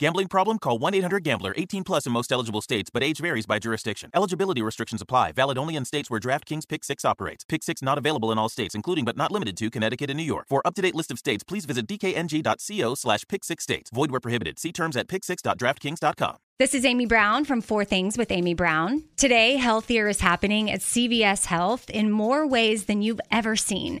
Gambling problem? Call 1 800 Gambler 18 plus in most eligible states, but age varies by jurisdiction. Eligibility restrictions apply. Valid only in states where DraftKings Pick 6 operates. Pick 6 not available in all states, including but not limited to Connecticut and New York. For up to date list of states, please visit dkng.co slash pick 6 states. Void where prohibited. See terms at pick6.draftkings.com. This is Amy Brown from Four Things with Amy Brown. Today, Healthier is happening at CVS Health in more ways than you've ever seen.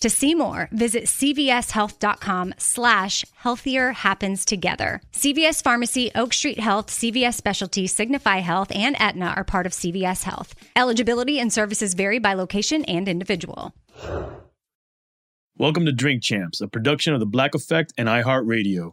To see more, visit cvshealth.com slash healthier happens together. CVS Pharmacy, Oak Street Health, CVS Specialty, Signify Health, and Aetna are part of CVS Health. Eligibility and services vary by location and individual. Welcome to Drink Champs, a production of The Black Effect and iHeartRadio.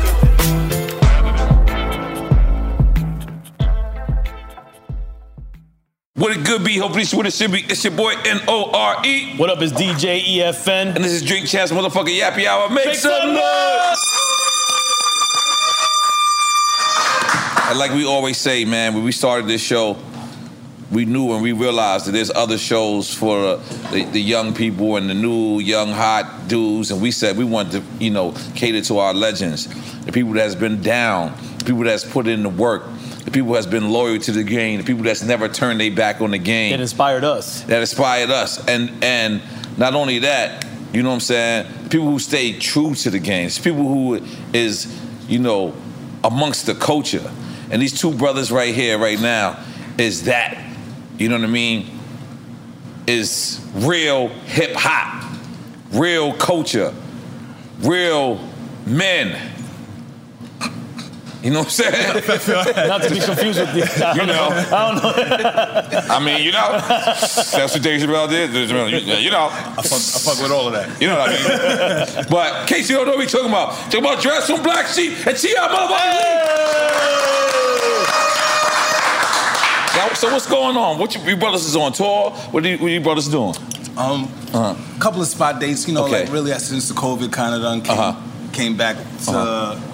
What it could be, hopefully it's what it should be. It's your boy N-O-R-E. What up, is DJ EFN? And this is Drink Champs motherfucking Yappy Hour. Make, Make some some noise! And like we always say, man, when we started this show, we knew and we realized that there's other shows for uh, the, the young people and the new young hot dudes, and we said we wanted to, you know, cater to our legends, the people that's been down, the people that's put in the work, the people that's been loyal to the game, the people that's never turned their back on the game It inspired us. that inspired us. And and not only that, you know what I'm saying? People who stay true to the game. It's people who is, you know, amongst the culture. And these two brothers right here, right now, is that. You know what I mean? Is real hip hop, real culture, real men. You know what I'm saying? Not to be confused with this. You know. I don't know. I mean, you know, that's what Dave Chappelle did. You know. I fuck, I fuck with all of that. You know what I mean? but Casey don't know what we talking about. Talking about dress from Black Sheep and see our motherfucking hey! So what's going on? What you, your brothers is on tour? What are, you, what are brothers doing? Um, uh-huh. couple of spot dates. You know, okay. like really as since the COVID kind of done came, uh-huh. came back to. Uh-huh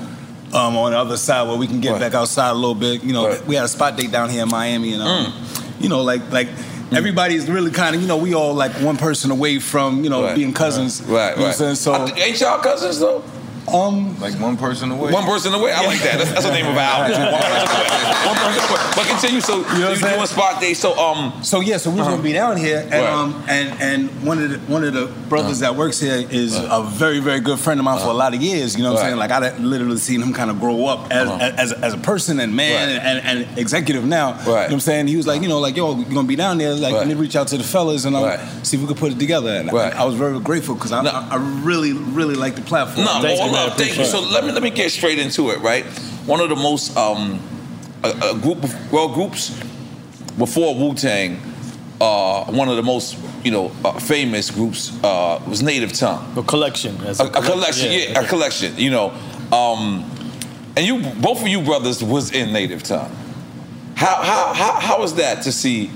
um, on the other side where we can get Right. back outside a little bit. You know, we had a spot date down here in Miami, and um, Mm. you know, like like. Everybody's really kind of, you know, we all like one person away from, you know, Right. being cousins. Right, You know what I'm right. saying? So, I- ain't y'all cousins though? Um, like one person away. One person away. I like that. That's, that's the name of our album. One person away. One person away. But continue. So you, know what I'm you doing spot days. So um. So yeah, so we are Uh-huh. gonna be down here, and Right. um, and and one of the one of the brothers that works here is a very very good friend of mine for a lot of years. You know what I'm saying? Like I literally seen him kind of grow up as Uh-huh. as, as a person and man Right. and, and executive now. You know what I'm saying? He was like, you know, like yo, you're gonna be down there. Like let me reach out to the fellas and um, Right. see if we could put it together. And Right. I, I was very grateful because I, I, I really really like the platform. No, all love. Thank you. So let me let me get straight into it. Right, one of the most um, a, a group of well groups before Wu Tang. Uh, one of the most you know uh, famous groups uh, was Native Tongue. A collection. as A, a collection, yeah, yeah. a collection. You know, um, and you both of you brothers was in Native Tongue. How how how how was that to see?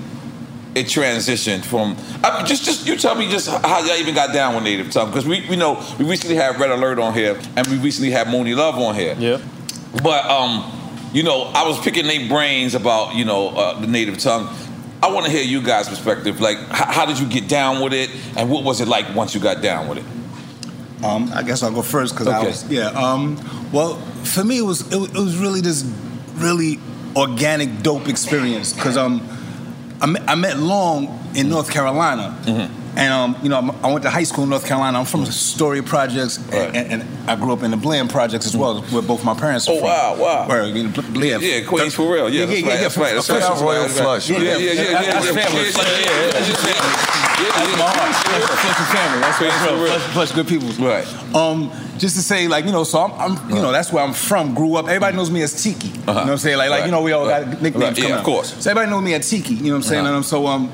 It transitioned from I mean, just just you tell me just how y'all even got down with Native Tongue because we we know we recently had Red Alert on here and we recently had Monie Love on here. Yeah. But um, you know, I was picking their brains about you know uh, the native tongue. I want to hear you guys' perspective. Like, how, how did you get down with it, and what was it like once you got down with it? Um, I guess I'll go first because I was yeah. Um, well, for me, it was it, was- it was really this really organic, dope experience because um, I met, I met Lawnge in North Carolina, Mm-hmm. And um, you know I'm- went to high school in North Carolina. I'm from Astoria Projects, and, and, and I grew up in the Bland Projects as well, where both my parents are Oh, from. wow, wow. Where, you know, Bland. Yeah, Queens for real. Yeah, that's right, that's right, that's right. Royal Flush. Yeah, yeah, Yeah, yeah, yeah, That's yeah, family. yeah, yeah, yeah, yeah, family. That's my heart. Flush- Flush is family. That's Queens that's for real. real. Flush- Flush good people. Right. Um, just to say, like you know, so I'm, I'm you know, that's where I'm from. Grew up. Everybody knows me as Tiki. You know what I'm saying? Like, like you know, we all Right. got nicknames. Right. Yeah, of course. So everybody knows me as Tiki. You know what I'm saying? Uh-huh. And um, so um,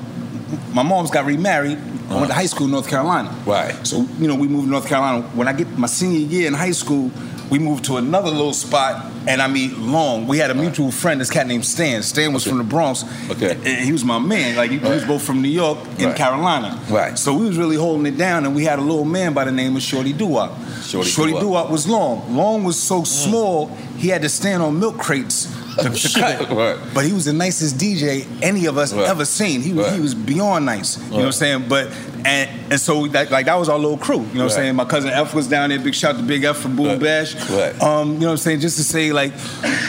my mom's got remarried. I went to high school in North Carolina. Right. So you know, we moved to North Carolina. When I get my senior year in high school, we moved to another little spot, and I meet Lawnge. We had a mutual friend, this cat named Stan. Stan was from the Bronx. Okay. And he was my man. Like he, we was both from New York and Right. Carolina. Right. So we was really holding it down, and we had a little man by the name of Shorty Doo-Wop. Shorty Shorty Doo-Wop. Doo-Wop was long. Lawnge was so mm. small, he had to stand on milk crates to, to cut. Right. But he was the nicest DJ any of us Right. ever seen. He was Right. he was beyond nice. You know what I'm saying? But and and so that, like that was our little crew. You know what I'm saying? My cousin F was down there. Big shout to Big F for Boom Right. Bash. Right. Um, you know what I'm saying? Just to say like,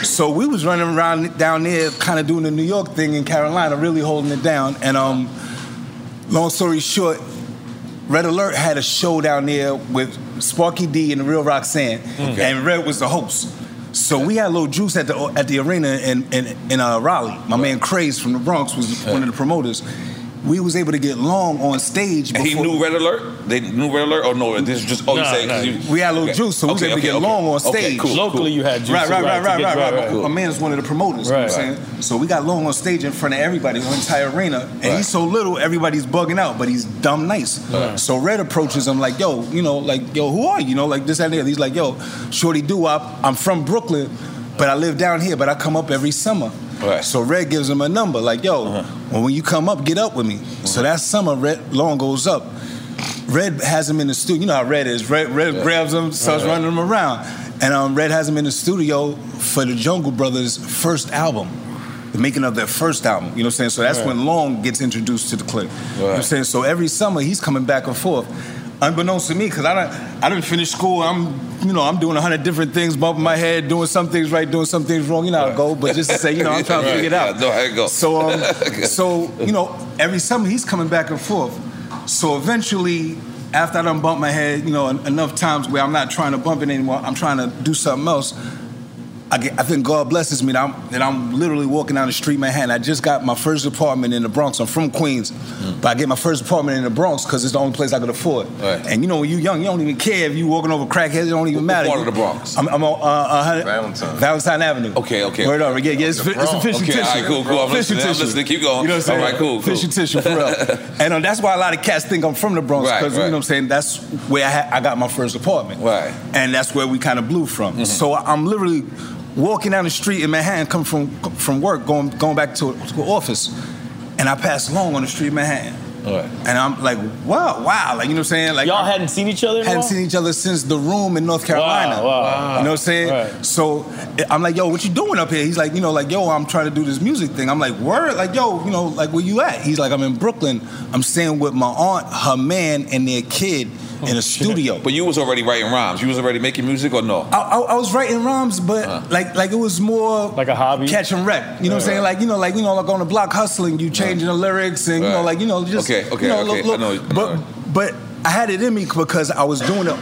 so we was running around down there, kind of doing the New York thing in Carolina, really holding it down. And um, long story short, Red Alert had a show down there with Sparky D and the Real Roxanne, Okay. and Red was the host. So we had a little juice at the at the arena in in, in uh, Raleigh. My man Craze from the Bronx was one of the promoters. We was able to get Lawnge on stage. And he knew Red Alert. They knew Red Alert. Oh no, this is just oh you Nah, say 'cause nah. you- We had a little Okay. juice, so we was Okay, able to get okay. long on Okay, stage. cool, Locally, cool. you had juice. Right, right, so right, right, get- right, right. right. My man is one of the promoters. You know what I'm Right. saying? So we got Lawnge on stage in front of everybody, the entire arena, and Right. he's so little, everybody's bugging out, but he's dumb nice. Right. So Red approaches him like, "Yo, you know, like, yo, who are you? You know, like this that, and the other." He's like, "Yo, Shorty Doo Wop, I'm from Brooklyn, but I live down here, but I come up every summer." Right. So Red gives him a number, like, "Yo, Uh-huh. well, when you come up, get up with me." So that summer, Red Lawnge goes up. Red has him in the studio. You know how Red is. Red, Red grabs him, starts running him around. And um, Red has him in the studio for the Jungle Brothers' first album, the making of their first album. You know what I'm saying? So that's when Lawnge gets introduced to the clique. You know what I'm saying? So every summer he's coming back and forth. Unbeknownst to me, because I don't, I didn't finish school. I'm, you know, I'm doing a hundred different things, bumping my head, doing some things right, doing some things wrong. You know how it go. But just to say, you know, I'm trying to Right, figure it out. yeah, no, it go. So, um, so you know, every summer he's coming back and forth. So eventually, after I done bumped my head, you know, en- enough times where I'm not trying to bump it anymore, I'm trying to do something else. I, get, I think God blesses me that I'm, that I'm literally walking down the street, Manhattan. I just got my first apartment in the Bronx. I'm from Queens, but I get my first apartment in the Bronx because it's the only place I could afford. Mm. Right. And you know, when you're young, you don't even care if you're walking over crackheads. It don't even What matter. part of the Bronx? I'm, I'm on uh, uh, Valentine. Valentine Avenue. Okay, okay. Word up. Yeah, yeah. It's, fi- it's Bronx. official Okay, tissue. all right, cool, cool. I'm listening, I'm listening. Keep going. You know what I'm saying? All right, cool, cool. Official tissue for real. and um, that's why a lot of cats think I'm from the Bronx Right, because you know what I'm saying. That's where I, ha- I got my first apartment. Right. And that's where we kind of blew from. So I'm literally walking down the street in Manhattan, coming from from work, going going back to, to office, and I passed along on the street in Manhattan. And I'm like, wow, wow, like you know what I'm saying? Like Y'all hadn't seen each other. hadn't seen each other since the room in North Carolina. Wow, wow. You know what I'm saying? Right. So I'm like, yo, what you doing up here? He's like, you know, like, yo, I'm trying to do this music thing. I'm like, word, like, yo, you know, like, where you at? He's like, I'm in Brooklyn. I'm staying with my aunt, her man, and their kid oh, in a studio. But you was already writing rhymes. You was already making music or no? I, I, I was writing rhymes, but uh. like like it was more like a hobby, catch and wreck. You know what I'm saying? Right. Like you know, like you know, like on the block hustling, you changing the lyrics and you know, like you know, just Okay, okay, you know, okay. look- I look- know- but but I had it in me because I was doing it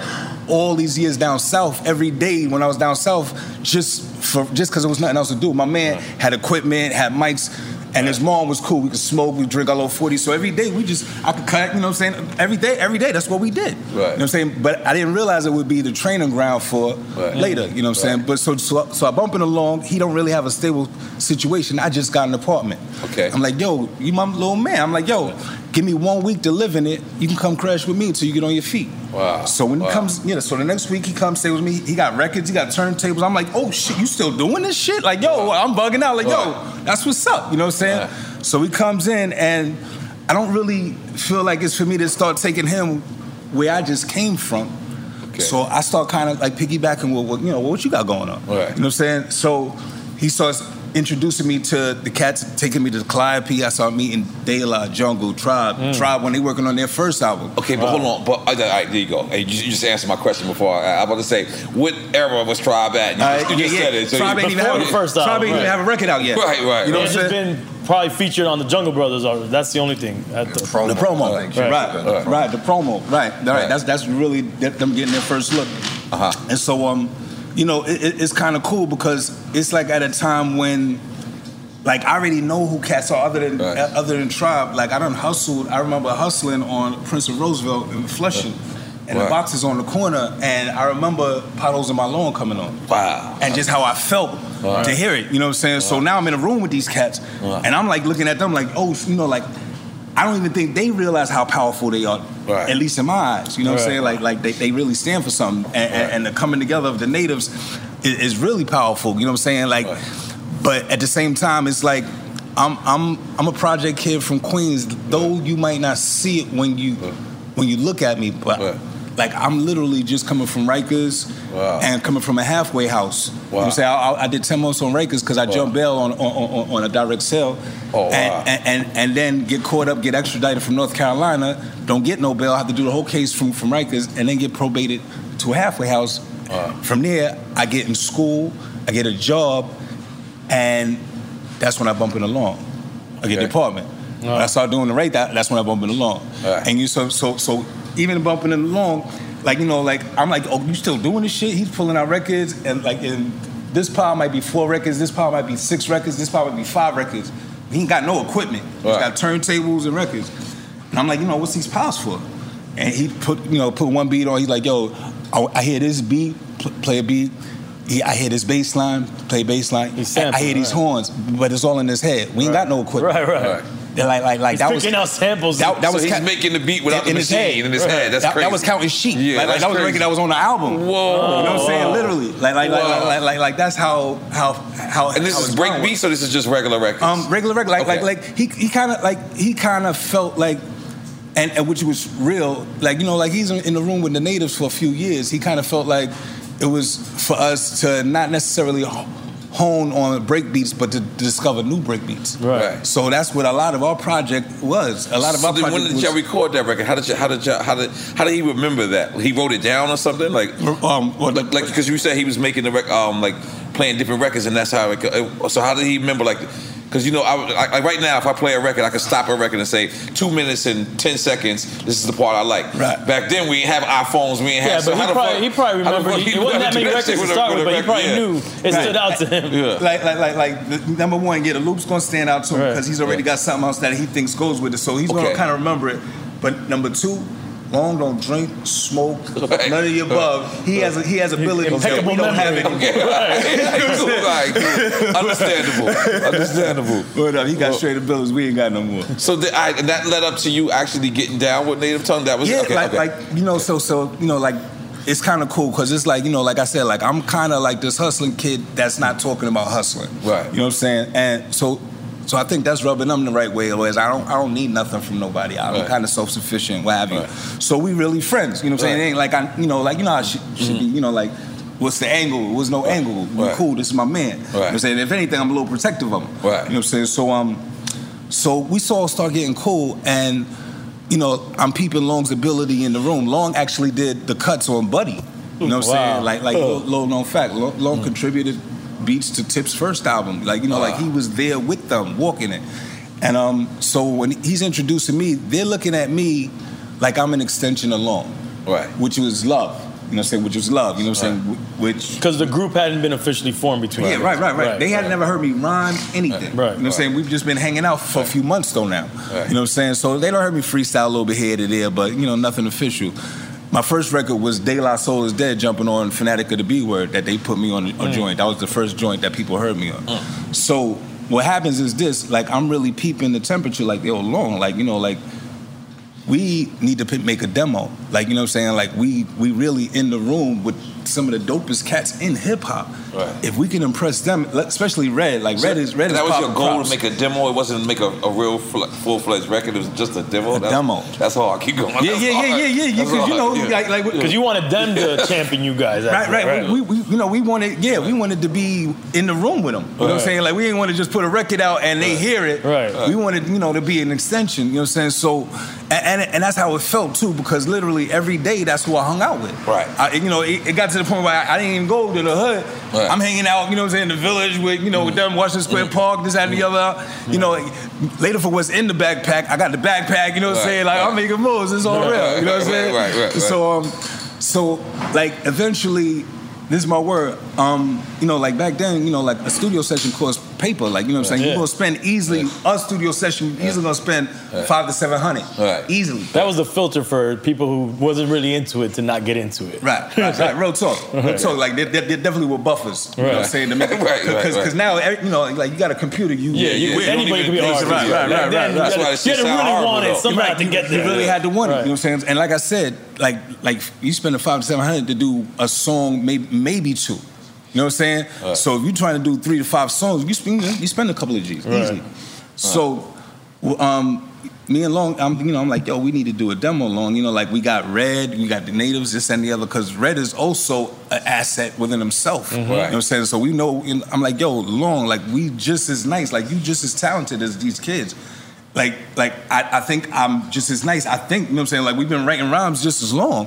all these years down south every day when I was down south just for just because there was nothing else to do. My man had equipment, had mics. And his mom was cool. We could smoke, we drink our little 40. So every day we just, I could cut, you know what I'm saying? Every day, every day, that's what we did. You know what I'm saying? But I didn't realize it would be the training ground for later, you know what I'm saying? But so, so, so I bumping along. He don't really have a stable situation. I just got an apartment. Okay. I'm like, yo, you my little man. I'm like, yo, give me one week to live in it. You can come crash with me until you get on your feet. Wow. So when Wow. he comes, you know, So the next week he comes stay with me. He got records. He got turntables. I'm like, oh shit, you still doing this shit? Like, yo, I'm bugging out. Like, yo, that's what's up. You know what I'm saying? So he comes in, and I don't really feel like it's for me to start taking him where I just came from. Okay. So I start kind of like piggybacking with, what you know, what you got going on. Right. You know what I'm saying? So he starts introducing me to the cats, taking me to the Calliope. I me in De La, Jungle, Tribe, Mm. Tribe when they working on their first album. Okay, but hold on. But all right, there you go. Hey, you, you just answered my question before. I, I was about to say, what era was Tribe at? You, Uh, just, you just yeah, said yeah. it. Tribe you, ain't even have- the first album. Tribe album, ain't even right. have a record out yet. Right, right. You know it's what I'm just saying? been probably featured on the Jungle Brothers artist. That's the only thing. At the, The promo, right, Right. right, the promo, right, right. That's that's really them getting their first look. Uh-huh. And so, um, you know, it, it- it's kind of cool because it's like at a time when, like, I already know who cats are other than uh, other than Tribe. Like, I done hustled. I remember hustling on Prince of Roosevelt in Flushing. And the Right. boxes on the corner, and I remember potholes in my lawn coming on. Wow. And just how I felt Right. to hear it, you know what I'm saying? So now I'm in a room with these cats, Right. and I'm like looking at them like, oh, you know, like I don't even think they realize how powerful they are, Right. at least in my eyes. You know what I'm saying? Like, like they, they really stand for something, and, and, and the coming together of the natives is, is really powerful. You know what I'm saying? Like, but at the same time, it's like I'm I'm I'm a project kid from Queens. Though you might not see it when you when you look at me, but. Like I'm literally just coming from Rikers and coming from a halfway house. You know what I'm saying? I, I- I did 10 months on Rikers because I jumped bail on, on, on, on a direct sale. Oh, wow. and, and, and, and then get caught up, get extradited from North Carolina, don't get no bail, I have to do the whole case from, from Rikers, and then get probated to a halfway house. From there, I get in school, I get a job, and that's when I bump it along. I get the apartment. When I start doing the rate, that, that's when I bump it along. And you so so so even bumping it along, like you know, like I'm like, oh, you still doing this shit? He's pulling out records, and like in this pile might be four records, this pile might be six records, this pile might be five records. He ain't got no equipment. He's got turntables and records. And I'm like, you know, what's these piles for? And he put, you know, put one beat on. He's like, yo, I, I hear this beat, pl- play a beat. He, I hear this bass line, play bass line. I- I, sampling, hear these right. horns, but it's all in his head. We ain't got no equipment. Right, right. They're Like, like, like He's that was picking out samples. That, that So was he's ca- making the beat without in, the his machine head. in his head. That's that, crazy. That was counting sheep. Yeah, like, like that was a record that was on the album. Whoa. You know what I'm saying? Literally. Like, like, like, like, like, like, like, that's how, how, how. And this how is it's break going. beats, or this is just regular records? Um, regular record. Like, Okay. like, like he, he kind of, like, he kind of felt like, and, and which was real. Like, you know, like he's in in the room with the natives for a few years. He kind of felt like it was for us to not necessarily h- hone on breakbeats, but to, discover new break beats. Right. So that's what a lot of our project was. A lot of so our then project when did was. y'all record that record? How did you, how did y'all, how did how did he remember that? He wrote it down or something? Like um like like because you said he was making the rec- um like playing different records and that's how it, go- so how did he remember like because you know I, would- like like right now if I play a record I can stop a record and say two minutes and ten seconds this is the part I like. Right. Back then we ain't have iPhones we ain't Yeah, have so but how he probably, fuck- he probably remembered. He, he it wasn't that many records to start with with, a but he probably record? knew it Right. stood out to him. Yeah. Like, like, like, like, the, number one, yeah, the loop's gonna stand out to him Right. because he's already got something else that he thinks goes with it, so he's gonna kind of remember it. But number two, Lawnge don't drink, smoke, none of the above. He has a, he has abilities that we don't have memory. anymore. Right, cool. Understandable. Understandable. But uh, he got straight abilities. We ain't got no more. So the, I, and that led up to you actually getting down with native tongue. That was yeah, okay, like okay. like you know, so so you know, like it's kind of cool because it's like you know, like I said, like I'm kind of like this hustling kid that's not talking about hustling. Right. You know what I'm saying? And so, so I think that's rubbing them the right way. Whereas I don't, I don't need nothing from nobody. I'm Right. kind of self sufficient, what have you. So we really friends. You know what I'm saying? It ain't like I, you know, like you know how should be. You know, like. What's the angle? What's no angle? We Right. cool. This is my man. You know what I'm saying? If anything, I'm a little protective of him. Right. You know what I'm saying? So um, so we saw start getting cool, and you know, I'm peeping Lawnge's ability in the room. Lawnge actually did the cuts on Buddy. You know what I'm Wow. saying? Like like little, little known fact. Lawnge, Lawnge contributed beats to Tip's first album. Like you know, like he was there with them, walking it. And um, so when he's introducing me, they're looking at me like I'm an extension alone, Right. Which was love. You know what I'm saying? Which was love. You know what I'm saying? Which Because the group hadn't been officially formed between yeah, them. right, right, right. They had never heard me rhyme anything. Right, You know what I'm saying? We've just been hanging out for a few months though now. You know what I'm saying? So they don't heard me freestyle a little bit here to there, but you know, nothing official. My first record was De La Soul is Dead jumping on Fanatic of the B Word that they put me on a Mm. joint. That was the first joint that people heard me on. So what happens is this, like I'm really peeping the temperature like they long. Like, you know, like we need to p- make a demo. Like, you know what I'm saying? Like we we really in the room with some of the dopest cats in hip hop. Right. If we can impress them, especially Red, like Red is Red And is that was your goal props. to make a demo. It wasn't to make a, a real full fledged record. It was just a demo. A That's- demo. That's hard. Keep going. Yeah, yeah, yeah, yeah, yeah, yeah, That's 'cause you know, hard. like- like- Because you wanted them to champion you guys. Right, right. actually, We, we, you know, we wanted, yeah, we wanted to be in the room with them. You know what I'm saying? Like, we didn't want to just put a record out and they hear it. Right. We wanted, you know, to be an extension. You know what I'm saying? So, and, and, and that's how it felt too, because literally every day that's who I hung out with. Right. I, you know, it, it got to the point where I, I didn't even go to the hood. Right. I'm hanging out, you know what I'm saying, in the village with, you know, with them, Washington Square Park, this, that, and the other. You know, later for what's in the backpack, I got the backpack, you know what I'm Right, saying? Like, I'm making moves, it's all real. You know what I'm saying? Right, right, right. So, um, so like eventually, this is my word. Um, you know, like back then, you know, like a studio session cost paper. Like you know what I'm saying. Yeah. You're gonna spend easily a studio session. Easily gonna spend five to seven hundred. Right. Easily. That was the filter for people who wasn't really into it to not get into it. Right, right, right. Real talk, real talk. Like there, there, there definitely were buffers. You know what I'm saying to make it Right, right, because right. now you know like you got a computer. You Yeah, you- you don't anybody even can be an think- artist. Right, right, right, right, you right. gotta- why the you had to really hard, want it though. somehow Right, to get there. you really had to want it. You know what I'm saying? And like I said, like like you spend a five to seven hundred to do a song, maybe maybe two. You know what I'm saying? So if you're trying to do three to five songs, you spend you spend a couple of G's Right. easily. So, um, me and Lawnge, I'm you know I'm like yo, we need to do a demo Lawnge. You know, like we got Red, we got the natives, this and the other, because Red is also an asset within himself. You know what I'm saying? So we know. you know, I'm like yo, Lawnge, like we just as nice, like you just as talented as these kids. Like, like I, I think I'm just as nice. I think, you know what I'm saying? Like we've been writing rhymes just as long.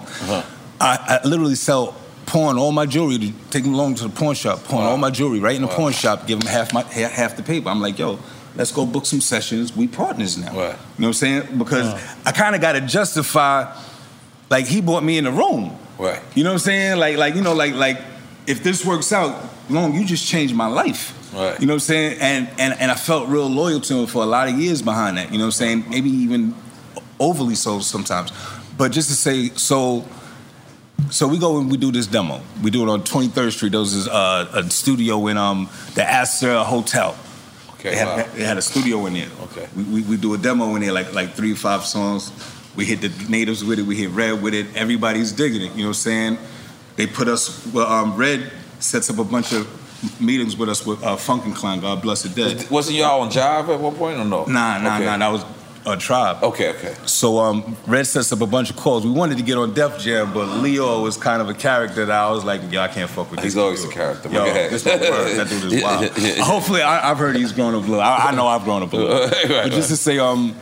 I, I literally sell pawn all my jewelry to take them along to the pawn shop, pawn all my jewelry right in the pawn shop, give them half my half, half the paper. I'm like, yo, let's go book some sessions. We partners now. You know what I'm saying? Because I kind of got to justify, like he brought me in the room. Right. You know what I'm saying? Like, like you know, like like if this works out, long, you just changed my life. Right. You know what I'm saying? And and and I felt real loyal to him for a lot of years behind that. You know what I'm saying? Maybe even overly so sometimes. But just to say, so so we go and we do this demo. We do it on 23rd Street. There was uh, a studio in um, the Astor Hotel. Okay, They had, wow. they had a studio in there. Okay. We, we, we do a demo in there, like like three or five songs. We hit the natives with it. We hit Red with it. Everybody's digging it. You know what I'm saying? They put us. Well, um, Red sets up a bunch of meetings with us with uh, Funk and Clan. God bless the dead. Wasn't y'all on Jive at one point or no? Nah, nah, Okay. nah. That was a tribe. Okay, okay. So um, Red sets up a bunch of calls. We wanted to get on Def Jam, but Lyor was kind of a character that I was like, yo, I can't fuck with. He's this always dude. a character. Yo, Go ahead. this word. That dude is wild. Hopefully, I, I've heard he's grown up a little. I, I know I've grown up a little. Right, but just to say, um,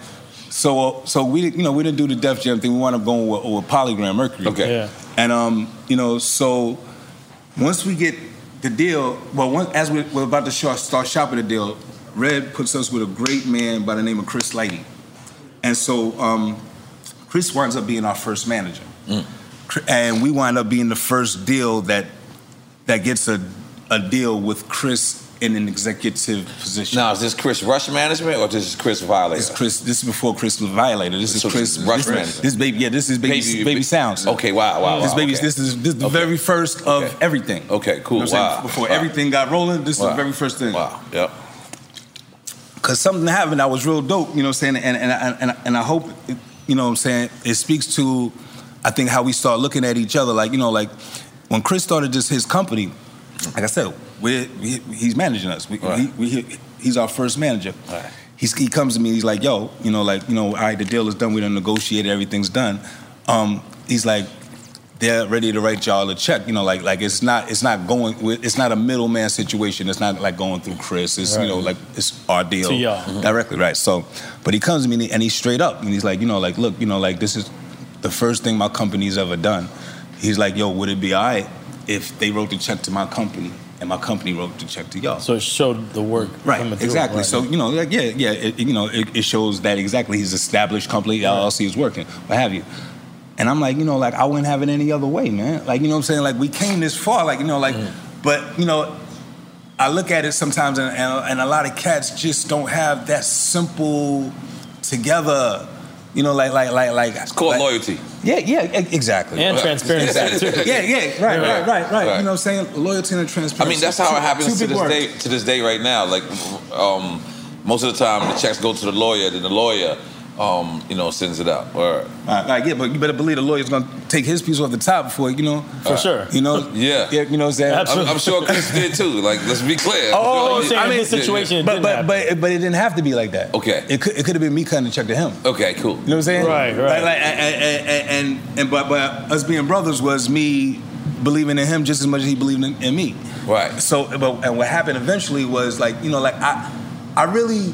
so uh, so we you know we didn't do the Def Jam thing. We wound up going with, with Polygram Mercury. Okay. Yeah. And um, you know, so once we get the deal, well, once, as we, we're about to start shopping the deal, Red puts us with a great man by the name of Chris Lighty. And so um, Chris winds up being our first manager. Cr- And we wind up being the first deal that that gets a, a deal with Chris in an executive position. Now, is this Chris Rush management or this is Chris Violator? This is Chris. This is before Chris was violated. This is So Chris. Rush this, management. this baby. Yeah, this is baby. Baby- Baby, sounds. Okay, wow, wow, This wow, baby. okay. This is this is the Okay. very first of Okay. everything. Okay, cool. You know what I'm saying? Wow. Before Wow. everything got rolling, this is Wow. the very first thing. Wow. Yep. Cause something happened that was real dope. You know what I'm saying? And and and, and, I hope, you know what I'm saying, it speaks to I think how we start looking at each other, like you know, like when Chris started just his company, like I said, we're, we, he's managing us. We, Right. we, we, he's our first manager. He's, he comes to me, he's like, yo, you know, like, you know, all right, the deal is done, we done negotiated, everything's done. Um, he's like, they're ready to write y'all a check. You know, like like it's not it's not going it's not a middleman situation. It's not like going through Chris. It's you know like it's our deal To y'all. Mm-hmm. directly, right? So, but he comes to me and, he, and he's straight up and he's like, you know, like look, you know, like this is the first thing my company's ever done. He's like, yo, would it be all right if they wrote the check to my company and my company wrote the check to y'all? So it showed the work. Right, coming through, exactly. right. So you know, like yeah, yeah, it, you know, it, it shows that exactly he's established company, LLC is working, what have you. And I'm like, you know, like I wouldn't have it any other way, man. Like you know what I'm saying? Like we came this far, like you know, like, but you know, I look at it sometimes, and, and, and a lot of cats just don't have that simple together. You know, like like like like it's called loyalty. Yeah, yeah, exactly. And transparency, Exactly. Yeah, yeah, right, right, right, right. Right. You know what I'm saying? Loyalty and transparency. I mean, that's how it happens to this words. day. To this day, right now, like um, most of the time, the checks go to the lawyer, then the lawyer, um, you know, sends it out. Or Right, right, yeah, but you better believe the lawyer's gonna take his piece off the top before you know. For sure. You know. Yeah. Yeah. You know what I'm saying? I'm, I'm sure Chris did too. Like, let's be clear. Oh, Yeah, I mean, yeah, yeah. but but but but it didn't have to be like that. Okay. It could it could have been me cutting the check to him. Okay, cool. You know what I'm saying? Right, right. Like, like, and, and, and and but but us being brothers was me believing in him just as much as he believed in, in me. Right. So, but and what happened eventually was like you know like I I really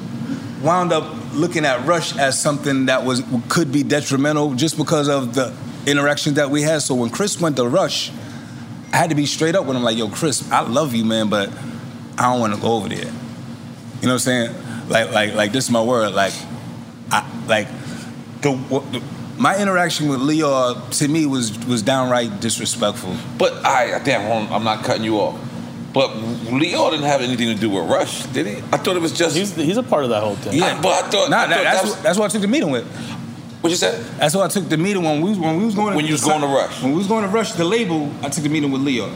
wound up looking at Rush as something that was could be detrimental just because of the interaction that we had. So when Chris went to Rush, I had to be straight up with him like, "Yo, Chris, I love you, man, but I don't want to go over there." You know what I'm saying? Like, like, like this is my word. Like, I like the, the my interaction with Lyor to me was was downright disrespectful. But I damn, I'm not cutting you off. But Lyor didn't have anything to do with Rush, did he? I thought it was just. He's, he's a part of that whole thing. Yeah, but I thought, Nah, I that- thought that's that was, what, that's what I took the meeting with. what you said? That's what I took the meeting when we was when we was going. When you was going to Rush. When we was going to Rush, the label, I took the meeting with Lyor.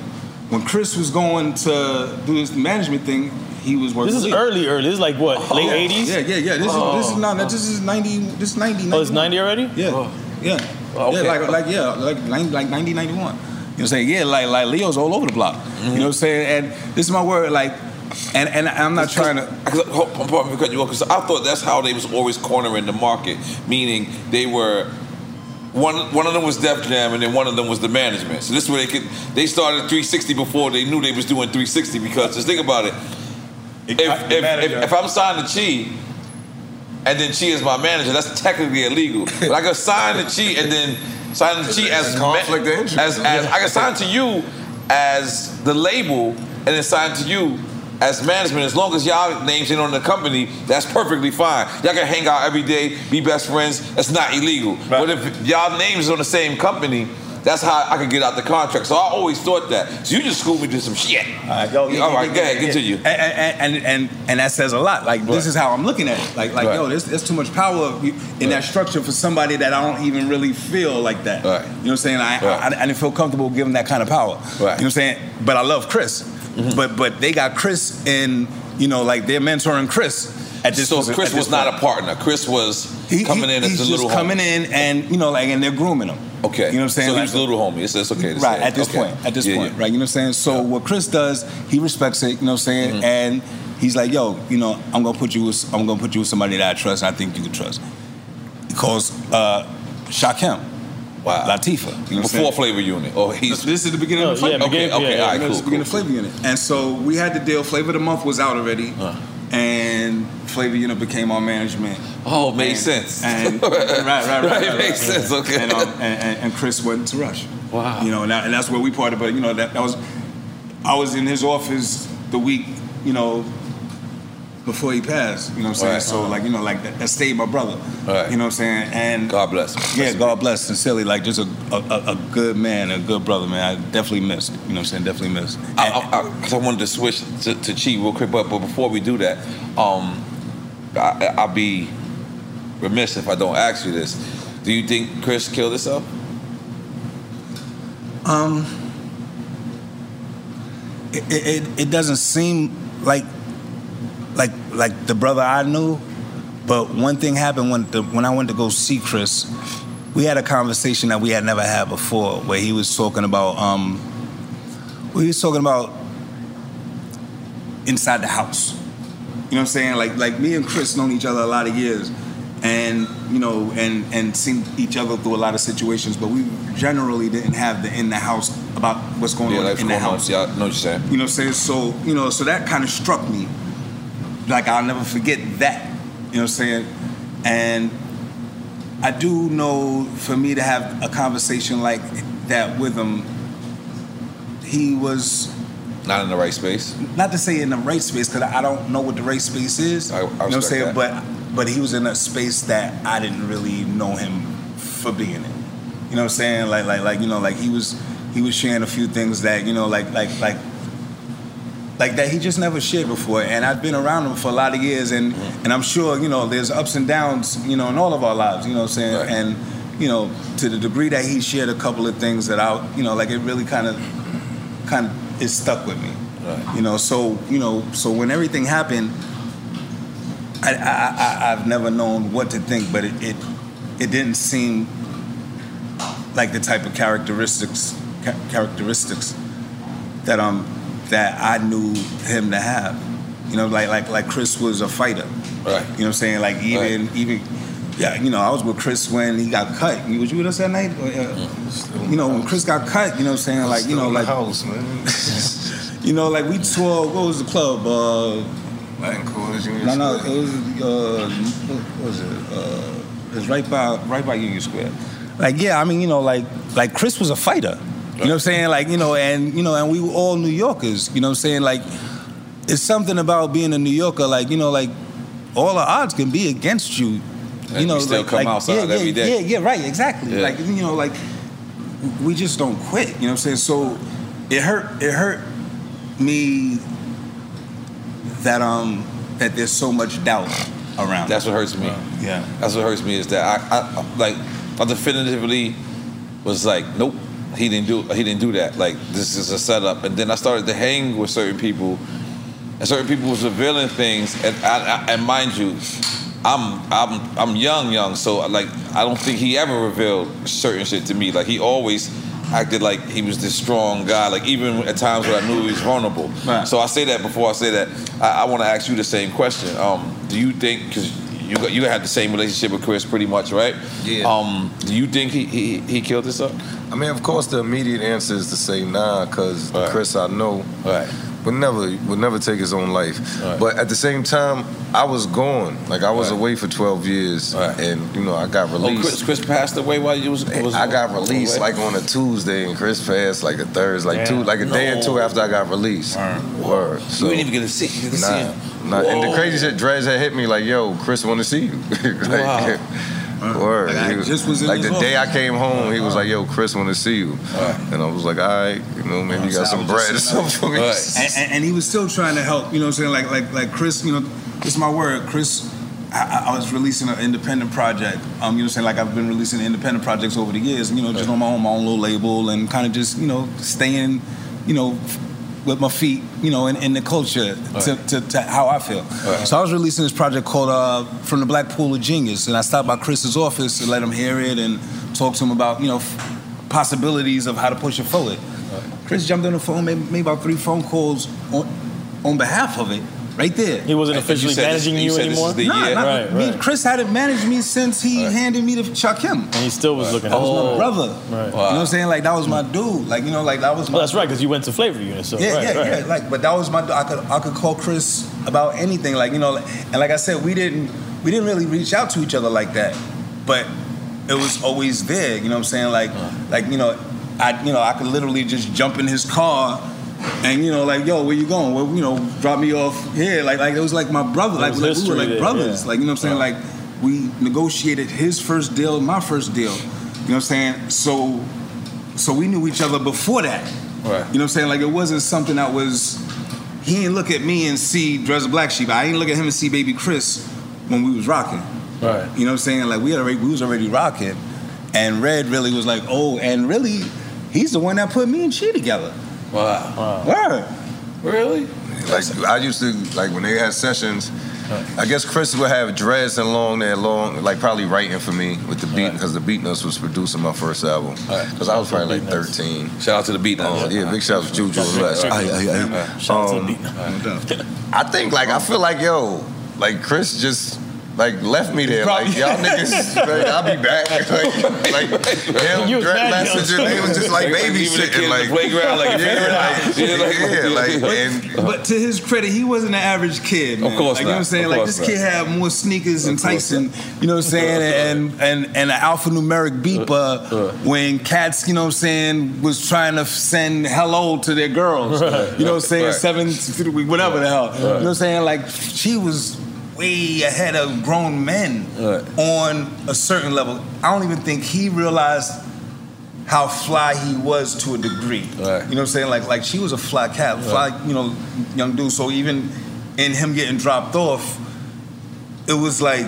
When Chris was going to do his management thing, he was working. This is Lyor. early, early. This is like what, oh, late 80s? Yeah, yeah, yeah. This is this is oh. not. This is ninety. This is ninety. Oh, it's 90 already? Yeah, yeah, Oh, okay. yeah. Like like yeah, like 90, like 90, 91. You know what I'm saying? Yeah, like like Lyor's all over the block. You know what I'm saying? And this is my word. Like, and and I'm not trying to. Cause, hold- hold- pardon me for cutting you off, 'cause I thought that's how they was always cornering the market, meaning they were one one of them was Def Jam and then one of them was the management. So this is where they could they started 360 before they knew they was doing 360 because just think about it. If if, if, if I'm signed to Chi and then Chi is my manager, that's technically illegal. But I could sign to Chi and then sign to Chi as conflict of ma- interest. as, as I can sign to you as the label and then sign to you as management. As long as y'all names ain't on the company, that's perfectly fine. Y'all can hang out every day, be best friends. That's not illegal. But if y'all names is on the same company, that's how I could get out the contract. So I always thought that. So you just schooled me to some shit. All right, go, All right, go ahead, continue. And, and, and, and, and that says a lot. Like, this is how I'm looking at it. Like, like Right. yo, there's, there's too much power in that structure for somebody that I don't even really feel like that. Right. You know what I'm saying? I, Right. I, I didn't feel comfortable giving that kind of power. Right. You know what I'm saying? But I love Chris. Mm-hmm. But but they got Chris in, you know, like they're mentoring Chris at this So at Chris was not a partner. Chris was He- coming he- in as he's just little coming homie. in and you know like and they're grooming him. Okay. You know what I'm saying? So Like- he's the little homie. It's, it's okay to right say. at this Okay. point at this Yeah, point yeah. right you know what i'm saying so what chris does he respects it you know what i'm saying Mm-hmm. and he's like yo you know i'm gonna put you with i'm gonna put you with somebody that i trust and i think you can trust he calls uh shakim Wow. Latifah. You know what I'm Before? Flavor Unit. Oh, he's This is the beginning of the Oh, yeah, flavor. okay. beginning- Okay. yeah, all right. You know, Cool. this is the beginning cool. of Flavor Unit. And so we had the deal. Flavor of the Month was out already. And Flavor Unit became our management. Oh, made And- sense. And, right, right, right, right. Right, right, makes sense, okay. And, um, and, and, Chris went to Rush. Wow. You know, and, that, and that's where we parted. But, you know, that, that was, I was in his office the week, you know, before he passed. You know what I'm saying? Right. So, like, you know, like, that, that stayed my brother. Right. You know what I'm saying? And God bless him. yeah, God bless. Sincerely, like just a, a, a- good man, a good brother, man. I definitely missed. You know what I'm saying? Definitely missed. I, I, I, 'cause I wanted to switch to, to Chi real quick, but, but before we do that, um, I, I'll be remiss if I don't ask you this. Do you think Chris killed himself? Um, it, it, it doesn't seem like like like the brother I knew, but one thing happened when the, when I went to go see Chris. we had a conversation that we had never had before, where he was talking about, um, he was talking about inside the house. You know what I'm saying? Like like me and Chris known each other a lot of years, and you know, and and seen each other through a lot of situations, but we generally didn't have the in the house about what's going Yeah, on like in the house. Yeah, I know what you're saying. You know what I'm saying? So, you know, so that kind of struck me. Like I'll never forget that. You know what I'm saying? And I do know for me to have a conversation like that with him, he was Not in the right space. not to say in the right space because I don't know what the right space is. you know what I'm saying? that. But but he was in a space that I didn't really know him for being in. You know what I'm saying? Like like like you know like he was he was sharing a few things that you know like like like like that he just never shared before and I've been around him for a lot of years and mm. and I'm sure you know there's ups and downs you know in all of our lives you know what I'm saying and you know to the degree that he shared a couple of things that I you know like it really kind of kind of is stuck with me you know so you know so when everything happened I, I, I I've never known what to think but it, it it didn't seem like the type of characteristics ca- characteristics that um that I knew him to have. You know, like like like Chris was a fighter. Right. You know what I'm saying? Like even even yeah, you know, I was with Chris when he got cut. You was you with us that night? Uh, You know, when Chris got cut, you know what I'm saying? Like, you know, Still in the like house, man. you know, like we toured what was the club? Uh Latin Quarters Union no, no, it was uh, what was it? Uh, it was right by right by Union Square. Like, yeah, I mean, you know, like like Chris was a fighter. You know what I'm saying? Like, you know, and you know, and we were all New Yorkers. You know what I'm saying? Like, it's something about being a New Yorker. Like, you know, like all the odds can be against you. You know, still like, come like, outside yeah, yeah, every day. Yeah, yeah, right, exactly. Yeah. Like, you know, like we just don't quit. You know what I'm saying? So it hurt. It hurt me that um that there's so much doubt around. That's what hurts me. Yeah. That's what hurts me is that I, I I- like I definitively was like, nope, he didn't do he didn't do that. Like this is a setup. And then I started to hang with certain people, and certain people was revealing things. And I, I, and mind you, I'm I'm I'm young, young. So like I don't think he ever revealed certain shit to me. Like he always acted like he was this strong guy. Like even at times when I knew he was vulnerable. So I say that before I say that. I, I want to ask you the same question. Um, do you think because you got, you had the same relationship with Chris pretty much, right? Yeah. Um, do you think he he, he killed himself? I mean, of course, the immediate answer is to say nah, because Chris I know would never would never take his own life. But at the same time, I was gone. Like I was away for 12 years, and you know I got Oh, released. Chris, Chris passed away while you was. was I got released away? like on a Tuesday, and Chris passed like a Thursday, like two, like a day or two after I got released. Word. So, you didn't even get to see. You get to see him. nah. And the crazy shit, Dredge had hit me like, "Yo, Chris want to see you." like, Word. Like, I was- just was like the day I came home, he was like, "Yo, Chris want to see you," and I was like, "All right, you know, maybe you got some bread or something for me." And, and, and he was still trying to help. You know what I'm saying? Like like like Chris. You know, it's my word, Chris. I, I was releasing an independent project. Um, you know what I'm saying? Like I've been releasing independent projects over the years. You know, just on my own, my own little label, and kind of just you know staying, you know, with my feet, you know, in, in the culture to, to, to how I feel. So I was releasing this project called uh, From the Black Pool of Genius, and I stopped by Chris's office and let him hear it and talk to him about you know f- possibilities of how to push it forward. Chris jumped on the phone, made, made about three phone calls on, on behalf of it, right there. He wasn't officially managing you, anymore. Nah, not- right, me- right. Chris hadn't managed me since he handed me to Shakim. And he still was looking. That was my oh. brother. Right. You know what I'm saying? Like that was my dude. Like you know, like that was. My Well, that's right, because you went to Flavor Unit. So yeah, right, yeah, right. yeah. Like, but that was my. I could, I could call Chris about anything. Like, you know, and like I said, we didn't, we didn't really reach out to each other like that, but it was always there. You know what I'm saying? Like, like you know, I, you know, I could literally just jump in his car. And you know, like, yo, where you going? Well, you know, drop me off here. Like, like it was like my brother. Like, like we were like there, brothers. yeah. Like, you know what I'm saying? Like, we negotiated his first deal, my first deal. You know what I'm saying? So, so we knew each other before that. Right. You know what I'm saying? Like it wasn't something that was. He didn't look at me and see Dres Black Sheep. I didn't look at him and see Baby Chris when we was rocking. Right. You know what I'm saying? Like we had already, we was already rocking, and Red really was like, oh, and really, he's the one that put me and she together. Wow. Word. Really? Like I used to like when they had sessions, I guess Chris would have dreads and long there, long, like probably writing for me with the beat because the Beatnuts was producing my first album. Because I was probably like 13. Shout out to the Beatnuts. Uh, yeah, big shout out to Juju. Right, right, Aye, aye, aye. Um, I think like I feel like yo, like Chris just like left me there. Like y'all niggas, like, I'll be back. Like, like him, You was Messenger, they was just like Leaving the kid babysitting, like the playground, like, yeah, figure like, yeah, like, and But to his credit, he wasn't an average kid. Man. Of course like, You know what I'm saying? Like course this kid had more sneakers than Tyson. You know what I'm saying? And and and an alphanumeric beeper uh, uh. when cats, you know what I'm saying, was trying to send hello to their girls. Right. You know what I'm saying? Right. Seven, whatever the hell. You know what I'm saying? Like she was way ahead of grown men on a certain level. I don't even think he realized how fly he was to a degree. You know what I'm saying? Like like she was a fly cat, fly, you know, young dude. So even in him getting dropped off, it was like,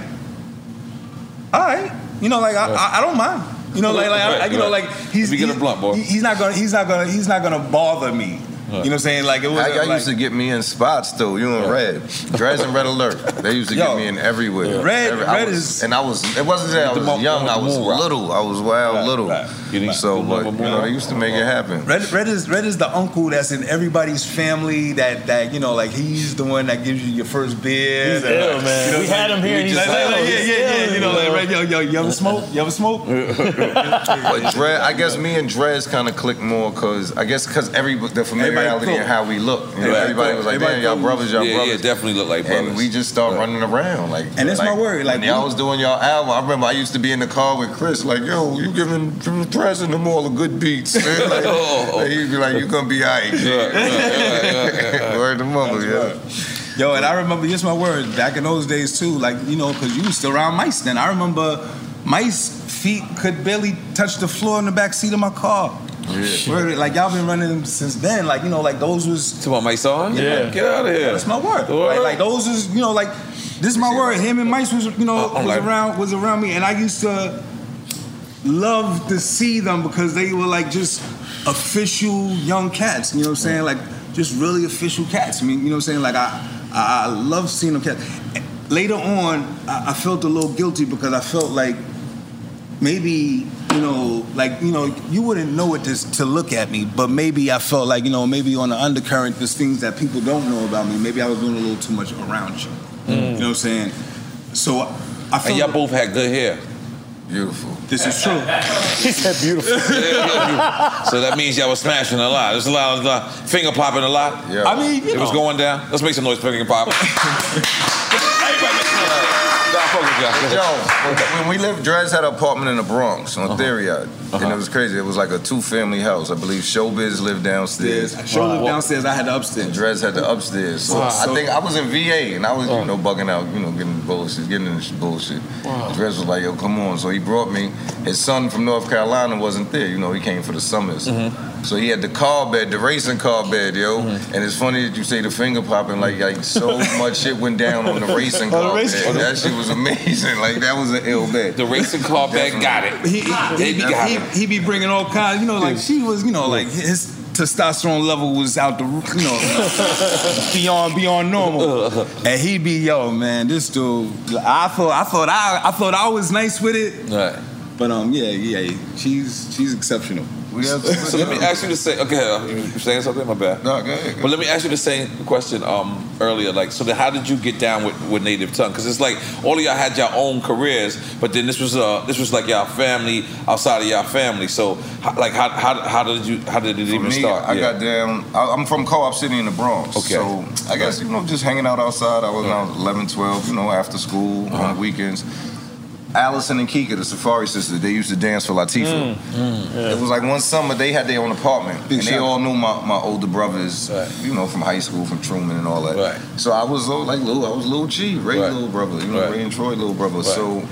all right, you know, like I, I, don't mind. You know, like, like I, you know, like he's Let me get a he's- he's not gonna he's not gonna he's not gonna bother me. You know what I'm saying? Like it was I, I like, used to get me in spots though. You and Red, Dres and Red Alert. They used to Yo. get me in everywhere. Red- Every- Red was- is- and I was. It wasn't that I With the was mo- young. with I was moon rock. little. I was wild Right, little. right. So, but you know, they used to make it happen. Red, Red is Red is the uncle that's in everybody's family that that you know like he's the one that gives you your first beer. He's and, ill, like, man. you know, We had him here oh, he's like, like, like, yeah, yeah, yeah. You know, like. Red, yo, yo, you ever smoke? You ever smoke? But Dres, I guess me and Dres kind of clicked more because I guess because every the familiarity cool. and how we look. You know, Everybody was like, "Damn, y'all brothers, y'all Yeah, yeah, brothers." definitely look like brothers. And we just start running around like. And that's like, my word, like, when y'all was doing y'all album, I remember I used to be in the car with Chris, like, "Yo, you giving giving and them all the good beats." man." like, oh. like, he'd be like, "You gonna be alright." Word to mother, yeah. Yo, and I remember just my word back in those days too. Like you know, because you was still around mice then. I remember mice feet could barely touch the floor in the back seat of my car. Oh, yeah. Word, like y'all been running them since then. Like you know, like those was. To my son? Yeah. Get out of here. That's my word. Like, like those is you know like this is my word. Him and Mice was you know Oh, was like- around was around me, and I used to love to see them because they were like just official young cats. You know what I'm saying? Like just really official cats. I mean, you know what I'm saying? Like I I, I love seeing them cats. Later on, I, I felt a little guilty because I felt like maybe you know like you know you wouldn't know it to, to look at me but maybe i felt like you know maybe on the undercurrent there's things that people don't know about me maybe i was doing a little too much around you mm. you know what i'm saying so i feel And y'all both had good hair. Beautiful. this is true He said beautiful. so that means y'all was smashing a lot. There's a lot of lot- finger popping a lot. Yeah. i mean you It was going down. Let's make some noise, finger pop. Yo, when we lived, Dres had an apartment in the Bronx Uh-huh. on Theory Yard. And uh-huh. it was crazy. It was like a two family house. I believe Showbiz lived downstairs. show lived downstairs i had the And upstairs Dres had the upstairs. So Wow. I think I was in VA and I was, you uh. know, bugging out, you know, getting bullshit, getting in this bullshit. Dres was like, yo, come on. So he brought me. His son from North Carolina wasn't there. You know, he came for the summers. Mm-hmm. So he had the car bed, the racing car bed, yo. Mm-hmm. And it's funny that you say the finger popping, like, like so much shit went down on the racing On the car racing- bed. That shit was amazing. Like, that was an ill bed. The racing car bed got it. he, he, He got he, it. he be bringing all kinds you know like she was you know like his testosterone level was out the you know beyond beyond normal uh-huh. and he be yo man this dude i thought i thought i i thought i was nice with it Right. But um yeah yeah she's she's exceptional We have So let me ask you the same. Okay, uh, you you saying something? My bad. No, go ahead. But let me ask you the same question um, earlier. Like, so then how did you get down with, with Native Tongue? Because it's like all of y'all had your own careers, but then this was uh this was like y'all family outside of y'all family. So how, like how, how how did you how did it For even me, start? I got down. I, I'm from Co-op City in the Bronx. Okay. So I guess you know, just hanging out outside. I was around 11, 12. You know, after school Uh-huh. on the weekends. Allison and Kika, the Safari sisters, they used to dance for Latifah. Mm, It was like one summer they had their own apartment, Big and they all knew my, my older brothers, Right. you know, from high school, from Truman and all that. Right. So I was little, like little, I was little G, Ray Right. little brother, you know. Ray and Troy little brother. So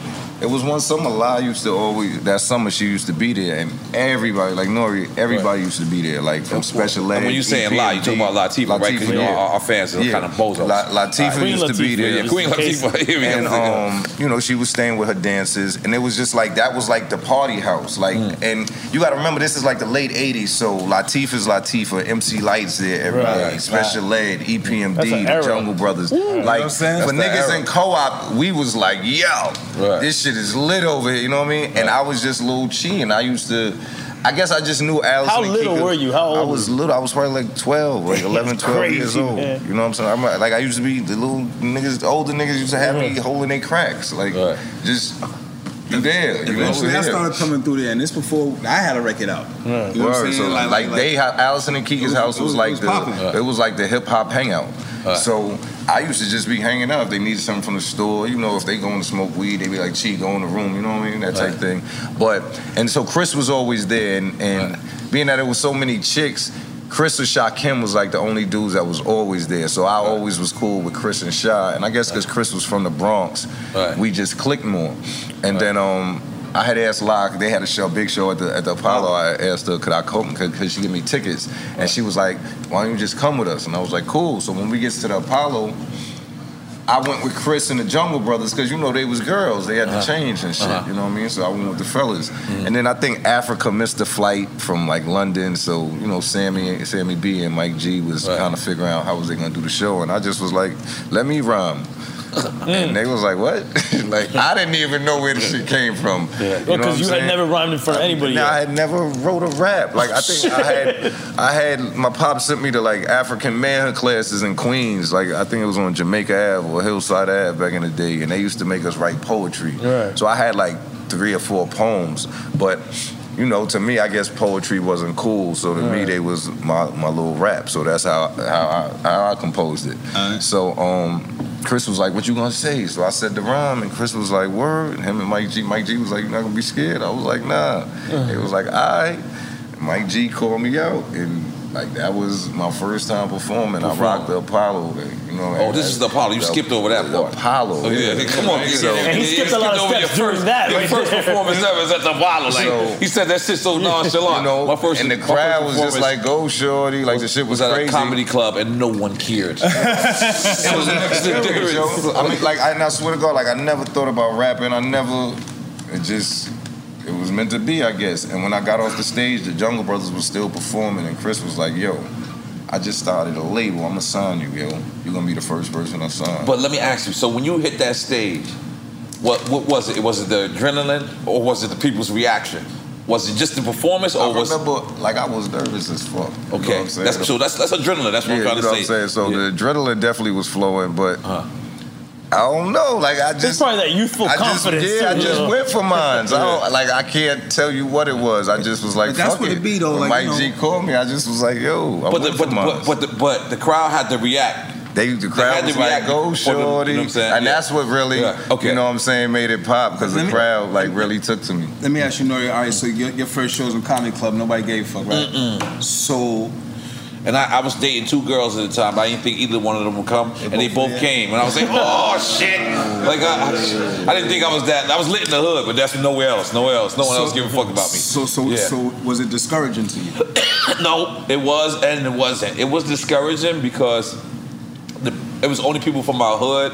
It was one summer La used to always that summer she used to be there and everybody like Nori everybody used to be there like from special ed. And when you saying La, you talking about Latifah, right? 'Cause you know our- our fans are kinda bozos. La, Latifah Queen used to be there. yeah, Queen Latifah. Here we go. and um, you know she was staying with her dancers and it was just like that was like the party house like Mm. and you got to remember this is like the late '80s so Latifah's Latifah, MC Lyte there every Right. day, Right. Special Ed, EPMD, the. Jungle Brothers. Ooh. You know what like I'm saying? for niggas era. in co-op, we was like, yo, this shit is lit over here. You know what I mean? And I was just little chi, and I used to. I guess I just knew Allison. How and little Kika. were you? How old I was little. I was probably like 12, like 11, 12 years old. man. You know what I'm saying? I'm like, I used to be the little niggas, the older niggas used to have me holding their cracks. Like, just, you there. You Eventually, I started coming through there, and this before I had a record out. You know what I'm saying? So like, they had Allison and Kika's was- house was, was- like was the poppin'. it was like the hip hop hangout. So I used to just be hanging out. If they needed something from the store, you know, if they going to smoke weed, they be like, "Chi, go in the room," you know what I mean, that type thing. But and so Chris was always there, and, and being that it was so many chicks. Chris or Shakim was like the only dudes that was always there. So I always was cool with Chris and Sha. And I guess because Chris was from the Bronx, we just clicked more. And then um, I had asked Locke, they had a show, big show at the at the Apollo. I asked her, could I come? Could, could she give me tickets? And she was like, why don't you just come with us? And I was like, cool. So when we get to the Apollo, I went with Chris and the Jungle Brothers because you know they was girls. They had Uh-huh. to change and shit. Uh-huh. You know what I mean? So I went with the fellas. Mm-hmm. And then I think Afrika missed the flight from like London. So you know Sammy, Sammy B, and Mike G was kind of figuring out how was they gonna do the show. And I just was like, let me rhyme. Mm. And they was like, what? like I didn't even know where the shit came from. Yeah, You know because you, had saying? never rhymed in front of anybody. Now, yet. I had never wrote a rap. Like I think I had, I had my pop sent me to like African manhood classes in Queens. Like I think it was on Jamaica Ave or Hillside Ave back in the day, and they used to make us write poetry. Right. So I had like three or four poems, but. You know, to me, I guess poetry wasn't cool. So to me, Right. they was my, my little rap. So that's how how I, how I composed it. So um, Chris was like, "What you gonna say?" So I said the rhyme, and Chris was like, "Word." Him and Mike G. Mike G. was like, "You're not gonna be scared." I was like, "Nah." It was like, "All right." Mike G. called me out, and like that was my first time performing. I rocked the Apollo. like, You know. Oh, this is the Apollo. You skipped over that part. The Apollo. Oh, yeah. Come on. So- And he yeah, skipped you a lot of over steps your during first, that Your first performance ever is at the Apollo. Like, So- he said that shit so nonchalant. You know, my first, and the crowd was just like, "Go, shorty!" Like the shit was, was at crazy. a comedy club and no one cared. it was an experience, yo. I mean, like, I, and I swear to God, like, I never thought about rapping. I never, it just, it was meant to be, I guess. And when I got off the stage, the Jungle Brothers was still performing, and Chris was like, "Yo, I just started a label. I'm gonna sign you, yo. You're gonna be the first person I sign." But let me ask you. So when you hit that stage, what what was it? Was it the adrenaline or was it the people's reaction? Was it just the performance or I was remember, like, I was nervous as fuck. You know okay? what I'm saying? that's, so that's that's adrenaline. That's what yeah, I'm trying you to know say. what I'm saying? So the adrenaline definitely was flowing, but uh-huh. I don't know. Like I just It's probably that youthful I just, confidence. yeah, I too, you just know? went for mines. I don't, like I can't tell you what it was. I just was like, But that's fuck what it. it be, though, When like, Mike you G called me. I just was like, yo, I But the, but, for the, but, but, the, but the crowd had to react. They the They crowd had to was like, "Go, for the- shorty," you know what I'm saying? and Yeah. that's what really, Yeah, okay. you know, what I'm saying, made it pop because the me- crowd like really took to me. Let me ask you, Nori. All right, so your, your first shows in comedy club, nobody gave a fuck, right? So, And I, I was dating two girls at the time. I didn't think either one of them would come, and they both came. And I was like, "Oh shit!" Like I, I didn't think I was that. I was lit in the hood, but that's nowhere else. Nowhere else. No one so- else give a fuck about me. So, so, Yeah. so, was it discouraging to you? no, it was and it wasn't. It was discouraging because the, it was only people from my hood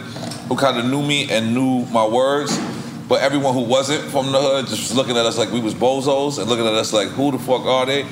who kind of knew me and knew my words. But everyone who wasn't from the hood just was looking at us like we was bozos and looking at us like, who the fuck are they?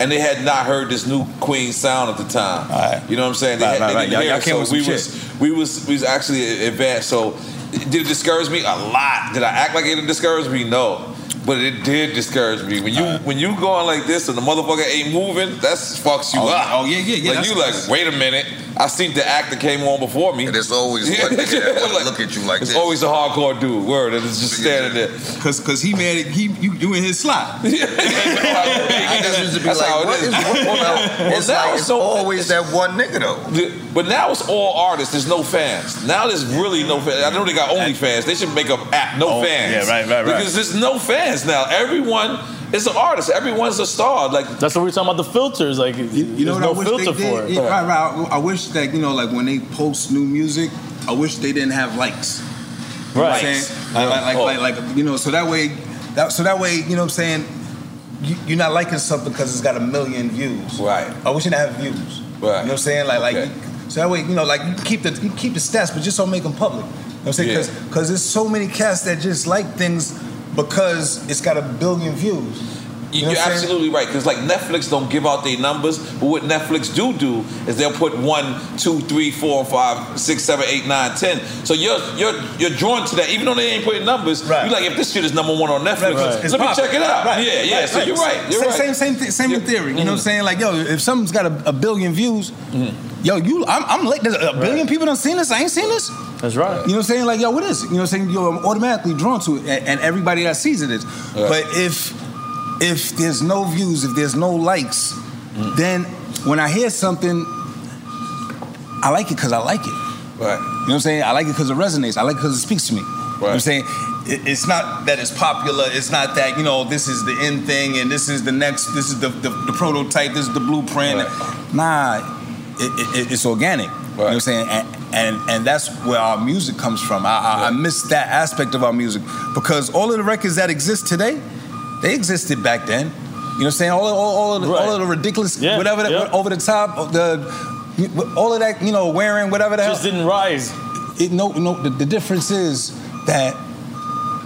And they had not heard this new Queen sound at the time. You know what I'm saying? They, Right, had, they right, didn't Y'all- hear y'all So we was we was we was actually advanced. So did it discourage me? A lot. Did I act like it didn't me? No. But it did discourage me. When you when you going like this and the motherfucker ain't moving, that's fucks you Oh, up. oh, yeah, yeah, yeah, Like you like, wait a minute. I seen the actor came on before me. And it's always one nigga that wanna look at you like It's this. always a hardcore dude. Word, and it's just standing there. Cause, cause he mad at he you doing his slot. I just used to be That's like, it what is. is wrong? Well, It's like it's so- always that one nigga though. But now it's all artists. There's no fans. Now there's really no fans. I know they got only fans. They should make an app no Oh, fans. yeah, right, right, right. Because there's no fans now. Everyone is an artist. Everyone's a star. Like That's what we're talking about the filters. Like You, you know what no I wish filter they for did? it. Yeah, right, right. I wish that you know, like when they post new music, I wish they didn't have likes. You know what I'm Right. saying? Like, like, Oh. like, like, like, you know, so that way, that, so that way, you know what I'm saying? You, you're not liking something because it's got a million views. Right. I wish it have views. Right. You know what I'm saying? Like, like, so that way, you know, like you keep the you keep the stats, but just don't make them public. You know what I'm saying? Yeah. Because because there's so many cats that just like things because it's got a billion views. You- know You're what I'm absolutely right because like Netflix don't give out their numbers, but what Netflix do do is they'll put one, two, three, four, five, six, seven, eight, nine, ten. So you're you're you're drawn to that, even though they ain't putting numbers. Right. You're like if this shit is number one on Netflix, It's let me popular. check it out. Right, Yeah, yeah. right, so you're right. You're same, right. Same, same, thi- same in theory. You know what I'm Mhm. saying? Like, yo, if something's got a, a billion views, yo, you, I'm, I'm late. There's a billion people don't seen this. I ain't seen this. That's right. You know what I'm saying? Like, yo, what is it? You know what I'm saying? Yo, I'm automatically drawn to it, and, and everybody that sees it is. But if if there's no views, if there's no likes, Mm. then when I hear something, I like it because I like it. Right. You know what I'm saying? I like it because it resonates. I like it because it speaks to me. You know what I'm saying? It's not that it's popular. It's not that, you know, this is the end thing and this is the next, this is the, the, the prototype, this is the blueprint. Nah, it, it, it's organic. You know what I'm saying? And, and, and that's where our music comes from. I, I, I miss that aspect of our music because all of the records that exist today, they existed back then. You know what I'm saying? All, all, all, of, the, all of the ridiculous, whatever, that, over the top, the all of that, you know, wearing whatever the Just didn't rise. It, no, no. The, the difference is that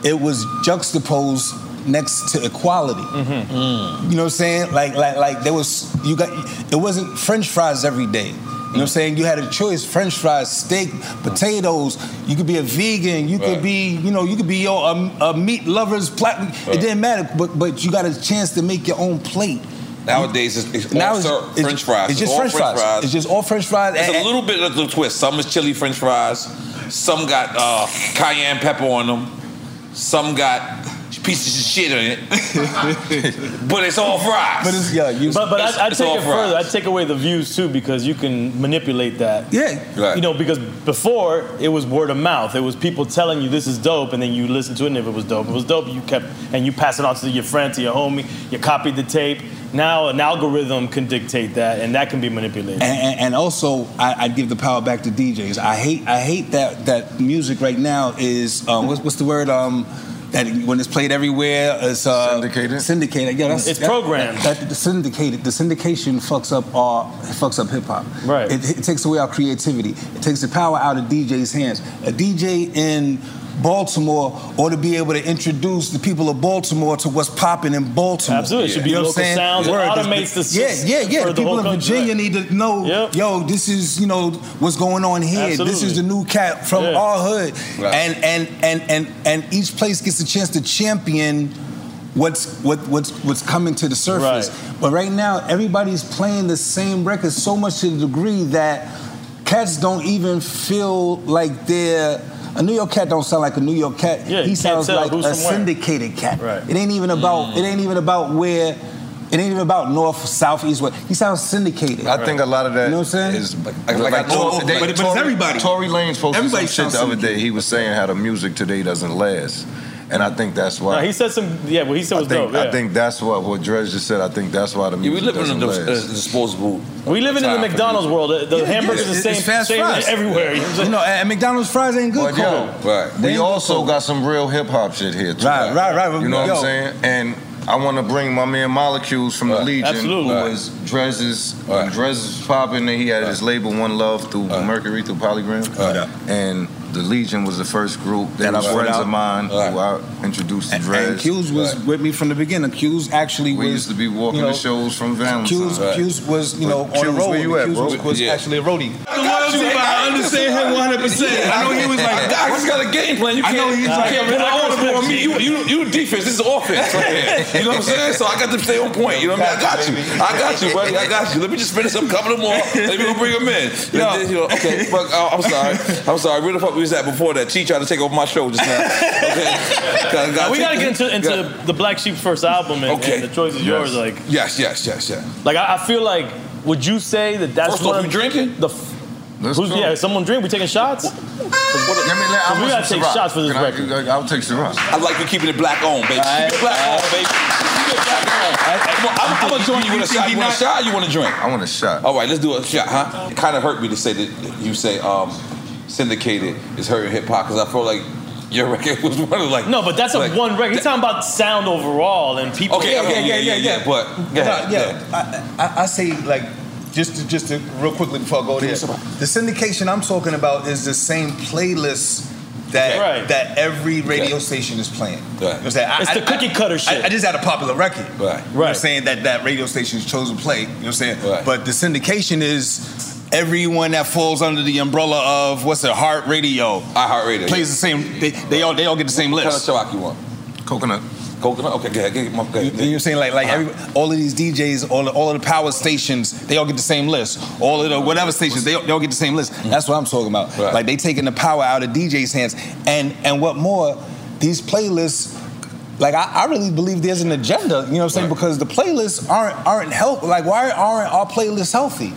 it was juxtaposed next to equality. Mm-hmm. You know what I'm saying? Like, like, like there was you got. It wasn't French fries every day. You know what I'm saying? You had a choice: French fries, steak, potatoes. You could be a vegan. You could be, you know, you could be yo, a, a meat lover's plat. It didn't matter, but but you got a chance to make your own plate. Nowadays, it's, it's Now it's- French fries. it's just all French fries. It's just all French fries. It's a little bit of the twist. Some is chili French fries. Some got uh, cayenne pepper on them. Some got pieces of shit in it. but it's all fries. But it's yeah. You, But but It's- I, I it's take all it further. I fries. take away the views too because you can manipulate that. Yeah. Right. You know because before it was word of mouth. It was people telling you this is dope, and then you listen to it. and if it was dope, it was dope. You kept and you pass it on to your friend, to your homie. You copied the tape. Now an algorithm can dictate that, and that can be manipulated. and, and, and also I, I give the power back to DJs. I hate I hate that that music right now is um, what's, what's the word um, that when it's played everywhere it's uh, syndicated. Syndicated. Yeah, that's It's that- programmed. That, the syndicated. The syndication fucks up our fucks up hip hop. Right. It, it takes away our creativity. It takes the power out of DJ's hands. A DJ in Baltimore ought to be able to introduce the people of Baltimore to what's popping in Baltimore. Absolutely. It should be what I'm local saying? sounds. It automates the Yeah, yeah, yeah. for The the people whole in country. Virginia need to know, yo, this is, you know, what's going on here. This is the new cat from Yeah. our hood. Right. And, and and and and each place gets a chance to champion what's what what's what's coming to the surface. But right now, everybody's playing the same record so much to the degree that cats don't even feel like they're a New York cat don't sound like a New York cat. Yeah, he sounds like a from where. syndicated cat. Right. It ain't even about it ain't even about where it ain't even about north, south, east, west. He sounds syndicated. I think a lot of that You know what I'm saying? is like, Like- like, like- Tor- oh, they- but- but it's Tory- everybody. Tory Lanez posted Everybody some shit the other day. He was saying how the music today doesn't last, and I think that's why. No, he said some. Yeah, what he said I was think, dope. I think that's what what Dres just said. I think that's why the Yeah, we music live in doesn't a dis- last. uh, disposable. We living in the time for McDonald's world. The, the Yeah, hamburgers yeah, the it's same, fast same fries. everywhere. You know what I'm saying? You know, and McDonald's fries ain't good. But yo, right. They We also good got some real hip hop shit here too. Right, right, right. You know what I'm saying? And I want to bring my man Molecules from the Legion, Absolutely. who Right. was Dres's. When Dres was popping, he had his label One Love through Mercury through Polygram, and the Legion was the first group. They That I were friends out. of mine who I introduced to And, Dres. and Q's was with me from the beginning. Q's actually We was. used to be walking you know, the shows from Valentine. Q's, Q's was, you know, But on the road. where you at, Q's bro? was, was Yeah. actually a roadie. The loyalty, but I understand him 100%. I know he was like, I just got a game plan. You can't, know he's you like, can't put all on me. You, you, you defense. This is offense right here. You know what I'm saying? So I got to stay on point. You know what I mean? I got you. I got you, buddy. I got you. Let me just finish up a couple of more. Let me go bring them in. Yo. You know, okay, but uh, I'm sorry. I'm sorry. Where the fuck we was at before that? Chi tried to take over my show just now. Okay. Got- got- Now, we got to get into, into got- the Black Sheep's first album, and, Okay. and the choice is yours. Like, Yes, yes, yes, yes. like I, I feel like, would you say that that's First one off, of you drinking? The f- Let's who's, go. yeah, someone drink. We taking shots. Let me, let, I we gotta take Ciroc. shots for this Can I- record. I'll take Ciroc. I like you keeping it black on, baby. Keep it black on, baby. Keep it black on. Come I'm, I'm gonna join you with a shot. You want a shot? You want a drink? I want a shot. All right, let's do a shot, huh? It kind of hurt me to say that you say um, syndicated is hurting hip hop because I feel like Your record was one of like no, but that's a like- one record. He's talking about sound overall and people. Okay, okay, yeah, yeah, yeah, but go No, ahead, go yeah, I, I, I say like just to, just to, real quickly before I go there. The syndication I'm talking about is the same playlist that Right. that every radio station is playing. You know what I'm? I- It's the I- cookie cutter I- shit. I, just had a popular record. Right. You know what I'm saying that that radio station chose to play. You know what I'm saying? But the syndication is everyone that falls under the umbrella of what's it, Heart Radio. iHeartRadio plays the same. They, they all they all get the same What list. kind of Chewbacca you want? Coconut. Coconut. Okay, go ahead. Ahead. Go. You, know saying? Like, like every, uh-huh. all of these DJs, all, all of the power stations, they all get the same list. All of the whatever stations, they, all- they all get the same list. Mm-hmm. That's what I'm talking about. Like they taking the power out of DJs' hands. And and what more, these playlists. Like I, I really believe there's an agenda, you know what I'm saying? Because the playlists aren't aren't help. Like why aren't our playlists healthy?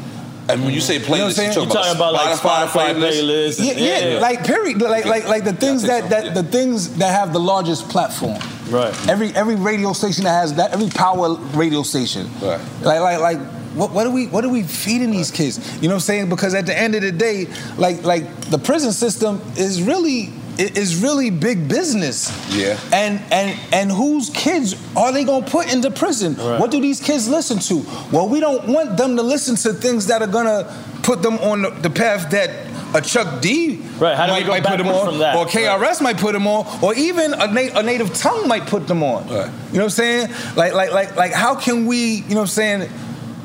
And when you say You know what I'm playlists, saying? you talking about Spotify, playlist? Yeah, yeah, like period. Like like like the things that that the things that have the largest platform. Right. Every every radio station that has that every power radio station. Right. Like like like what, what are we what are we feeding these kids? You know what I'm saying? Because at the end of the day, like like the prison system is really is really big business. Yeah. And and and whose kids are they gonna put into prison? What do these kids listen to? Well, we don't want them to listen to things that are gonna put them on the, the path that a Chuck D Right, how do we might, go might put them on, from that? or KRS might put them on, or even a, na- a native tongue might put them on. You know what I'm saying? Like like like like how can we? You know what I'm saying?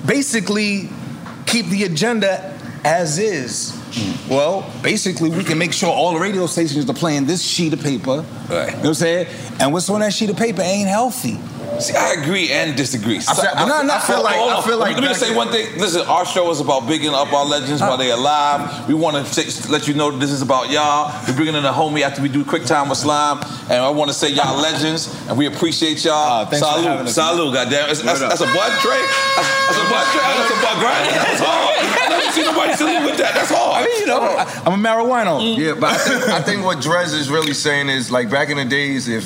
Basically, keep the agenda as is. Hmm. Well, basically, we can make sure all the radio stations are playing this sheet of paper. Right. You know what I'm saying? And what's on that sheet of paper ain't healthy. See, I agree and disagree. I feel- no, no, I feel like- Hold I feel like Let me just say one thing. Listen, our show is about bigging up our legends while they're alive. We want to let you know that this is about y'all. We're bringing in a homie after we do quick time with slime, and I want to say y'all legends, and we appreciate y'all. Uh, thanks for having us, salute, goddamn. That's, that's, that's a butt tray. That's, that's a butt tray. That's a butt grind. That's hard. I never seen nobody salute with that. That's hard. I mean, you know, I, I'm a marijuana. Yeah, but I think, I think what Dres is really saying is like back in the days, if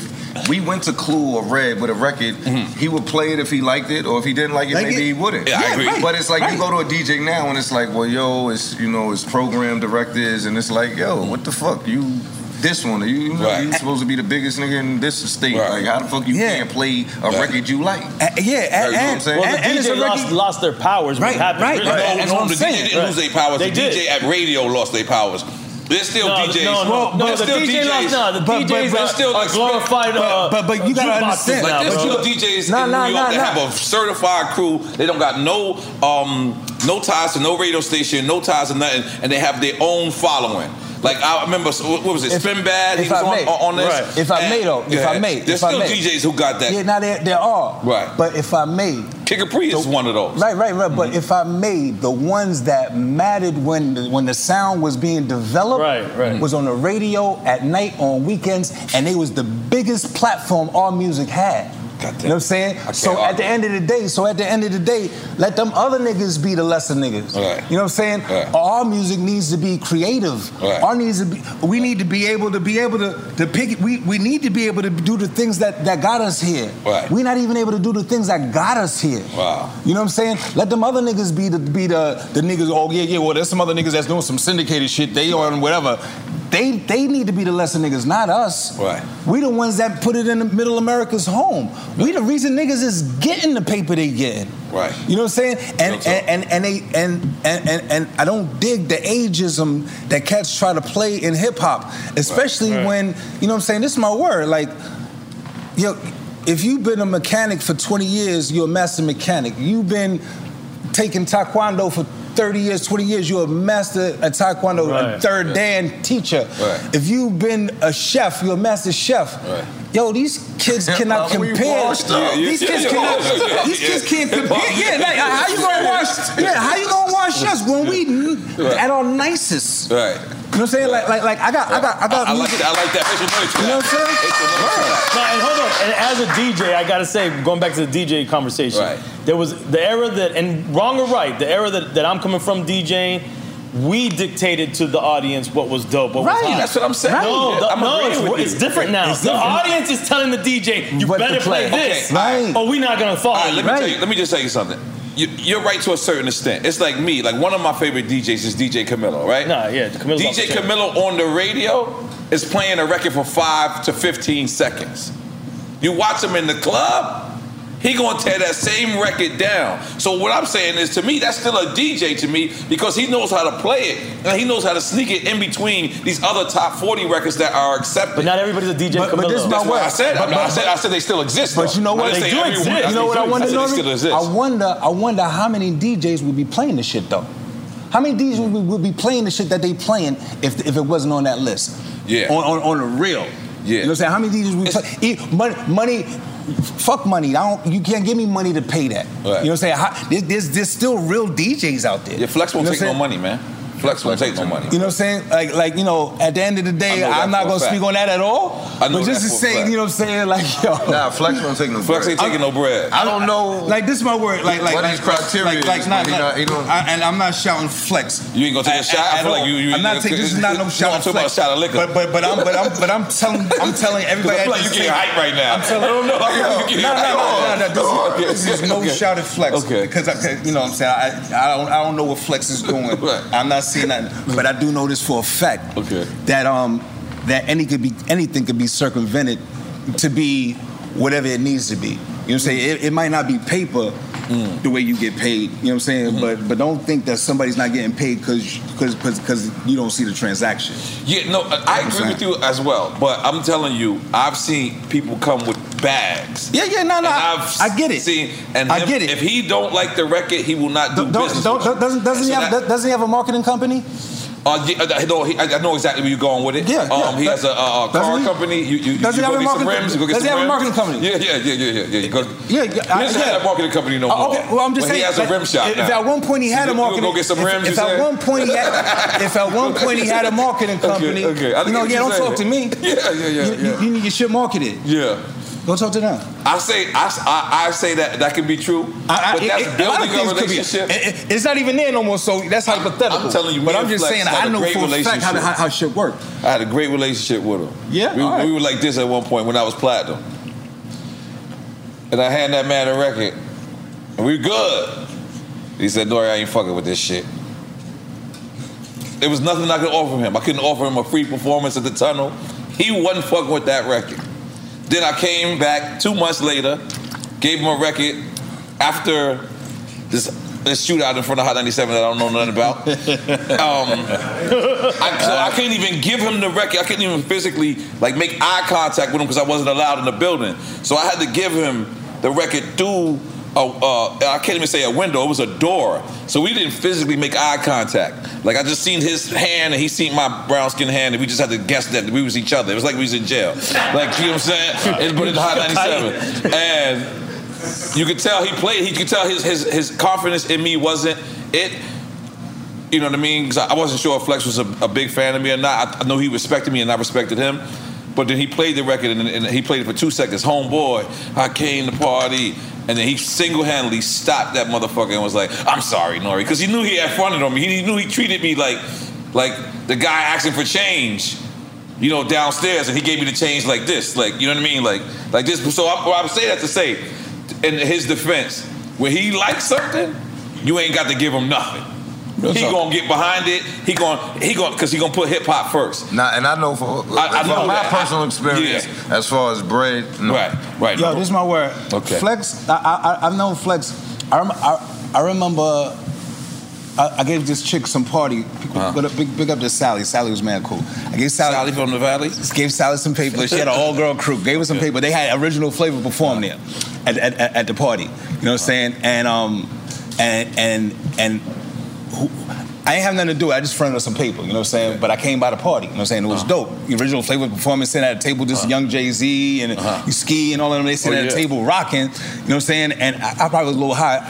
we went to Clue or Red with a record, mm-hmm. he would play it if he liked it, or if he didn't like it, Like maybe it. he wouldn't. Yeah, I agree. right, But it's like right. you go to a DJ now and it's like, well, yo, it's you know, it's program directors, and it's like, yo, what the fuck, you. This one, you, you know, Right. you supposed to be the biggest nigga in this state. Like, how the fuck you can't play a record you like? yeah, you know what I'm saying? Well, the DJ lost, lost their powers. What Right, happened? right, really. right. No, That's no, what I'm the saying. DJ didn't lose their powers. They the did. DJ at radio lost their powers. There's still No, DJs. no, no, no, There's the still DJ DJs. lost- no, the but, DJs but, but are- still are like glorified, uh, but, but you gotta understand. Like there's but still you- DJs Nah, in nah, New York nah, that nah. have a certified crew. They don't got no um no ties to no radio station, no ties to nothing, and they have their own following. Like I remember, what was it? If- Spinbad. He if was I on, may. on this. Right. If I And- may, though, if Yeah. I may, there's if I still may. DJs who got that. Yeah, now there, there are. Right. But if I may. Kid Capri is one of those. Right, right, right. But mm-hmm. if I may, the ones that mattered when the, when the sound was being developed Right, right. was on the radio at night on weekends, and it was the biggest platform our music had. You know what I'm saying? So at the end of the day, so at the end of the day, let them other niggas be the lesser niggas. Right. You know what I'm saying? Right. Our music needs to be creative. Right. Our needs to be. We need to be able to be able to to pick. We we need to be able to do the things that that got us here. Right. We're not even able to do the things that got us here. Wow. You know what I'm saying? Let them other niggas be the be the the niggas. Oh yeah, yeah. Well, there's some other niggas that's doing some syndicated shit. They on whatever. They they need to be the lesser niggas, not us. Right. We the ones that put it in the middle America's home. We the reason niggas is getting the paper they getting. Right. You know what I'm saying? And and, and and they and, and and and I don't dig the ageism that cats try to play in hip hop, especially Right. when you know what I'm saying. This is my word. Like, yo, if you've been a mechanic for 20 years, you're a master mechanic. You've been taking taekwondo for 30 years, 20 years, you're a master at taekwondo, a Right. third dan teacher. Right. If you've been a chef, you're a master chef. Right. Yo, these kids cannot compare. These kids cannot. yeah, yeah, These kids can't compare. Yeah, like, how you gonna wash? Yeah, how you gonna wash us when we Right. at our nicest? Right. You know what I'm saying? Like, like, like I got, I got, I got. I, I like music- that. I like that. Make some noise You know what I'm saying? Make some noise for. No, and hold on. And as a DJ, I gotta say, going back to the DJ conversation, Right. there was the era that, and wrong or right, the era that, that I'm coming from DJing. We dictated to the audience what was dope, what Right, was that's what I'm saying. No, the- I'm no, it's, it's different now. It's the different. audience is telling the DJ, you What better play, play. this, Okay, Right. or we not gonna fall." All right, let me Right. tell you. Let me just tell you something. You, you're right to a certain extent. It's like me. Like one of my favorite DJs is DJ Camilo, right? Nah, yeah, Camilo's DJ. Camilo on the radio is playing a record for five to fifteen seconds. You watch him in the club, he gonna tear that same record down. So what I'm saying is, to me, that's still a DJ to me because he knows how to play it and he knows how to sneak it in between these other top 40 records that are accepted. But not everybody's a DJ But- but this is my That's what word. I said. But- I, I said I said they still exist. But though. you know I what? didn't say everyone- I You know what I said wonder, they still exist. I wonder. I wonder how many DJs would be playing this shit though. How many DJs would, would be playing the shit that they playing if, if it wasn't on that list? Yeah. On on, on the real. Yeah. You know what I'm saying? How many DJs would be play, money, money? Fuck money. I don't. You can't give me money to pay that. You know what I'm saying? How, there's, there's there's still real DJs out there. Yeah, Flex won't You know take no money, man. Flex won't take no money. You know what I'm saying? Like, like you know, at the end of the day, I know that I'm not gonna speak on that at all. I know but just to say, fact. you know what I'm saying? Like, yo, Nah, Flex won't take no Flex ain't taking no bread. I don't know. Like this is my word. Like like What like criteria Like, like not, he not- he I, and I'm not shouting flex. You ain't gonna take a At- shot? I feel like you- you- I'm not taking. This is not no shot. I'm talking about a shot of liquor. But but but I'm but I'm but I'm telling I'm telling everybody. I feel like you getting hype right now. I'm telling. I don't know. No, no, no, no, no, This is, no shouted flex. Okay. Because you know, what I'm saying I, I don't I don't know what flex is doing. I'm not seeing that, but I do know this for a fact. Okay. That um that any could be anything could be circumvented to be whatever it needs to be. You know what I'm saying? It, it might not be paper Mm. the way you get paid. You know what I'm saying? Mm-hmm. But but don't think that somebody's not getting paid because because because you don't see the transaction. Yeah, no, I agree with you as well. But I'm telling you, I've seen people come with bags. Yeah, yeah, no, no, I- I've I get it. Seen, and I him- get it. If he don't like the record, he will not do Don't, business. don't, don't, doesn't doesn't he have that- doesn't he have a marketing company? Uh, yeah, I know, he, I know exactly where you're going with it. Yeah, um, yeah. he has a, a, a car he? company. You, you, you he have go a get some marketing- rims. You go get does he have a marketing company? Yeah, yeah, yeah, yeah, yeah. You go, Yeah, yeah, I- he doesn't yeah. have a marketing company no Oh, more. okay, well, I'm just But saying. he has a rim shop If now. at one point he had You a marketing, go get some rims. If, you at one point he had, if at one point he had a marketing company, okay. I you know, yeah, don't talk to me. Yeah, yeah, yeah, You, you- yeah. you need your shit marketed. Yeah. Go talk to them. I say I, I, I say that that can be true, I- I- but that's it- a building a things could be- relationship. it- it- it's not even there no more, so that's hypothetical. I'm telling you, but I'm just saying, I know for a fact how, relationship. how, how shit worked. I had a great relationship with him. Yeah, we, right. we were like this at one point when I was platinum, and I hand that man a record, and we good. He said, "Nori, I ain't fucking with this shit." There was nothing I could offer him. I couldn't offer him a free performance at the tunnel. He wasn't fucking with that record. Then I came back two months later, gave him a record after this this shootout in front of Hot 97 that I don't know nothing about. Um, I, so I couldn't even give him the record. I couldn't even physically like make eye contact with him because I wasn't allowed in the building. So I had to give him the record through. A, uh, I can't even say a window. It was a door. So we didn't physically make eye contact. Like I just seen his hand and he seen my brown skin hand, and we just had to guess that we was each other. It was like we was in jail. Like you know what I'm saying? It's but in Hot 97, and you could tell he played. He could tell his his his confidence in me wasn't it. You know what I mean? Because I wasn't sure if Flex was a, a big fan of me or not. I, I know he respected me and I respected him. But then he played the record and, and he played it for two seconds. Homeboy, I came to party. And then he single-handedly stopped that motherfucker and was like, "I'm sorry, Nori," because he knew he had fronted on me. He, knew he treated me like, like the guy asking for change, you know, downstairs, and he gave me the change like this, like you know what I mean, like, like this. So I, I would say that to say, in his defense, when he likes something, you ain't got to give him nothing. He gonna get behind it. He gonna he gonna because he gonna put hip hop first. Nah, and I know for, I- I know my that. personal I- experience, as far as bread, no. Right, right. Yo, this is my word. Okay. Flex, I, I, I've known Flex. I, rem- I, I remember I, I gave this chick some party. Big, up- big, big up to Sally. Sally was mad cool. I gave Sally, Sally from the Valley? Gave Sally some paper. She had an all girl crew. Gave her some paper. They had original flavor perform there at, at, at, at the party. You know what I'm saying? And um and and and who, I ain't have nothing to do. I just fronted her some paper, you know what I'm saying? But I came by the party, you know what I'm saying? It was uh-huh. dope. The original flavor performance sitting at a table, just uh-huh. young Jay Z and uh-huh. you ski and all of them. They sitting Oh, at a table rocking, you know what I'm saying? And I, I probably was a little high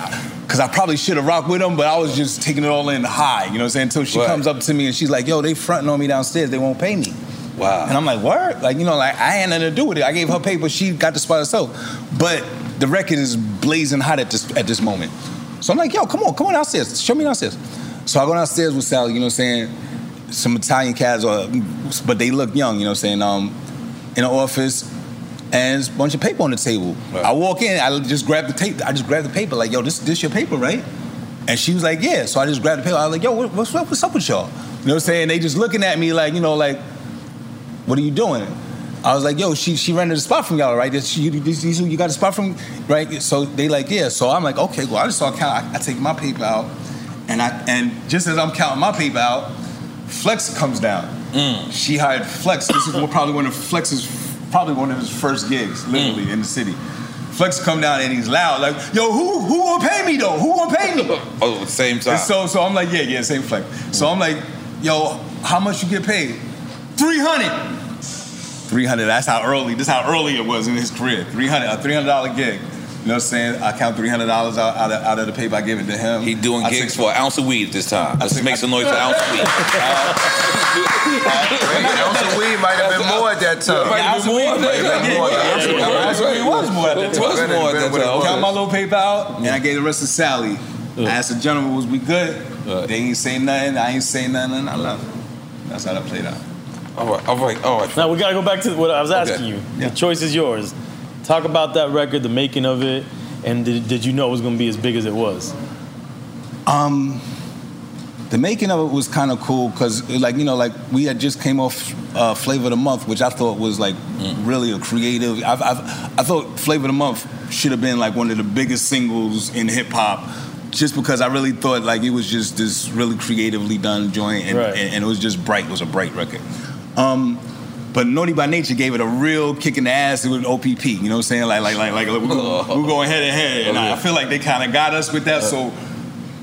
because I probably should have rocked with them, but I was just taking it all in high, you know what I'm saying? Until she Right. comes up to me and she's like, yo, they fronting on me downstairs. They won't pay me. Wow. And I'm like, what? Like, you know, like I had nothing to do with it. I gave her paper, she got the spot herself. But the record is blazing hot at this at this moment. So I'm like, yo, come on, come on downstairs. Show me downstairs. So I go downstairs with Sally, you know what I'm saying? Some Italian cats, or, but they look young, you know what I'm saying? Um, in the office, and there's a bunch of paper on the table. I walk in, I just grab the tape. I just grab the paper, like, yo, this this your paper, right? And she was like, yeah. So I just grabbed the paper. I was like, yo, what, what's up? What's up with y'all? You know what I'm saying? They just looking at me like, you know, like, what are you doing? I was like, yo, she she rented a spot from y'all, right? This, you, this, this- you got a spot from, right? So they like, yeah. So I'm like, okay, well, I just saw count. I, I take my paper out, and I and just as I'm counting my paper out, Flex comes down. Mm. She hired Flex. This is probably one of Flex's, probably one of his first gigs, mm. literally in the city. Flex come down and he's loud, like, yo, who who gonna pay me though? Who gonna pay me? Oh, same time. And so so I'm like, yeah, yeah, same Flex. So I'm like, yo, how much you get paid? 300. 300. That's how early. This is how early it was in his career. 300. A 300 dollar gig. You know what I'm saying? I count 300 dollars out, out, of, out of the paper. I give it to him. He doing I gigs take- for an ounce of weed this time. Let's make some noise for an ounce of weed. ounce of weed might have been more at that time. Yeah, ounce of weed, Might have been more. weed was more at that It time. was more at that time. Count my little paper out, and I gave the rest to Sally. I asked the gentleman, was we good? They ain't say nothing. I ain't say nothing. I left. That's how that played out. All right, all right, all right. Now we gotta go back to what I was Okay. asking you. The choice is yours. Talk about that record, the making of it, and did, did you know it was gonna be as big as it was? Um, the making of it was kind of cool because, like you know, like we had just came off uh, Flavor of the Month, which I thought was like really a creative. I've, I've, I thought Flavor of the Month should have been like one of the biggest singles in hip hop, just because I really thought like it was just this really creatively done joint, and, Right. and, and it was just bright. It was a bright record. Um, but Naughty by Nature gave it a real kick in the ass with OPP. You know what I'm saying? Like, like, like, like we're, we're going head and head, and I feel like they kind of got us with that. So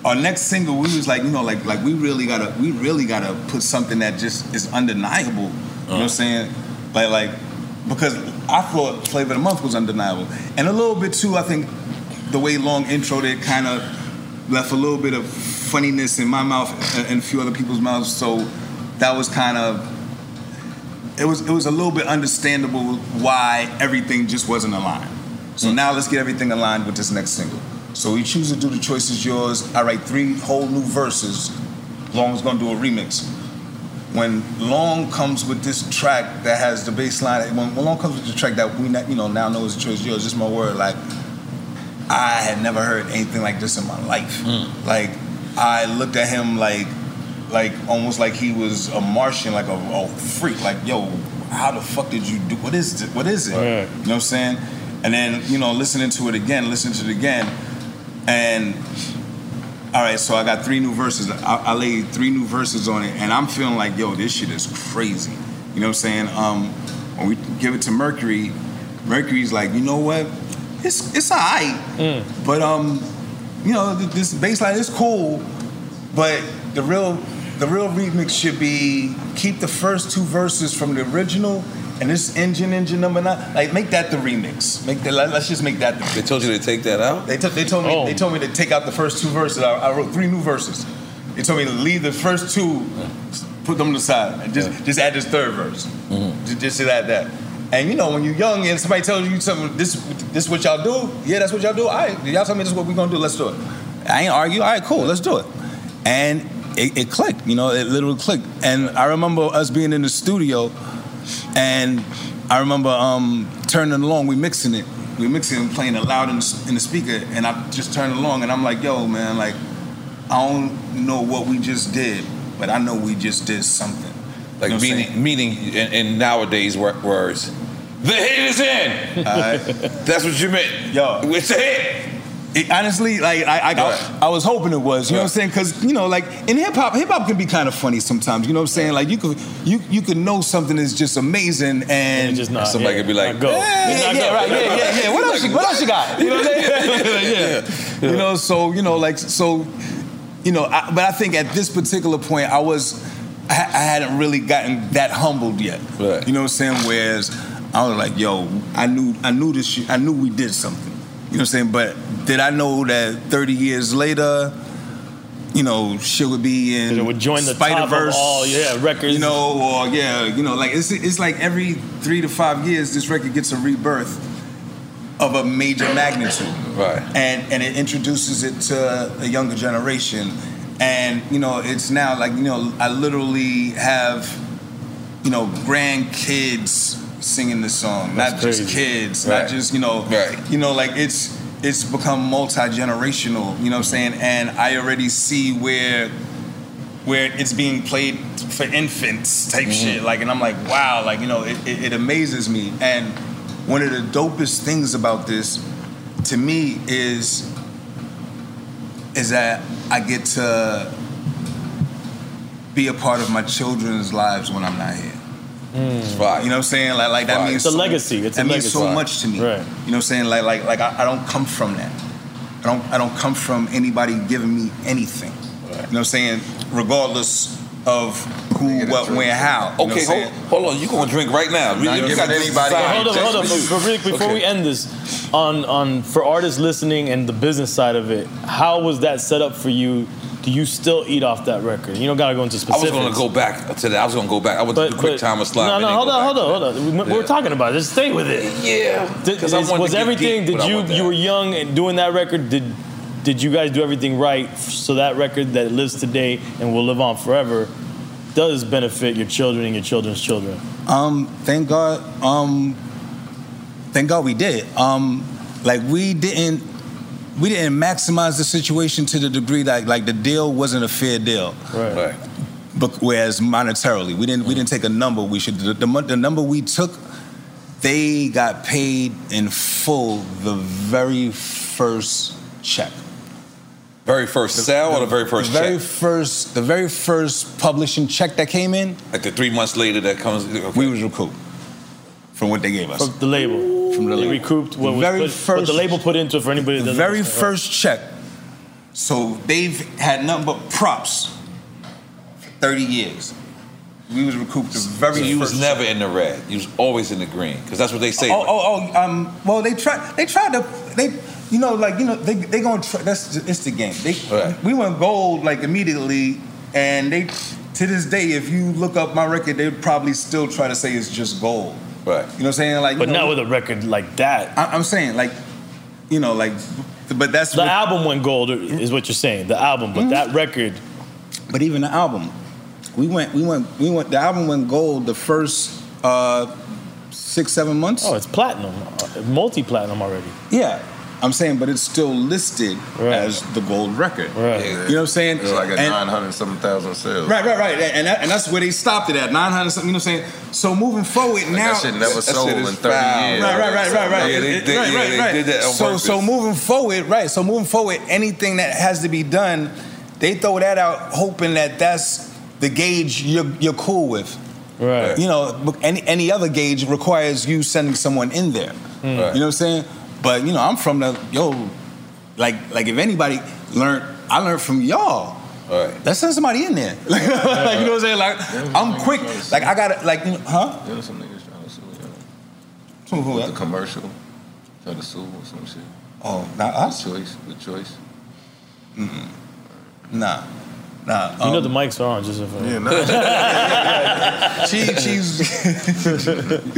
our next single, we was like, you know, like like we really gotta we really gotta put something that just is undeniable. You know what I'm saying? Like like because I thought Flavor of the Month was undeniable, and a little bit too. I think the way Lawnge introed it kind of left a little bit of funniness in my mouth and- and a few other people's mouths. So that was kind of it was it was a little bit understandable why everything just wasn't aligned. So mm. now let's get everything aligned with this next single. So we choose to do the choice is yours. I write three whole new verses. Lawnge's gonna do a remix. When Lawnge comes with this track that has the bass line, when, when Lawnge comes with the track that we not, you know now know is the choice is yours, just my word, like I had never heard anything like this in my life. Mm. Like I looked at him like like almost like he was a Martian, like a, a freak. Like, yo, how the fuck did you do? What is it? What is it? You know what I'm saying? And then you know, listening to it again, listening to it again, and all right, so I got three new verses. I, I laid three new verses on it, and I'm feeling like, yo, this shit is crazy. You know what I'm saying? Um, when we give it to Mercury, Mercury's like, you know what? It's it's alright, but um, you know, this bass line is cool, but the real the real remix should be keep the first two verses from the original and this engine engine number nine. Like make that the remix. Make that let- let's just make that the They told you to take that out? they, took they told me they oh. told me to take out the first two verses. I, I wrote three new verses. They told me to leave the first two put them to the side and just just add this third verse. Mm-hmm. Just, just to add that. And you know when you're young and somebody tells you something this this is what y'all do? Yeah that's what y'all do? All right y'all tell me this is what we're gonna do. Let's do it. I ain't argue. All right cool. Let's do it. And it, it clicked, you know, it literally clicked. And I remember us being in the studio, and I remember um, turning along, we mixing it, we mixing and playing it loud in the, in the speaker, and I just turned along, and I'm like, yo, man, like, I don't know what we just did, but I know we just did something. Like You know meaning, meaning in, in nowadays words, the hit is in. That's what you meant. Yo, it's a hit. It, honestly, like I, I, I was hoping it was. You know what I'm saying? Because you know, like in hip hop, hip hop can be kind of funny sometimes. You know what I'm saying? Like you could, you you could know something is just amazing, and, just not- Somebody yeah, could be like, not go. Yeah, Just yeah, not yeah, right, yeah, yeah, yeah. What else? You, what else you got? You know what I'm saying? yeah. You know, so you know, like so, you know. I, but I think at this particular point, I was, I, I hadn't really gotten that humbled yet. You know what I'm saying? Whereas I was like, yo, I knew, I knew this. I knew we did something. You know what I'm saying? But did I know that 30 years later? You know, shit would be in It would join the top of Spider-Verse, all, yeah, records. You know, or yeah, you know, like it's it's like every three to five years, this record gets a rebirth of a major magnitude, right? And and it introduces it to a younger generation, and you know, it's now like you know, I literally have, you know, grandkids singing the song, That's not just kids, Right. not just you know, you know, like it's it's become multi generational. You know what I'm saying? And I already see where where it's being played for infants type Mhm. shit. Like, and I'm like, wow, like you know, it, it, it amazes me. And one of the dopest things about this, to me, is is that I get to be a part of my children's lives when I'm not here. Mm. Right. You know what I'm saying? Like, like that Right. means It's a so- legacy. It's a that means legacy. so much to me. Right. You know what I'm saying? Like, like, like I, I don't come from that. I don't, I don't come from anybody giving me anything. You know what I'm saying? Regardless of who, what, when, how. You Okay, what I'm hold, hold on. You gonna drink right now? Not You giving got anybody- side. hold on, hold on. Just- But Rick, before Okay. we end this, on on for artists listening and the business side of it, how was that set up for you? Do you still eat off that record? You don't gotta go into specific. I was gonna go back to that. I was gonna go back. I went to the quick time of slide. No, and no, then hold on, hold on, to hold on. We- We're talking about it. Just stay with it. Yeah, Did, 'cause I is- wanted was to everything? deep, did you you were young and doing that record? Did did you guys do everything right so that record that lives today and will live on forever does benefit your children and your children's children? Um, thank God. Um, thank God we did. Um, like we didn't, we didn't maximize the situation to the degree that like the deal wasn't a fair deal. Right. But whereas monetarily, we didn't we didn't take a number. We should the, the, the number we took. They got paid in full the very first check. Very first sale or the very first the very first, the very first publishing check that came in. Like the three months later that comes. We was recouped from what they gave us. From the label. From the They label. recouped what The was very put, what first- the label put into it for anybody the very understand. first check. So they've had nothing but props for 30 years. We was recouped the very So you first was never in the red. You was always in the green because that's what they say. Oh, oh, oh, um, well, they tried. They tried to. They, you know, like you know, they they gonna try. That's it's the game. They Right. we went gold like immediately, and they to this day, if you look up my record, they would probably still try to say it's just gold. Right. You know what I'm saying? Like, But know, not with a record like that. I, I'm saying like, you know, like, but that's The album went gold, is what you're saying. The album, but that record. But even the album, we went, we went, we went. The album went gold the first uh, six, seven months. Oh, it's platinum, uh, multi-platinum already. Yeah, I'm saying, but it's still listed as the gold record. Right. You know what I'm saying? It's like a And- 900 something thousand sales. Right, right, right, and that, and that's where they stopped it at 900 something. You know what I'm saying? So moving forward Like, now, that shit never sold in 30 years. Right, right, right, right, right. Yeah, they It- did- right, yeah, right, they right. did that on so, purpose. so moving forward, right? So moving forward, anything that has to be done, they throw that out, hoping that that's the gauge you're you're cool with. Right. You know, any any other gauge requires you sending someone in there. Mm. You know what I'm saying? But you know, I'm from the yo, like like if anybody learned, I learned from y'all. All right. Let's send somebody in there. like, you know what I'm saying? Like I'm quick. Like I got to like you know, huh? There was some niggas trying to sue you. Who, who, With the commercial. Try to sue or some shit. Oh, not us? The choice. The choice. Mm-mm. Nah. Nah. You know um, the mics are on, just if Yeah, she, she's.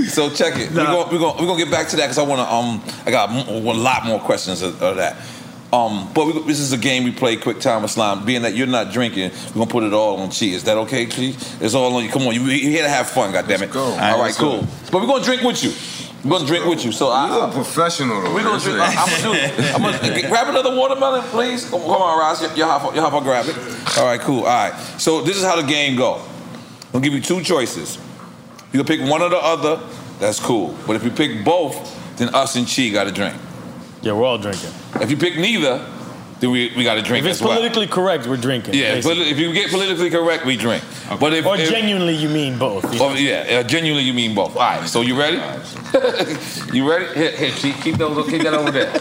so check it. We're gonna, we're gonna we're gonna get back to that because I wanna um I got a lot more questions of, of that. Um, but we, this is a game we play, quick time Islam. Being that you're not drinking, we're gonna put it all on Chi. Is that okay, Chi? It's all on you. Come on, you, you're here to have fun, goddammit. go. All right, Let's cool. go. But we're gonna drink with you. We're gonna drink with you. So I, You're a professional though. we're gonna drink. I, I'm gonna do. I'm gonna grab another watermelon, please. Come, come on, Ross. You hop, you hop, I'll grab it. All right, cool. All right. So this is how the game go. I'll give you two choices. You can pick one or the other. That's cool. But if you pick both, then us and Chi got to drink. Yeah, we're all drinking. If you pick neither, then we, we got to drink If it's as well. politically correct, we're drinking. yeah, basically. if you get politically correct, we drink. But if, or if- genuinely, you mean both. you Oh, yeah, uh, genuinely you mean both. All right, so you ready? you ready? Here, here, Chi, keep, those, keep that over there.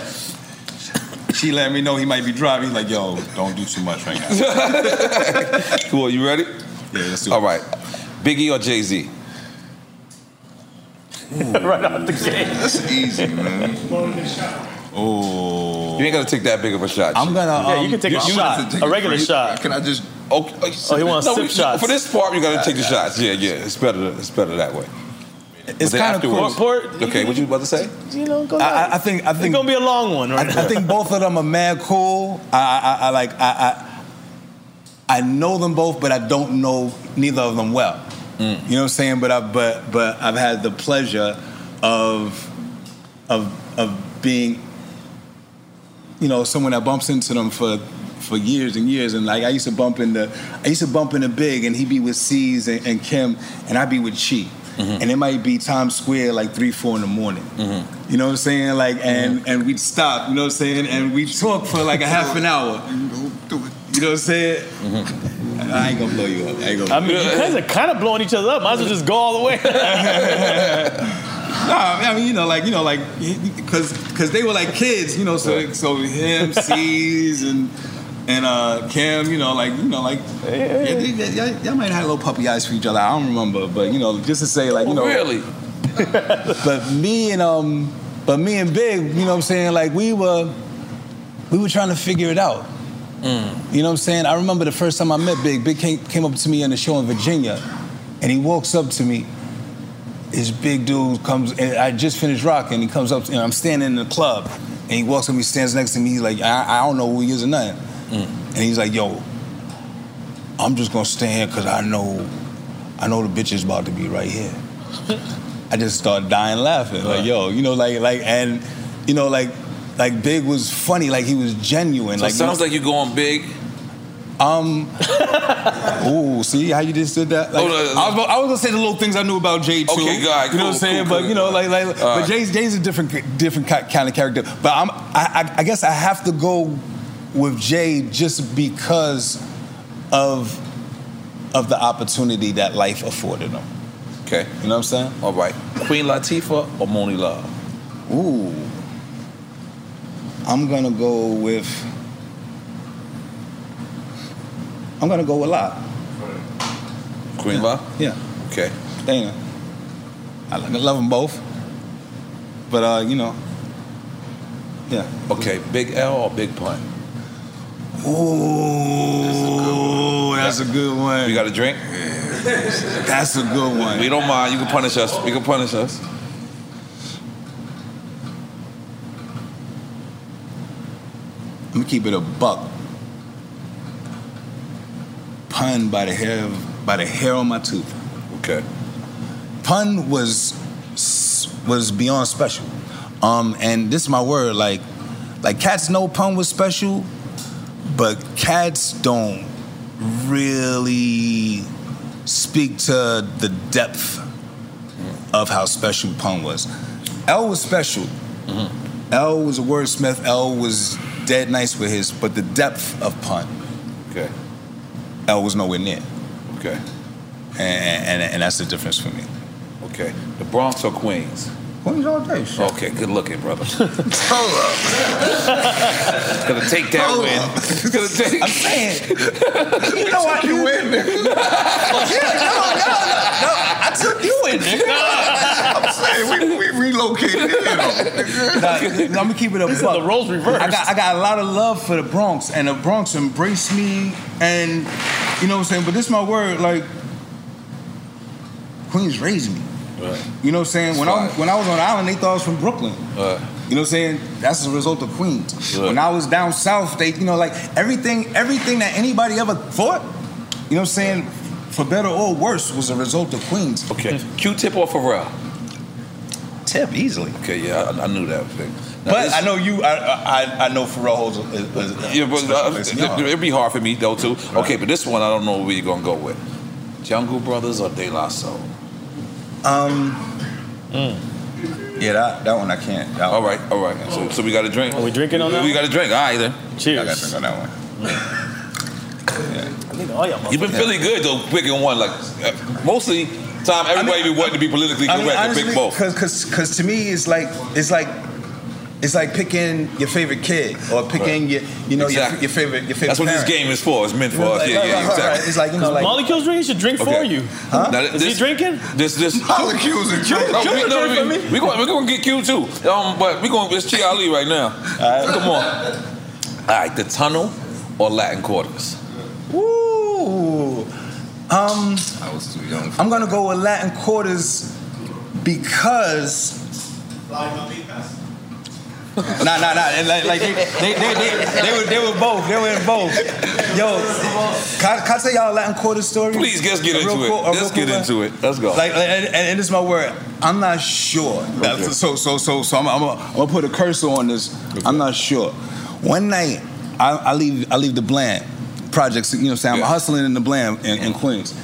She let me know he might be driving. He's like, yo, don't do too much right now. cool, you ready? Yeah, let's do it. All right. Biggie or Jay Z? right out the gate. That's easy, man. Oh. You ain't got to take that big of a shot. I'm gonna. Yeah, you um, can take a shot, a regular shot. Can I just? Okay. Oh, he wants sip we- shots. For this part, you got to take the shots. Yeah, yeah. It's better. It's better that way. It's But kind of cool. afterwards- Okay, what you about to say? You know, go I, ahead. I- I think. I think it's gonna be a long one, I, right? I think both of them are mad cool. I, I, I like. I, I I know them both, but I don't know neither of them well. You know what I'm saying? But I but but I've had the pleasure of of of being you know someone that bumps into them for for years and years and like I used to bump into I used to bump into Big and he'd be with C's and, and Kim and I'd be with Chi. Mm-hmm. And it might be Times Square like three, four in the morning. Mm-hmm. You know what I'm saying? Like and mm-hmm. and we'd stop, you know what I'm saying? And we'd talk for like a half an hour. You know what I'm saying? I ain't gonna blow you up. I ain't gonna I mean, you guys are kind of blowing each other up. Might as well just go all the way. No, I mean, you know, like you know, like because because they were like kids, you know. So so him, C's, and and uh Kim, you know, like you know, like yeah, they- y'all, might have had little puppy eyes for each other. I don't remember, but you know, just to say, like you know, really. but me and um, but me and Big, you know, what I'm saying, like we were we were trying to figure it out. You know what I'm saying? I remember the first time I met Big. Big came, came up to me in the show in Virginia, and he walks up to me. This big dude comes, and I just finished rocking. He comes up, to, and I'm standing in the club, and he walks up, and he stands next to me. He's like, I, I don't know who he is or nothing. Mm. And he's like, Yo, I'm just gonna stand here because I know, I know the bitch is about to be right here. I just started dying laughing, like, Yo, you know, like, like, and you know, like, like Big was funny, like he was genuine. So like it sounds like you're going big. Um. Ooh, see how you just did that? Like, Oh, no, no. I, was, about- I was gonna say the little things I knew about Jay too. Okay, go ahead, you know cool, what I'm saying? cool, but cool. you know, like, like, All but right. Jay's Jay's a different, different kind of character. But I'm, I, I, I guess I have to go with Jay just because of of the opportunity that life afforded him. Okay. You know what I'm saying? All right. Queen Latifah or Monie Love? Ooh. I'm gonna go with. I'm gonna go with Lot. Queen Love? Yeah. Okay. Dana. I love them both. But uh, you know. Yeah. Okay. Big L or Big Pun? Ooh, that's a good one. You got a drink? That's a good one. We don't mind. You can punish us. You can punish us. I'm gonna keep it a buck. Pun by the hair of, by the hair on my tooth. Okay. Pun was was beyond special. Um, and this is my word, like like cats know pun was special, but cats don't really speak to the depth of how special pun was. L was special. L was a wordsmith. L was dead nice with his, but the depth of pun. Okay. L was nowhere near. Okay. And, and, and that's the difference for me. Okay. The Bronx or Queens? Queens all day. Shit. Okay, good looking, brother. Hold up. Gonna take that win. Gonna take. I'm saying. You know what? You win, nigga. yeah, no, no, no, no. I took you in, nigga. I'm saying we, we relocated it. I'm gonna keep it up. This the roles reversed. I got, I got a lot of love for the Bronx, and the Bronx embraced me, and you know what I'm saying. But this is my word, like Queens raised me. Right. You know what I'm saying? When I when I was on the island, they thought I was from Brooklyn. Right. You know what I'm saying? That's a result of Queens. Right. When I was down south, they, you know, like everything, everything that anybody ever thought, you know what I'm saying, for better or worse, was a result of Queens. Okay. Q-Tip or Pharrell? Tip easily. Okay, yeah, I, I knew that. Thing. Now, But I know you. I I, I know Pharrell holds a, a, a Yeah, but uh, place in it, it'd be hard for me though too. Okay, but this one I don't know where you're gonna go with. Jungle Brothers or De La Soul? Um. Yeah, that that one I can't. That All right, all right. So, so we got a drink. Are we drinking on that We one? got a drink. All right then. Cheers. I got to drink on that one. I think all y'all You've been feeling good though, picking one. Like uh, mostly time, everybody be wanting to be politically I mean, correct and pick both. Because, because, because to me, it's like it's like it's like picking your favorite kid or picking Right. your you know your, Exactly. your favorite your favorite. That's what this game is for. It's meant for You us. like, yeah, right, yeah, right, right, exactly. right. It's like you know, like Molecules drink. He should drink for you. Huh? Now, Is he drinking? This, this. Molecules and drink. No, we, would no, drink we, for me. we going, we're going to get Q too. Um, but we're going. It's Chi Ali right now. Come on. All right, the tunnel or Latin quarters. Ooh. Um, I was too young. I'm gonna go with Latin quarters because Nah, nah, nah. Like, like they, they, they, they, they were, they were both. They were in both. Yo, can, I- can I tell y'all a Latin Quarter story? Please, let's get into it. real Let's get into it. Let's go. Like, and, and, this is my word. I'm not sure. That's- So, so, so, so, I'm, I'm, gonna- I'm gonna put a cursor on this. I'm not sure. One night, I, I leave, I leave the Bland projects. You know, what I'm saying I'm hustling in the Bland in, in Queens.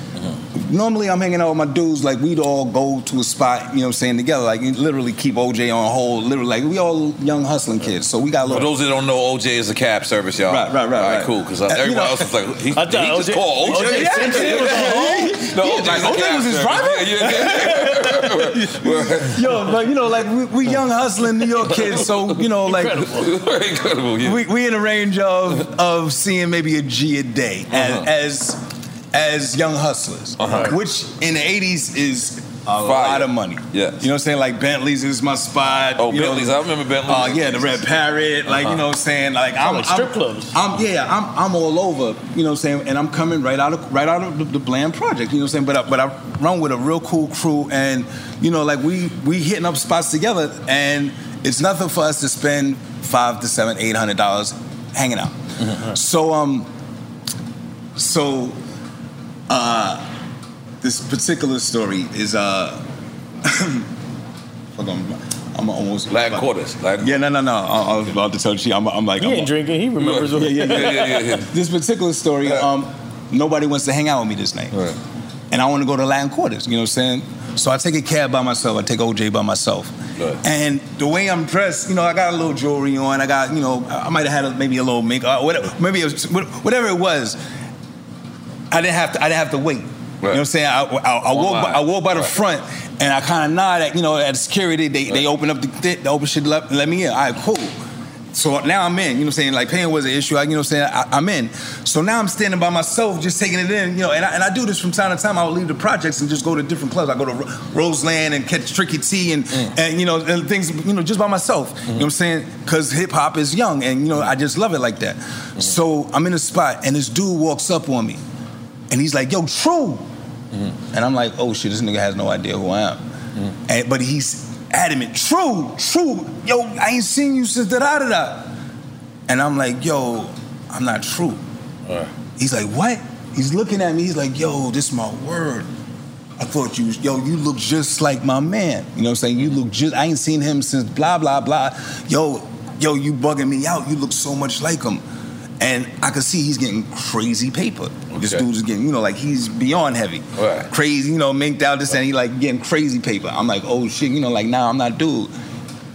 Normally, I'm hanging out with my dudes. Like we'd all go to a spot. You know, what I'm saying together. Like literally keep OJ on hold. Literally, like we all young hustling kids. So we got a For those that don't know, OJ is a cab service, y'all. Right, right, right, All right, right. cool. Because Uh, you everyone know- else was like, he, I thought did he just OJ call OJ? OJ Simpson was on hold? No, Yeah, OJ, like, OJ was his service. driver? Yo, but you know, like we, we young hustling New York kids, so you know, like Incredible, yeah. we we in a range of of seeing maybe a G a day Uh-huh. as as as young hustlers, Uh-huh. which in the '80s is a Fire. lot of money. Yeah. You know what I'm saying? Like Bentley's is my spot. Oh, you know, Bentley's. I remember Bentley's. Oh yeah, the Red Parrot. Like you Uh-huh. know what I'm saying? Like I'm like strip I'm, clubs. I'm yeah, I'm I'm all over. You know what I'm saying? And I'm coming right out of right out of the, the Bland project. You know what I'm saying? But I, but I run with a real cool crew, and you know like we we hitting up spots together, and it's nothing for us to spend five to seven, eight hundred dollars hanging out. So um, so uh, this particular story is uh. Hold on, I'm almost Latin quarters. Latin yeah, no, no, no. I, I was about to tell you. I'm, I'm like, He I'm, ain't drinking. He remembers. Yeah, yeah, yeah, Yeah, yeah, yeah. This particular story, um, nobody wants to hang out with me this night, and I want to go to Latin Quarters. You know what I'm saying? So I take a cab by myself. I take OJ by myself. And the way I'm dressed, you know, I got a little jewelry on. I got, you know, I might have had a, maybe a little makeup, whatever, maybe it was, whatever it was. I didn't have to. I didn't have to wait. You know what I'm saying? I, I, I walk. By, I walk by the front, and I kind of nod at you know at security. They they open up the they open shit let, let me in. All right, cool. So now I'm in. You know what I'm saying? Like paying was an issue. I, you know what I'm saying? I, I'm in. So now I'm standing by myself, just taking it in. You know, and I, and I do this from time to time. I will leave the projects and just go to different clubs. I go to Ro- Roseland and catch Tricky T and mm. and you know and things. You know, just by myself. You mm-hmm. know what I'm saying? Because hip hop is young, and you know I just love it like that. Mm-hmm. So I'm in a spot, and this dude walks up on me, and he's like, "Yo, True." Mm-hmm. And I'm like, oh shit, this nigga has no idea who I am. Mm-hmm. And, but he's adamant, true, true. Yo, I ain't seen you since da da da da. And I'm like, yo, I'm not true. He's like, what? He's looking at me. He's like, yo, this my word. I thought you, yo, you look just like my man. You know what I'm saying? You look just, I ain't seen him since blah, blah, blah. Yo, yo, you bugging me out. You look so much like him. And I could see he's getting crazy paper. This Okay. dude's getting, you know, like he's beyond heavy. Right. Crazy, you know, minked out this and he like getting crazy paper. I'm like, oh shit, you know, like, nah, I'm not dude.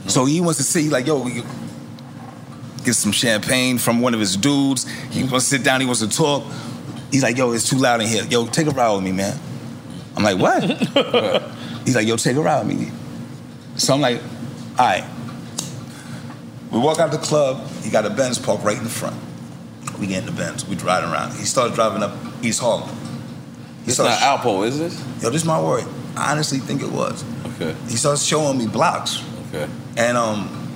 So he wants to see, like, yo, we get some champagne from one of his dudes. He wants to sit down, he wants to talk. He's like, yo, it's too loud in here. Yo, take a ride with me, man. I'm like, what? He's like, yo, take a ride with me. So I'm like, all right. We walk out the club. He got a Benz parked right in the front. We get in the Benz. We driving around. He starts driving up East Harlem. He It's not Alpo, is it? Yo, this is my word. I honestly think it was. Okay. He starts showing me blocks. Okay. And um,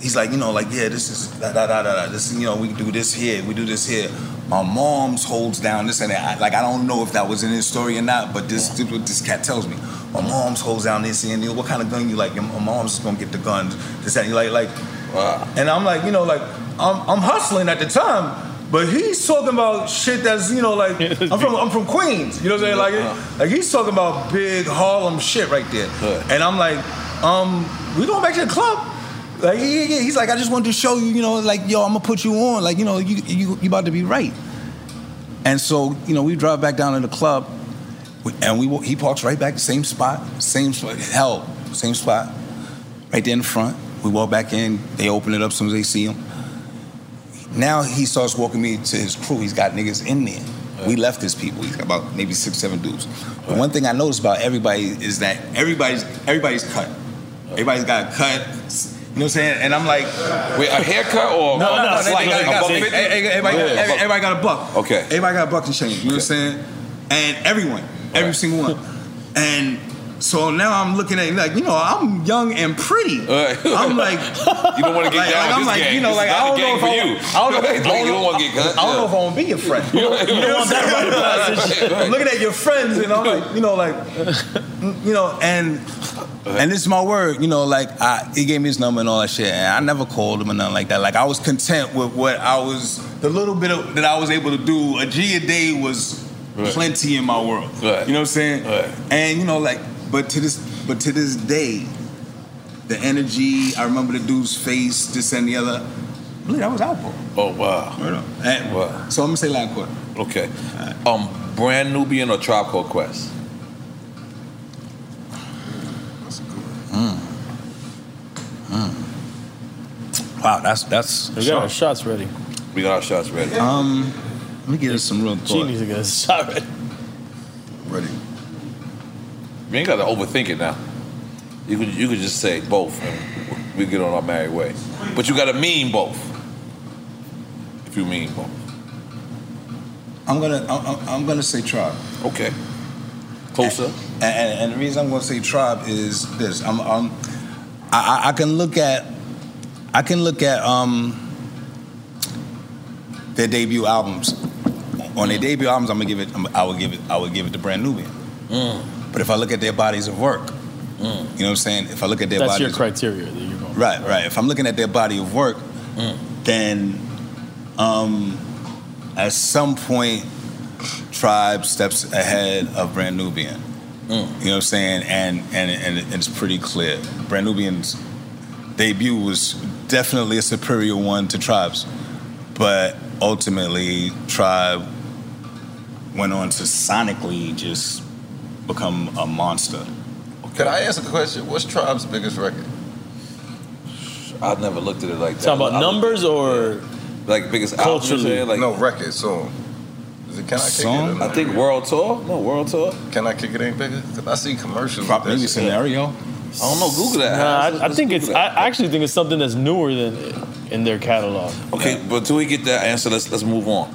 he's like, you know, like, yeah, this is da da da da da. This, is, you know, we do this here, we do this here. My mom's holds down this and that. I, like, I don't know if that was in his story or not, but this, this what this cat tells me. My mom's holds down this and you know, what kind of gun you like? Your my mom's gonna get the gun. This that. You like, like, and I'm like, you know, like, I'm, I'm hustling at the time. But he's talking about shit that's, you know, like I'm from I'm from Queens. You know what I'm saying? Like, like he's talking about big Harlem shit right there. And I'm like, um, we going back to the club. Like yeah, yeah, yeah. he's like, I just wanted to show you, you know, like yo, I'm gonna put you on, like you know, you you you about to be right. And so you know, we drive back down to the club, and we he parks right back, the same spot, same spot, hell, same spot, right there in the front. We walk back in, they open it up as soon as they see him. Now he starts walking me to his crew. He's got niggas in there. We left his people. He's got about maybe six, seven dudes. But one thing I noticed about everybody is that everybody's everybody's cut. Everybody's got a cut. You know what I'm saying? And I'm like, Wait, a haircut or no, no, no, It's like everybody, a got, buck everybody, fifty? everybody, Yeah, every- buck- everybody got a buck. Okay. Everybody got a buck and change. You know what I'm saying? And everyone, every single one. And so now I'm looking at like, you know, I'm young and pretty. I'm like, You don't want to get like, down like, I'm this like, gang. you know, This like I don't know if for I, you. I don't know, if- Like, don't you don't want to get cut. I don't know if I want to be your friend. You know, You don't want that right. I'm looking at your friends, and I'm like, you know, like, you know, and And this is my word, you know, like I, he gave me his number and all that shit, and I never called him or nothing like that. Like I was content with what I was, the little bit of, that I was able to do. A G a day was plenty in my world. You know what I'm saying? And you know, like, but to this, but to this day, the energy. I remember the dude's face, this and the other. I believe that was Alpo. Oh wow. Word up. And, So I'm gonna say Latin Quarter. Okay. Um, Brand Nubian or Tribe Called Quest? Mm. Mm. Wow, that's that's. We got our shots ready. We got our shots ready. Um, let me give us some real thought. She needs to get a shot ready. Ready. You ain't got to overthink it now. You could you could just say both, and we get on our merry way. But you got to mean both. If you mean both. I'm gonna I'm, gonna say tribe. Okay. Closer. And, and, and the reason I'm gonna say tribe is this. I'm, I'm I, I- I can look at I can look at um their debut albums. On their debut albums, I'm gonna give it. I would give it. I would give it to Brand Nubian. Mm. But if I look at their bodies of work, mm. you know what I'm saying? If I look at their bodies of work. That's bodies, your criteria that you're going. Right, right. If I'm looking at their body of work, mm. then um, at some point, Tribe steps ahead of Brand Nubian. Mm. You know what I'm saying? And and and it's pretty clear. Brand Nubian's debut was definitely a superior one to Tribe's, but ultimately Tribe went on to sonically just become a monster. Can I ask a question? What's Tribe's biggest record? I've never looked at it like that. Talking about I look- numbers or like biggest album? Culturally. saying? Like no record song. Is it, can I kick Song? it? or I not? think World Tour. No, World Tour. Can I kick it ain't bigger? 'Cause I see commercials. Prop- maybe scenario. I don't know. Google that. Nah, Let's- I, I let's think Google it's. that. I actually think it's something that's newer than in their catalog. Okay, but until we get that answer, let's let's move on.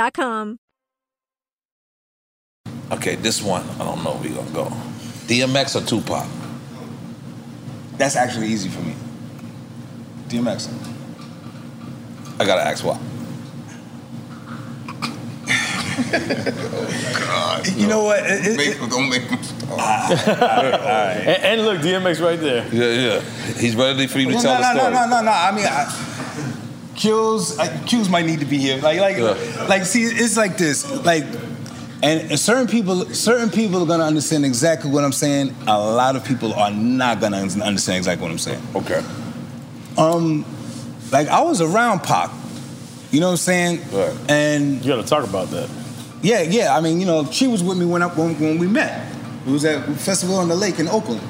A.com. Okay, this one, I don't know where we gonna go. DMX or Tupac? That's actually easy for me. DMX. I gotta ask why. You know what? It, Make- don't make him. And, and look, DMX right there. Yeah, yeah. He's ready for you to Well, tell no, the no, story. no, no, no, no. I mean, I, Q's, uh, Q's might need to be here. Like, like, like. See, it's like this. Like, and certain people, certain people are gonna understand exactly what I'm saying. A lot of people are not gonna understand exactly what I'm saying. Okay. Um, like I was around Pac. You know what I'm saying? Right. And you got to talk about that. Yeah, yeah. I mean, you know, she was with me when I, when, when we met. It was at a festival on the lake in Oakland.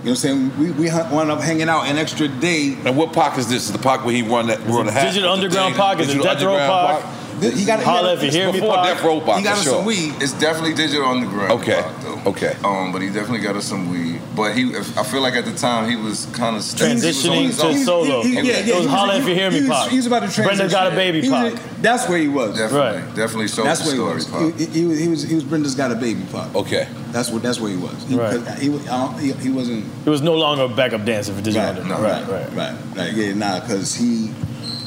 You know what I'm saying? We, we wound up hanging out an extra day. And what Pac is this? Is the Pac where he run that run the hat? Digital Underground thing? Pac, is it Digital Death Row Underground Pac? He got Holla if you hear me, Before Pac. Death Row Pac, He got us sure. some weed. It's definitely digital underground. Okay. Pac, though. Okay. Um, but he definitely got us some weed. But he, if, I feel like at the time he was kind of Transitioning to solo. He- he- yeah, yeah, It was he Holla If You Hear Me, he was, Pac. He was about to transition. Brenda Got a Baby, He was- That's where he was. Definitely, definitely sold That's the where he story. was. He, he was. He was. He was. Brenda's got a baby, Pac. Okay. That's what. That's where he was. He, Right. 'cause He, was- I don't- he, he wasn't. It was no longer a backup dancer for Digital Right, no, right, right. right, right. Yeah, nah, because he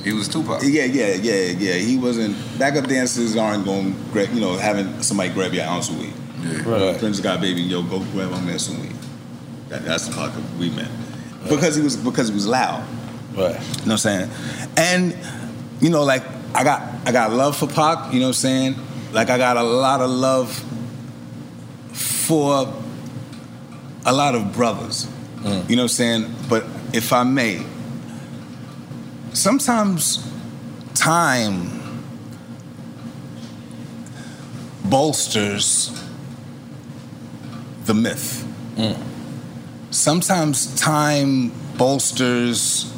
he was Tupac. Yeah, yeah, yeah, yeah. He wasn't. Backup dancers aren't going, grab, you know, having somebody grab your ounce of weed. Yeah. Uh, right. Friends got baby, yo, go grab my man some weed. That, that's the pocket we meant because he was because he was loud. Right. You know what I'm saying? And you know, like I got I got love for Pac. You know what I'm saying? Like I got a lot of love for a lot of brothers. Mm. You know what I'm saying? But if I may, sometimes time bolsters the myth. Sometimes time bolsters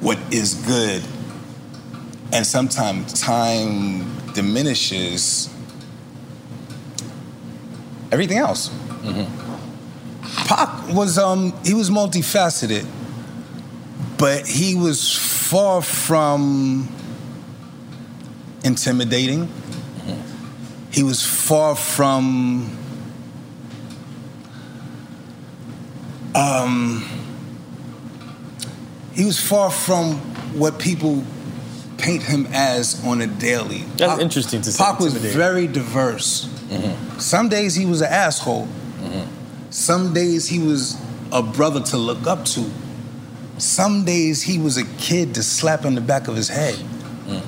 what is good, and sometimes time diminishes everything else. Pac was um he was multifaceted, but he was far from intimidating. He was far from um he was far from what people paint him as on a daily. That's Pac- interesting to say, Pac was very diverse. Some days he was an asshole. Some days he was a brother to look up to. Some days he was a kid to slap on the back of his head. Mm.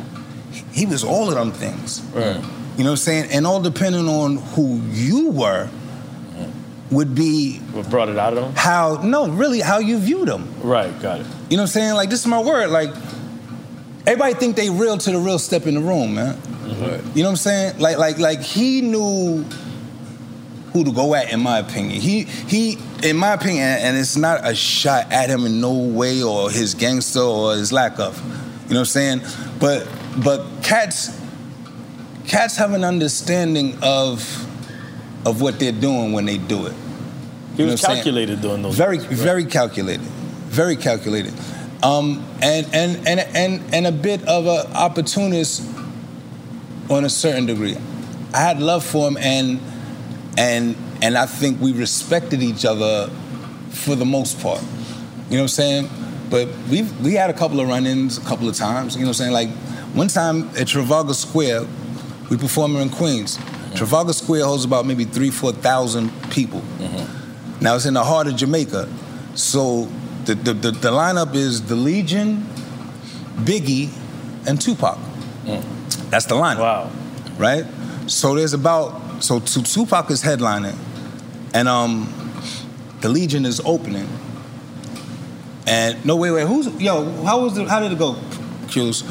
He was all of them things. Right. You know what I'm saying? And all depending on who you were mm. would be What brought it out of him? how no, really how you viewed them. Right, got it. You know what I'm saying? Like this is my word. Like everybody think they real to the real step in the room, man. Mm-hmm. You know what I'm saying? Like like like he knew who to go at in my opinion. He he in my opinion, and it's not a shot at him in no way or his gangster or his lack of. You know what I'm saying? But but cats cats have an understanding of of what they're doing when they do it. He You was what I'm saying? calculated doing those. Very, things, right? very calculated, very calculated, um, and and and and and a bit of an opportunist on a certain degree. I had love for him, and and and I think we respected each other for the most part. You know what I'm saying? But we we had a couple of run-ins, a couple of times. You know what I'm saying? Like one time at Trafalgar Square, we performing in Queens. Mm-hmm. Trafalgar Square holds about maybe three, four thousand people. Mm-hmm. Now it's in the heart of Jamaica, so the the, the, the lineup is the Legion, Biggie, and Tupac. Mm. That's the lineup. Wow. Right? So there's about so Tu- Tupac is headlining, and um, the Legion is opening. And no, wait, wait, who's yo? How was it? How did it go? Q's.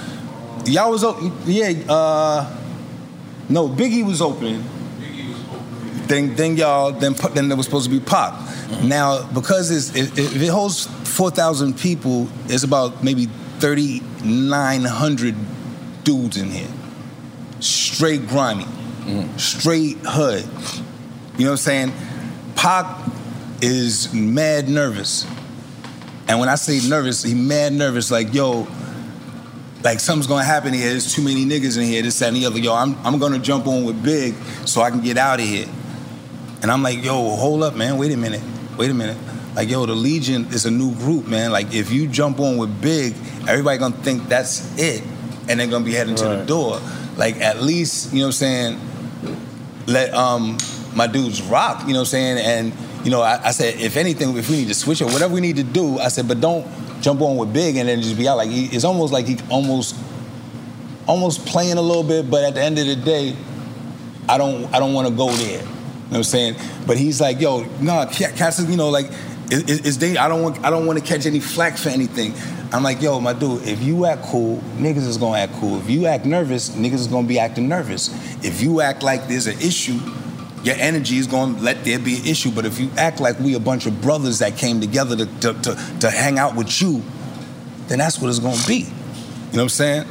Y'all was open. Yeah. Uh, no, Biggie was opening. Then, then y'all, then, then there was supposed to be Pop. Now, because it's, it, if it holds four thousand people, it's about maybe thirty nine hundred dudes in here. Straight grimy, straight hood. You know what I'm saying? Pac is mad nervous. And when I say nervous, he mad nervous, like, yo, like something's gonna happen here. There's too many niggas in here, this, that, and the other. Yo, I'm, I'm gonna jump on with Big so I can get out of here. And I'm like, yo, hold up, man, wait a minute, wait a minute. Like, yo, the Legion is a new group, man. Like, if you jump on with Big, everybody gonna think that's it, and they're gonna be heading to the door. Like, at least, you know what I'm saying, let um my dudes rock, you know what I'm saying? And, you know, I, I said, if anything, if we need to switch or whatever we need to do, I said, but don't jump on with Big and then just be out. Like, he, it's almost like he almost, almost playing a little bit, but at the end of the day, I don't, I don't want to go there. You know what I'm saying? But he's like, yo, no, Cass, you know, like, it, it, it's dang- I don't want, I don't want to catch any flack for anything. I'm like, yo, my dude, if you act cool, niggas is gonna act cool. If you act nervous, niggas is gonna be acting nervous. If you act like there's an issue, your energy is gonna let there be an issue. But if you act like we a bunch of brothers that came together to, to, to, to hang out with you, then that's what it's gonna be. You know what I'm saying?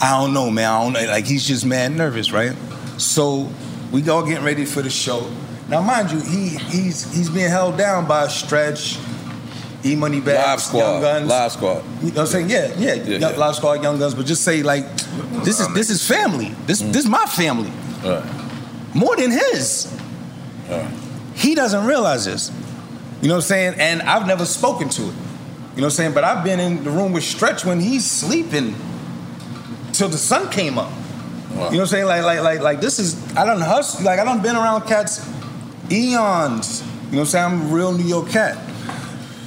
I don't know, man. I don't know. Like he's just mad nervous, right? So we all getting ready for the show. Now, mind you, he he's he's being held down by Stretch, E Money Bags, Live Squad, Young Guns. Live Squad. You know what I'm saying? Yeah, yeah, Yeah, yeah. Live Squad, Young Guns. But just say like, this is this is family. This Mm. this is my family. More than his. He doesn't realize this. You know what I'm saying? And I've never spoken to it. You know what I'm saying? But I've been in the room with Stretch when he's sleeping till the sun came up. You know what I'm saying? Like, like, like, like this is I don't hustle. Like I don't been around cats eons. You know what I'm saying? I'm a real New York cat.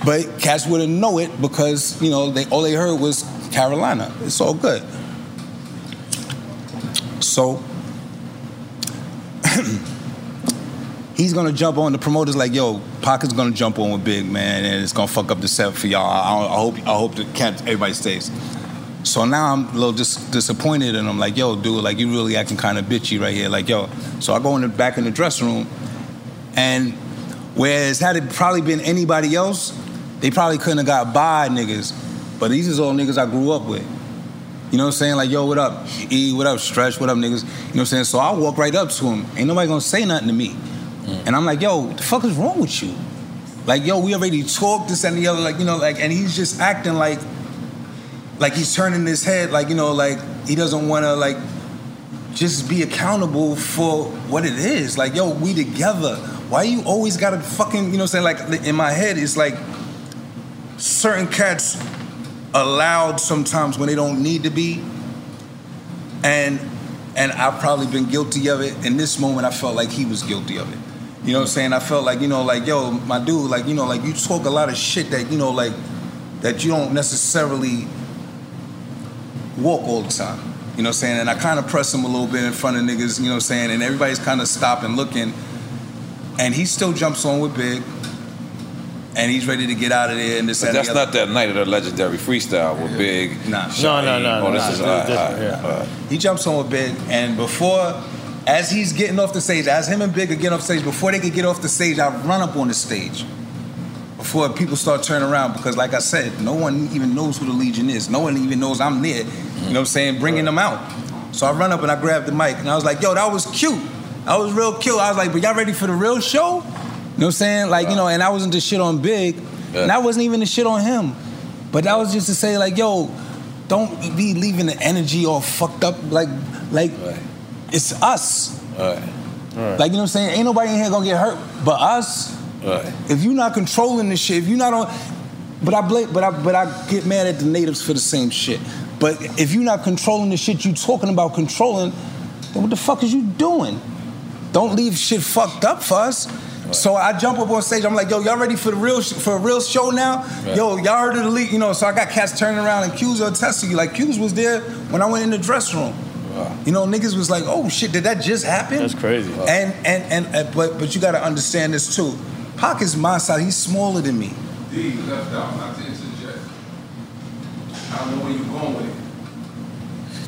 But cats wouldn't know it because, you know, they all they heard was Carolina. It's all good. So he's gonna jump on the promoters like, yo, Pocket's gonna jump on with Big Man, and it's gonna fuck up the set for y'all. I, I hope I hope can't everybody stays. So now I'm a little dis- disappointed, and I'm like, yo, dude, like you really acting kind of bitchy right here, like yo. So I go in the back in the dressing room, and whereas had it probably been anybody else, they probably couldn't have got by niggas. But these is all niggas I grew up with. You know what I'm saying? Like, yo, what up? E, what up? Stretch, what up, niggas? You know what I'm saying? So I walk right up to him. Ain't nobody gonna say nothing to me. Mm. And I'm like, yo, what the fuck is wrong with you? Like, yo, we already talked this and the other, like, you know, like, and he's just acting like, like he's turning his head, like, you know, like he doesn't wanna, like, just be accountable for what it is. Like, yo, we together. Why you always gotta fucking, you know what I'm saying? Like, in my head, it's like certain cats allowed sometimes when they don't need to be. And and I've probably been guilty of it. In this moment, I felt like he was guilty of it. You know what I'm saying? I felt like, you know, like, yo, my dude, like, you know, like you talk a lot of shit that, you know, like, that you don't necessarily walk all the time. You know what I'm saying? And I kind of press him a little bit in front of niggas, you know what I'm saying? And everybody's kind of stopping, looking. And he still jumps on with Big. And he's ready to get out of there and this But and that's not that night of the legendary freestyle with Big. Nah. No, no, no, Oh, this no, is no, all right, different, yeah. all right. He jumps on with Big, and before, as he's getting off the stage, as him and Big are getting off stage, before they could get off the stage, I run up on the stage. Before people start turning around, because like I said, no one even knows who the Legion is. No one even knows I'm there. You know what I'm saying? Bringing them out. So I run up and I grab the mic, and I was like, yo, that was cute. That was real cute. I was like, but y'all ready for the real show? You know what I'm saying? Like, you know, and I wasn't the shit on Big, and I wasn't even the shit on him. But that was just to say, like, yo, don't be leaving the energy all fucked up. Like, like it's us. Like, you know what I'm saying? Ain't nobody in here gonna get hurt but us. If you're not controlling this shit, if you're not on, but I blame, but I, but I get mad at the natives for the same shit. But if you're not controlling the shit you talking about controlling, then what the fuck is you doing? Don't leave shit fucked up for us. So I jump up on stage. I'm like, yo, y'all ready for the real sh- for a real show now? Right. Yo, y'all heard of the league, you know? So I got cats turning around and Q's are testing you. Like Q's was there when I went in the dressing room. You know, niggas was like, "Oh shit, did that just happen?" That's crazy. And and and uh, but but you got to understand this too. Pac is my size. He's smaller than me. D left out, not to interject. I don't know where you're going with it.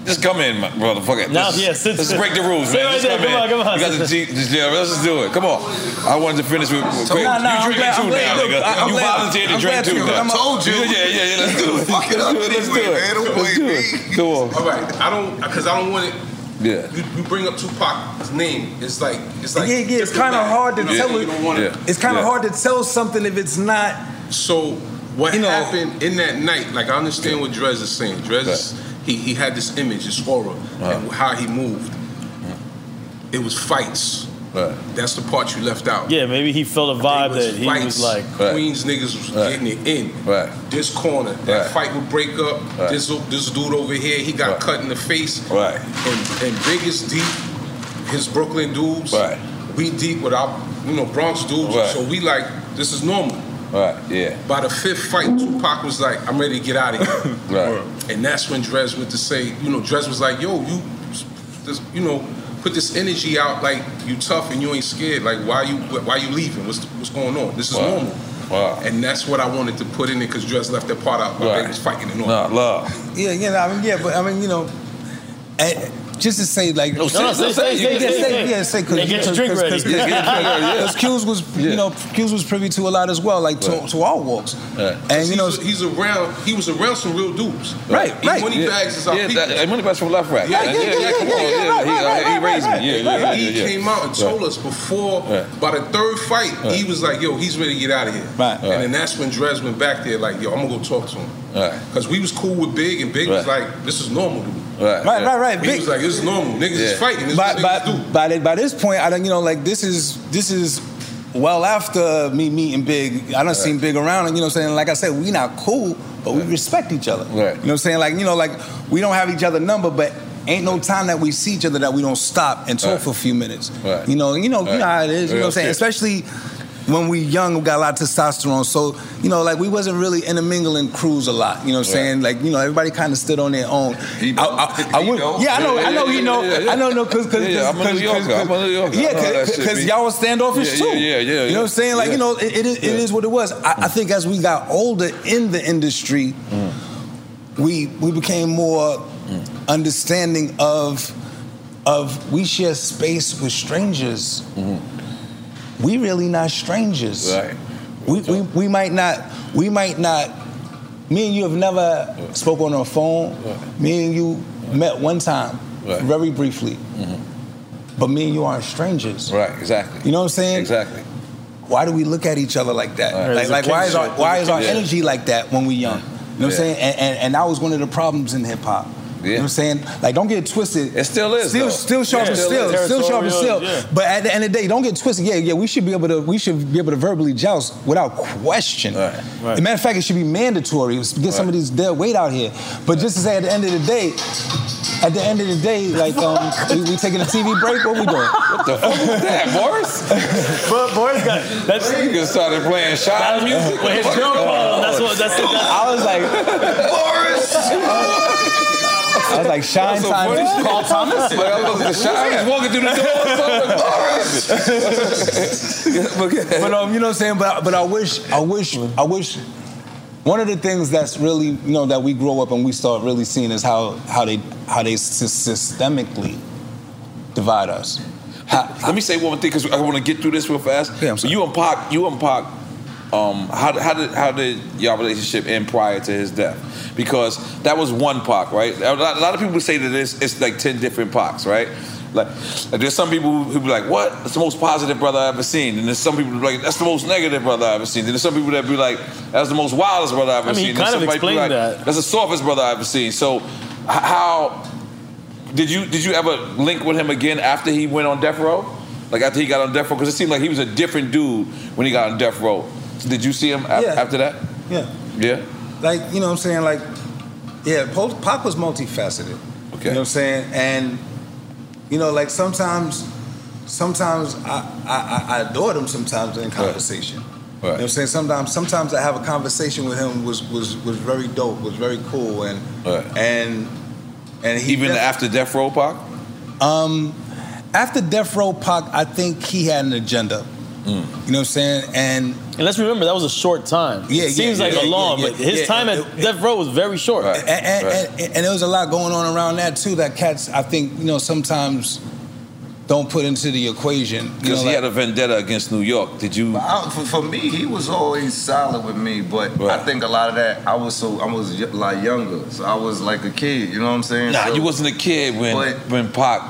Just come in, my brother. Fuck it. No, let's, yeah, sit- let's sit- break the rules, man. right Just come Come in. on, come on. You got the G, the- yeah, let's just do it. Come on. I wanted to finish with. with quick. Nah, nah, you I'm drinking glad- too I'm now, nigga. I- I'm you glad- volunteered to I'm drink too now. I'm- told you. Yeah, yeah, yeah. Let's do it. Fuck it up Let's do it. man. Don't Let's do it. Come on. All right, I don't, because I don't want it. Yeah. You, you bring up Tupac's name. It's like, it's like. yeah, yeah. It's kind of hard to Yeah. tell. You want it. it. It's kind of Yeah. hard to tell something if it's not. So what You know- happened in that night? Like I understand what Dres is saying. Dres, is, he he had this image, this aura, and how he moved. It was fights. That's the part you left out. Yeah, maybe he felt a vibe that he fights. was like. Queens niggas was getting it in. Right. This corner, that Right. fight would break up. Right. This this dude over here, he got cut in the face. Right. And and Big is deep. His Brooklyn dudes. Right. We deep with our you know Bronx dudes. Right. So we like this is normal. Right. Yeah. By the fifth fight, Tupac was like, I'm ready to get out of here. Right. And that's when Dres went to say, you know, Dres was like, yo, you, this, you know, put this energy out like you tough and you ain't scared. Like why you why you leaving? What's what's going on? This is Wow. normal. Wow. And that's what I wanted to put in it because Dres left that part out. My Right. baby was fighting and all. Nah, love. Yeah, yeah. I mean, yeah, but I mean, you know, and just to say, like, No, say- say- say- yeah, say- say- say. yeah, say, Yeah, get your drink ready. Yeah, get your drink yeah. Because Q's was, you know, Q's was privy to a lot as well, like to, Right. to our walks, and you know, he's, he's around. He was around some real dudes. Right, E right. Money Yeah. bags is our Yeah, people. that- hey, Money Bags from Lefrak. Yeah, Yeah, yeah, yeah, yeah, yeah, yeah, come yeah, on, yeah, yeah, right, he- right, uh, right, he right, raised me. right. Yeah, yeah, And yeah, he yeah, yeah. came out and told us before, by the third fight, he was like, yo, he's ready to get out of here. Right. And then that's when Dres went back there, like, yo, I'm gonna go talk to him. Right. Because we was cool with Big, and Big was Right. like, this is normal, dude. Right, Right, right, right. He Big- was like, this is normal. Niggas is fighting. This is by, by, do. by, by this point, I don't, you know, like this is this is well after me meeting Big. I done seen Big around, and you know, what I'm saying, like I said, we not cool, but we respect each other. Right. You know, what I'm saying, like you know, like we don't have each other number, but. Ain't no time that we see each other that we don't stop and talk Right. for a few minutes. Right. You know, you know, you know how it is. You know what I'm saying? Especially when we young, we got a lot of testosterone. So, you know, like we wasn't really intermingling crews a lot. You know what I'm saying? Like, you know, everybody kind of stood on their own. I, I, I would, yeah, I know, I know he know. I know, no, because Yeah, yeah, I'm a New Yorker. I'm a New Yorker. Yeah, know how that shit because y'all was standoffish Yeah, too. yeah, yeah, yeah, You know what I'm saying? Like, Yeah. you know, it, it, is, it is what it was. I, I think as we got older in the industry, Mm. we we became more understanding of of we share space with strangers. We really not strangers. Right. We, we, we might not we might not me and you have never spoke on the phone. Me and you met one time, Right. very briefly. Mm-hmm. But me and you aren't strangers. Right, exactly. You know what I'm saying? Exactly. Why do we look at each other like that? Right. Like, like why is our why is our Yeah. energy like that when we young? You know what I'm saying? And, and and that was one of the problems in hip hop. You know what I'm saying? Like, don't get it twisted. It still is, Still, though. still sharp Yeah. as Still steel. is. Still sharp as steel. Territorial, yeah. But at the end of the day, don't get twisted. Yeah, yeah. We should be able to. We should be able to verbally joust without question. Right. As a matter of fact, it should be mandatory. Get some of these dead weight out here. But just to say, at the end of the day, at the end of the day, like, um, we, we taking a TV break. What we doing? What the fuck was that, Boris? But Boris got that's you just started playing shy music. Well, his girl called him. That's what. That's, that's I was like, Boris. I was like, shine That's so time. funny. Call Thomas. Like, I was, the shy was walking through the door. but um, you know what I'm saying. But but I wish I wish I wish. One of the things that's really you know that we grow up and we start really seeing is how how they how they sy- systemically divide us. Let me say one thing because I want to get through this real fast. Yeah, so you and Pac, you and Pac, um, how, how did how did y'all relationship end prior to his death? Because that was one Pac, right? A lot, a lot of people say that it's, it's like ten different Pacs, right? Like, like there's some people who, who be like, "What? That's the most positive brother I've ever seen," and there's some people who be like, "That's the most negative brother I've ever seen." And there's some people that be like, "That's the most wildest brother I've ever I mean, seen." kind And of explained like, that. That's the softest brother I've ever seen. So, how did you did you ever link with him again after he went on death row? Like after he got on death row, because it seemed like he was a different dude when he got on death row. Did you see him af- Yeah. after that? Yeah. Yeah. Like you know what I'm saying. Like yeah, Pac was multifaceted. Okay. You know what I'm saying? And you know, like sometimes, sometimes I I, I- adored him. Sometimes in conversation. Right. You know what I'm saying? Sometimes, sometimes I have a conversation with him was was was very dope, was very cool, and and And he even def- after Death Row Pac. Um, after Death Row Pac, I think he had an agenda. You know what I'm saying? And And let's remember that was a short time. Yeah, it yeah, seems like yeah, a long, yeah, but his yeah, time it- at Death Row was very short. and, and, and, and there was a lot going on around that too. That cats, I think, you know, sometimes don't put into the equation. Because he like- had a vendetta against New York. Did you? I, for, for me, he was always solid with me, but I think a lot of that I was so I was a lot younger, so I was like a kid. You know what I'm saying? Nah, So- you wasn't a kid when when Pac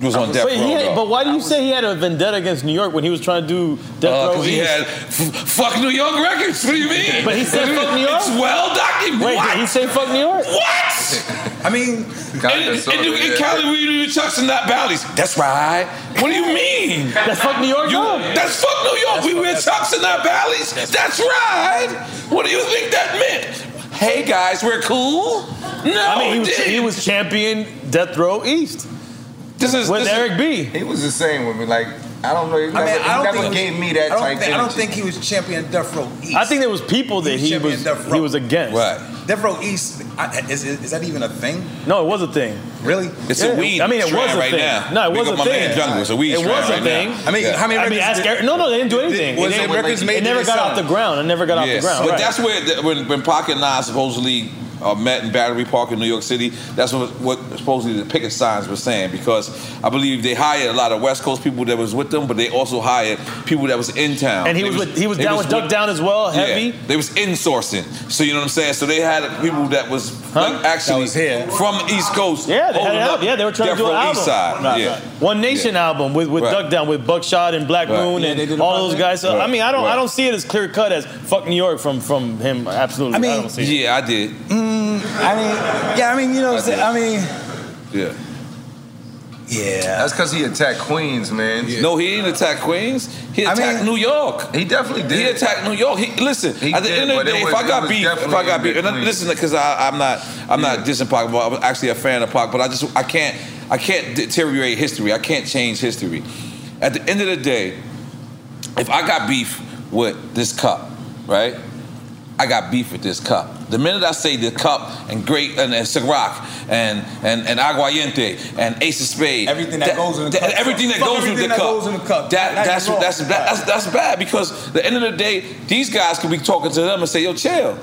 was on Death Wait, Row. he had- but why do you say he had a vendetta against New York when he was trying to do Death Uh, Row 'cause he had f- fuck New York records. What do you mean? But he said fuck New York. It's well documented. Wait, what? did he say fuck New York? What? I mean, and, and you, in Cali, we do chucks and not Ballys. That's right. What do you mean? That's fuck New York. You, that's fuck New York. we wear chucks and not Ballys. That's right. What do you think that meant? Hey guys, we're cool. No, I mean, he was, he was champion Death Row East. This is with this is- Eric B. He was the same with me. Like I don't know. He I never, mean, I don't never think he gave was- me that I don't type think, I don't think he was champion Death Row East. I think there was people that he champion was Death Row. he was against. Right. Death Row East I, is, is, is that even a thing? No, it was a thing. Really? It's a weed I mean, it was a right thing. now. No, it Big was up a my thing. man Jungle. It's a weed It was a right thing. now. I mean, Yeah. how many I mean, ask Eric. No, no, they didn't do anything. Was it, it never- records made it never got off the ground. It never got off the ground. But that's where when when Pac and Nas supposedly uh, met in Battery Park in New York City. That's what what supposedly the picket signs were saying because I believe they hired a lot of West Coast people that was with them, but they also hired people that was in town. And he They was with- he was they down with Duck Down as well, Yeah, heavy. they was insourcing. So you know what I'm saying. So they had people that was like, actually was here. from East Coast. Yeah, they had holding an up. Yeah, they were trying Death to do an album. East Side. Right, yeah. right. One Nation Yeah. album with, with Right. Duck Down, with Buckshot and Black Right. Moon Yeah, and they did a all project. those guys. So, I mean, I don't Right. I don't see it as clear cut as fuck New York from from him. Absolutely, I I, mean, don't see it. Yeah, I did. I mean, yeah, I mean, you know what I'm? I mean, Yeah. yeah. That's because he attacked Queens, man. No, he didn't attack Queens. He I attacked mean- New York. He definitely did. He attacked New York. He, listen, He at the did, end of the day, was- if I it got was beef, if I got in beef, and between. listen, because I'm not, I'm not dissing Pac, but I'm actually a fan of Pac, but I just, I can't, I can't deteriorate history. I can't change history. At the end of the day, if I got beef with this cup, right? I got beef with this cup. The minute I say the cup and great and, and Ciroc and and and Aguayente and Ace of Spade, Everything that goes in the cup. everything that goes with everything the that cup, goes in the cup. that That's that's that's, that's that's bad because at the end of the day, these guys could be talking to them and say, "Yo, chill."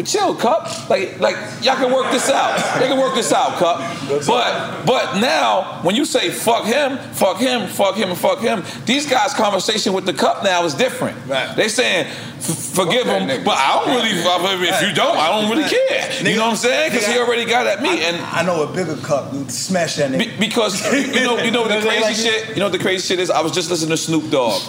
Yo, chill, Cup. Like, like y'all can work this out. They can work this out, Cup. But, but now when you say fuck him, fuck him, fuck him, and fuck him, these guys' conversation with the Cup now is different. Right. They saying forgive him, but I don't really. If you don't, I don't really care. You know what I'm saying? Because he already got at me, and I know a bigger cup. Smash that nigga. be- because you know, you know what the crazy shit. You know what the crazy shit is. I was just listening to Snoop Dogg,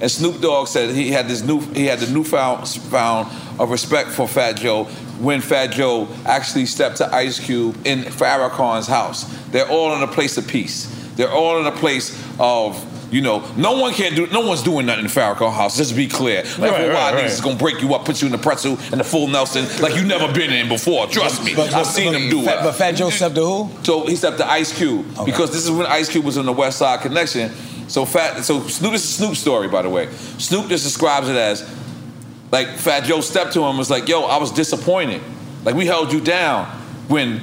and Snoop Dogg said he had this new, he had the newfound found of respect for Fat Joe when Fat Joe actually stepped to Ice Cube in Farrakhan's house. They're all in a place of peace. They're all in a place of. You know, no one can do. No one's doing nothing in Farrakhan house. Just to be clear, like Right, for a while, right, niggas right. is gonna break you up, put you in the pretzel and the full Nelson, like you never been in before. Trust me, But- I've seen them do Fat- it. But Fat Joe stepped to who? So he stepped to Ice Cube because this is when Ice Cube was in the West Side Connection. So Fat, so Snoop, this is Snoop's story, by the way. Snoop just describes it as like Fat Joe stepped to him and was like, "Yo, I was disappointed. Like we held you down when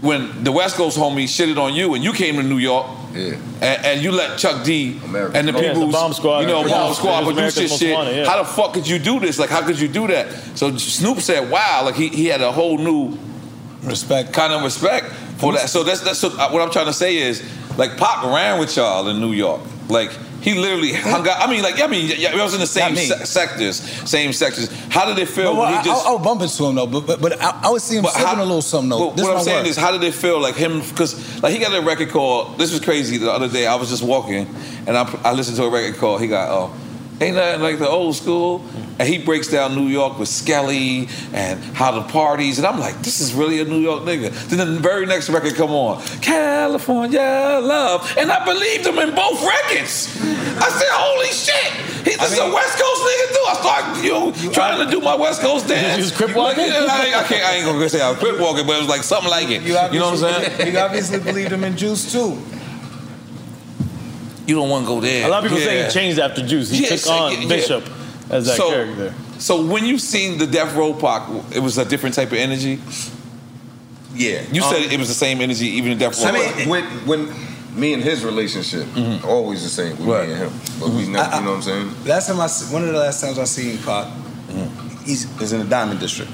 when the West Coast homie shitted on you and you came to New York." Yeah. And, and you let Chuck D American and the yeah, people, the Bomb Squad. you know, Bomb Squad produce this shit. Wanted, yeah. How the fuck could you do this? Like, how could you do that? So Snoop said, "Wow!" Like he, he had a whole new Respect. kind of respect for that. So that's that's so, uh, what I'm trying to say is like Pop ran with y'all in New York. Like he literally hung out. I mean, like I mean, y- y- it was in the same se- sectors, same sectors. How did it feel well, when I, he just? I, I would bump into him though, but but, but I, I would see him slipping how- a little something though. What, this what I'm saying word. is, how did it feel like him? Because like he got a record called. This was crazy. The other day, I was just walking, and I, I listened to a record called. He got oh, ain't nothing like the old school. And he breaks down New York with Skelly and how the parties, and I'm like, this is really a New York nigga. Then the very next record come on, California Love, and I believed him in both records. I said, holy shit, he, this is a West Coast nigga too. I started, you know, trying to do my West Coast dance. you was crip Like, walking? I, ain't- I can't, I ain't gonna say I was crip walking, but it was like something like it. You, know what I'm saying? You obviously believed him in Juice too. You don't want to go there. A lot of people say he changed after Juice. He Yeah, took on yeah, yeah. Bishop as that so, character. So when you seen the Death Row Pac, it was a different type of energy. Yeah. You said Um, it was the same energy even in Death Row. I mean, when, when me and his relationship, mm-hmm. always the same with me and him. But we mm-hmm. never, you know what I'm saying? Last time I, one of the last times I seen Pac, mm-hmm. he's is in the Diamond District.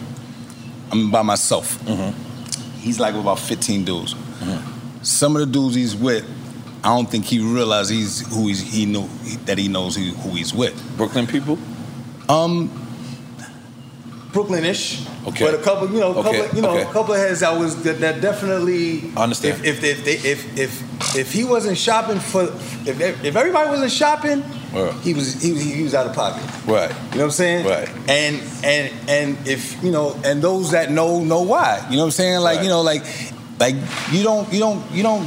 I'm by myself. He's like with about 15 dudes. Some of the dudes he's with, I don't think he realized he's who he's he know that he knows who, who he's with. Brooklyn people. Um, Brooklynish. Okay. But a couple, you know, a Okay, couple, you know, okay. a couple of heads that was that, that definitely. I understand. If if if, they, if if if he wasn't shopping for if if everybody wasn't shopping, Right. he was he, he was out of pocket. Right. You know what I'm saying? Right. And and and if you know, and those that know know why. You know what I'm saying? Like you know, like like you don't you don't you don't.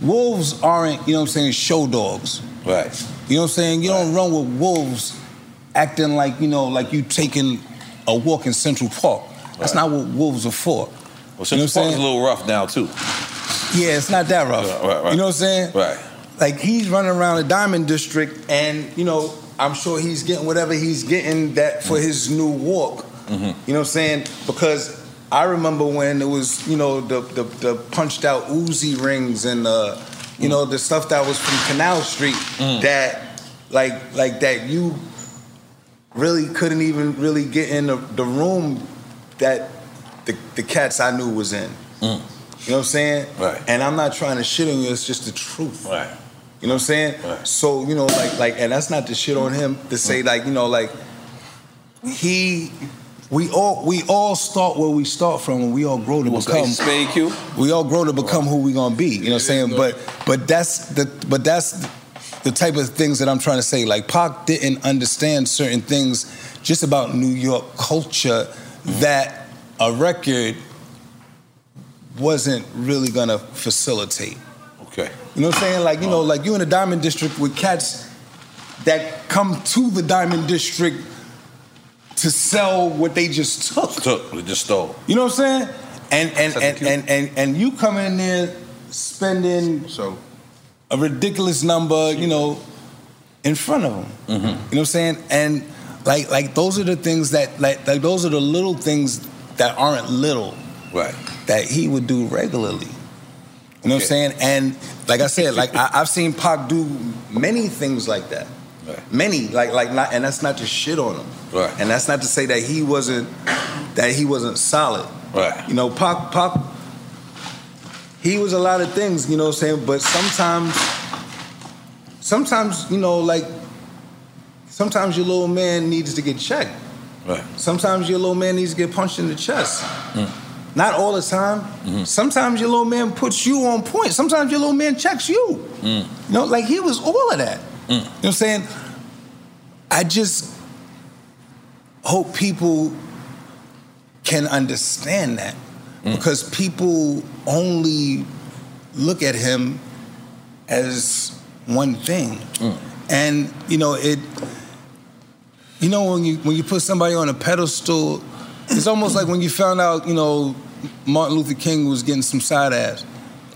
Wolves aren't you know what I'm saying show dogs. Right. You know what I'm saying? You don't run with wolves acting like you know like you taking a walk in Central Park. That's not what wolves are for. Well, you know Central I'm saying? Park's a little rough now too. Yeah, it's not that rough. Right, right, right. You know what I'm saying? Right. Like he's running around the Diamond District, and you know, I'm sure he's getting whatever he's getting that for his new walk. Mm-hmm. You know what I'm saying? Because I remember when it was, you know, the the, the punched out Uzi rings and uh, you know, the stuff that was from Canal Street mm. that like like that you really couldn't even really get in the, the room that the, the cats I knew was in. Mm. You know what I'm saying? Right. And I'm not trying to shit on you, it's just the truth. Right. You know what I'm saying? Right. So, you know, like like and that's not to shit on him to say mm. like, you know, like he we all we all start where we start from and we all grow to become we all grow to become who we gonna be. You know what I'm saying? But but that's the but that's the type of things that I'm trying to say. Like Pac didn't understand certain things just about New York culture that a record wasn't really gonna facilitate. Okay. You know what I'm saying? Like, you know, like you in the Diamond District with cats that come to the Diamond District to sell what they just took. Took, they just stole. You know what I'm saying? And and and, and, and, and you come in there spending so a ridiculous number, you know, in front of them. Mm-hmm. You know what I'm saying? And like like those are the things that like like those are the little things that aren't little. Right. That he would do regularly. You know what I'm saying? And like I said, like I, I've seen Pac do many things like that. Many, like like not, and that's not to shit on him. Right. And that's not to say that he wasn't that he wasn't solid. Right. You know, Pac Pac he was a lot of things, you know what I'm saying? But sometimes sometimes, you know, like sometimes your little man needs to get checked. Right. Sometimes your little man needs to get punched in the chest. Mm. Not all the time. Mm-hmm. Sometimes your little man puts you on point. Sometimes your little man checks you. Mm. You know, like he was all of that. You know what I'm saying? I just hope people can understand that mm. because people only look at him as one thing. Mm. And you know, it you know when you when you put somebody on a pedestal, it's almost like when you found out, you know, Martin Luther King was getting some side ass.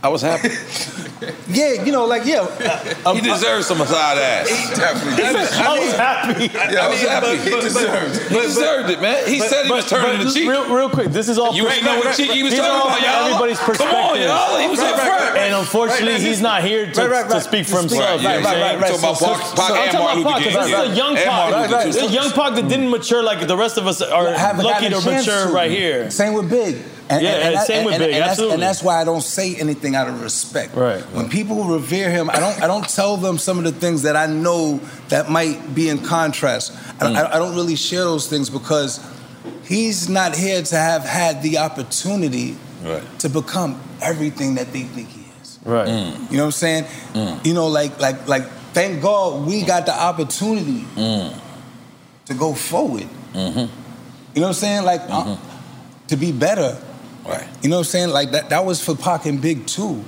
I was happy. yeah, you know, like yeah, he um, deserves some side ass. He definitely I does. was happy. I was happy. He deserved it. He deserved it, man. He said he was turning the cheek. Real, real quick, this is all. You ain't know what cheek he was talking about, y'all. Everybody's Come on, y'all. He was up front. And unfortunately, he's not here to, Right, right, to speak for himself. right, you know right, right, right. Talking about So- Pac- Pac and I'm talking Martin about Luther Pac, King. 'cause this is a young And Pac. This is a young Pac that didn't mature like the rest of us are lucky to mature right here. Same with Big. Yeah, and that- same with Big, and that's- absolutely. And that's why I don't say anything out of respect. Right. When people revere him, I don't. I don't tell them some of the things that I know that might be in contrast. I, Mm. I, I don't really share those things because he's not here to have had the opportunity Right. to become everything that they think he is. Right. You know what I'm saying? You know, like like like. Thank God we got the opportunity to go forward. Mm-hmm. You know what I'm saying? Like uh, to be better. Right. You know what I'm saying? Like that that was for Pac and Big too.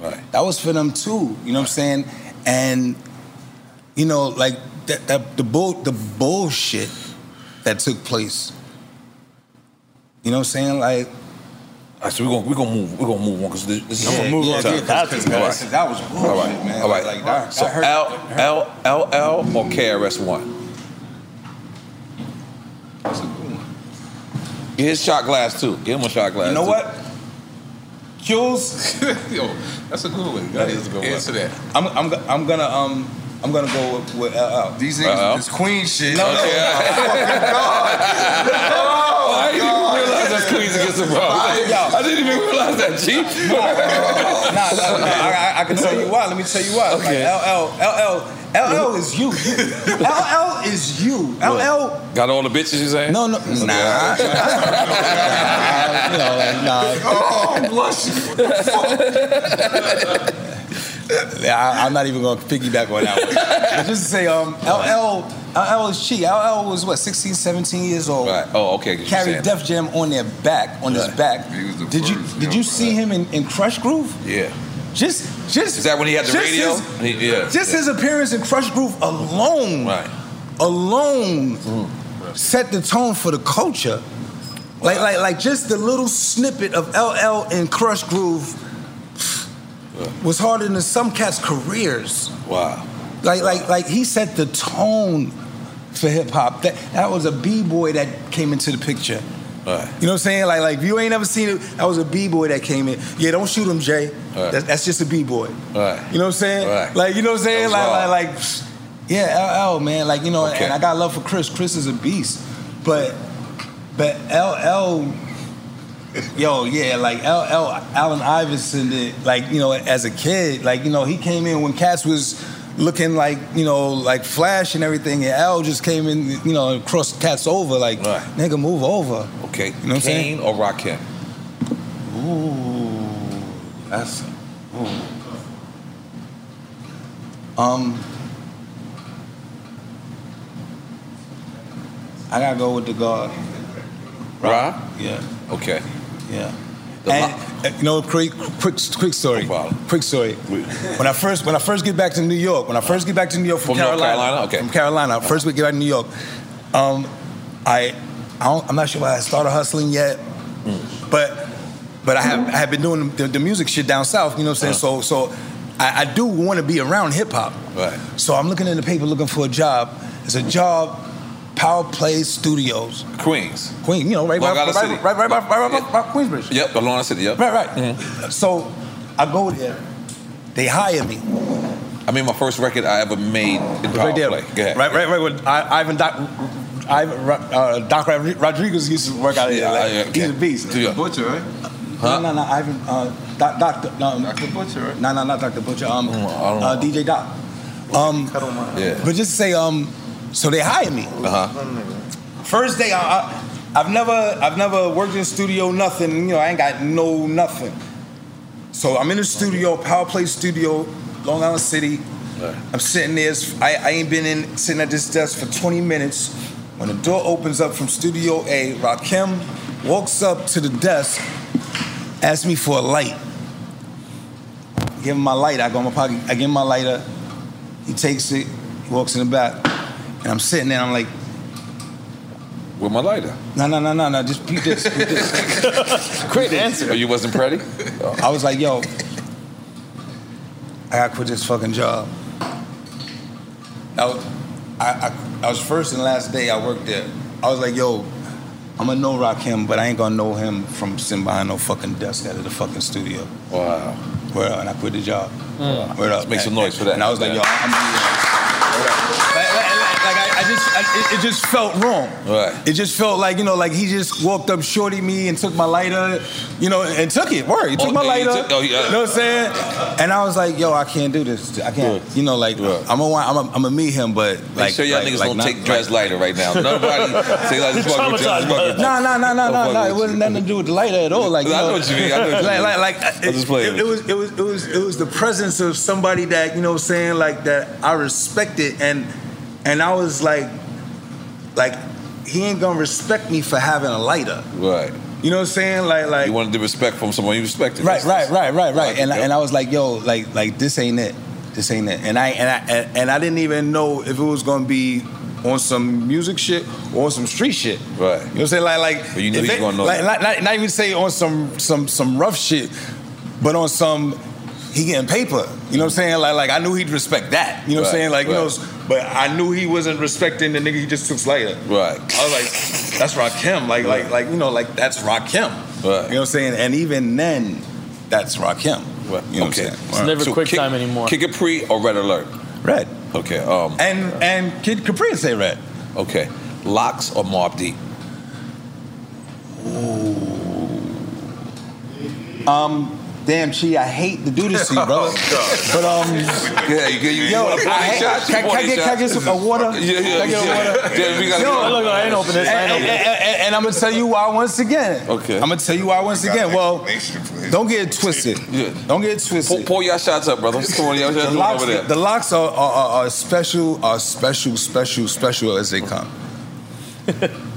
Right. That was for them too. You know what I'm saying? And you know, like that, that the bull the bullshit that took place. You know what I'm saying? Like All right, so we're gonna we're gonna move we're gonna move on because this, this is Yeah, yeah, time. yeah, 'cause- 'cause All right. that- that was bullshit, all right. man. All right. Like, that- so that hurt- L L L L or KRS One. Get his shot glass too. Get him a shot glass. You know too. what? Jules, yo, that's a good one. That is a good one. Answer that. I'm, I'm, I'm gonna um, I'm gonna go with, with LL. These niggas, this queen shit. No, oh, no. Okay. Oh, I didn't even realize that's Queens against the Bronx. I didn't even realize that, G. nah, nah, nah, I, I, I can tell you why. Let me tell you why. Okay. Like LL, LL, LL is you. LL is you. LL. Got all the bitches you saying? No, no, nah. you know, like, nah. Oh, I'm blushing. Yeah, I, I'm not even gonna piggyback on that one. Just to say, um, LL, LL is cheap. LL was what, 16, 17 years old. Right. Oh, okay. Carried Def Jam on their back, on his back. Did you did you see him in, in Krush Groove? Yeah. Just just Is that when he had the radio? his- He- yeah. Just his appearance in Krush Groove alone, Right. alone, set the tone for the culture. Like like like just the little snippet of LL in Krush Groove was harder than some cats' careers. Wow. Like like like he set the tone for hip hop. That that was a b boy that came into the picture. Right. You know what I'm saying? Like like if you ain't ever seen it, that was a b boy that came in. Yeah, don't shoot him, Jay. Right. That's, that's just a b boy. Right. You know what I'm saying? Right. Like you know what I'm saying? That Like like like yeah, LL man. Like you know, Okay. and I got love for Chris. Chris is a beast, but but LL. Yo, yeah, like LL Allen Iverson did, like, you know, as a kid, like, you know, he came in when Cats was looking like, you know, like Flash and everything, and L just came in, you know, and crossed Cats over, like, nigga, move over. Okay. You know what I'm saying? Or Rakim? Ooh, that's. Ooh. Um, I gotta go with the guard. Rob? Yeah. Okay. Yeah. And, uh, you know, quick, quick, quick story. quick story. When I first, when I first get back to New York, when I first get back to New York from, From North Carolina, Carolina? Okay. from Carolina, first we get back to New York, um, I, I don't, I'm not sure if I started hustling yet, but, but I have, I have been doing the, the music shit down south. You know what I'm saying? So, so I, I do want to be around hip hop. Right. So I'm looking in the paper looking for a job. It's a job, Power Play Studios. Queens. Queen, you know, right, Long by, Island right, City. right, right, right, right, right, right, Queensbridge. Yep, Long Island City, yep. Right, right. So I go there. They hire me. I mean, my first record I ever made in Power right there. Play. Go ahead. Right, right, right. With I, Ivan Doc, Ivan, uh, Doc Rodriguez used to work out there. Yeah, like, yeah, He's a beast. Yeah. Butcher, right? Huh? No, no, no. Ivan, uh, Doc, Doctor, no, Dr. Butcher, right? no, no, not Doctor Butcher. Um, don't uh, DJ Doc. Um, Yeah. but just to say, um, so they hire me. Uh huh. First day, I, I've never, I've never worked in studio, nothing. You know, I ain't got no nothing. So I'm in the studio, Power Play Studio, Long Island City. I'm sitting there. I, I ain't been in sitting at this desk for 20 minutes. When the door opens up from Studio A, Rakim walks up to the desk, asks me for a light. I Give him my light. I go in my pocket. I give him my lighter. He takes it. He walks in the back, and I'm sitting there. I'm like, With my lighter. no, no, no, no, no. Just beat this. Beat this. Great answer. Oh, you wasn't ready? I was like, yo, I gotta quit this fucking job. I was, I, I, I was first and last day I worked there. I was like, yo, I'm gonna know Rakim, but I ain't gonna know him from sitting behind no fucking desk out of the fucking studio. Wow. Up, and I quit the job. Mm. Word up. Let's make some noise for that. And I was like, yo, I'm gonna like, like, like, like I, I just, I, it, it just felt wrong. Right. It just felt like, you know, like he just walked up shorty me and took my lighter, you know, and took it. Word, he took Oh, my yeah, he lighter. took- oh, yeah. You know what I'm saying? And I was like, yo, I can't do this. I can't. You know, like I'm gonna, I'm gonna, I'm gonna meet him, but Make like, sure y'all like, niggas like don't not- take Dred's lighter right now. Nobody say like this fuck with you. this fuck with you. No, no, no, no, no, no. It wasn't nothing to do with the lighter at all. Like, you I know know, what you mean. I know what you like, mean. like, like, I'm it, playing it, with it was, it was, it was, it was the presence of somebody that you know, what I'm saying like that I respected, and and I was like, like he ain't gonna respect me for having a lighter. Right. You know what I'm saying? Like, like You wanted the respect from someone you respected. Right, right, right, right, right. And and I was like, yo, like like this ain't it. This ain't it. And I and I and, I didn't even know if it was gonna be on some music shit or on some street shit. Right. You know what I'm saying? Like like But you knew he gonna know like, that. not, not, not even say on some some some rough shit, but on some he getting paper. You know what I'm saying? Like like I knew he'd respect that. You know what I'm Right, saying? Like you know, but I knew he wasn't respecting the nigga he just took later. Right. I was like, that's Rakim. Like like like you know like that's Rakim. Right. You know what I'm saying? And even then, that's Rakim. You know okay. what I'm saying? It's right. never so Kid- Kid Capri or Red Alert? Red. Okay. Um, and and Kid Capri say Red. Okay. LOX or Mobb Deep? Um, damn, Chi, I hate to do this to you, brother. But um, yeah, you, you, you yo, want a 40 I hate- shot? Can, can I get, can I get some uh, water? Yeah, yeah, Can I get yeah. water? Yeah, we gotta Yo, get- Look, look, I ain't open this, And, and- and- and I'm gonna tell you why once again. Okay. I'm gonna tell you why once again. Well, don't get it twisted. Yeah. Don't get it twisted. Pull, pull your shots up, brother. Come on, y'all the LOX, over there. the LOX are, are, are, are special, are special, special, special as they come.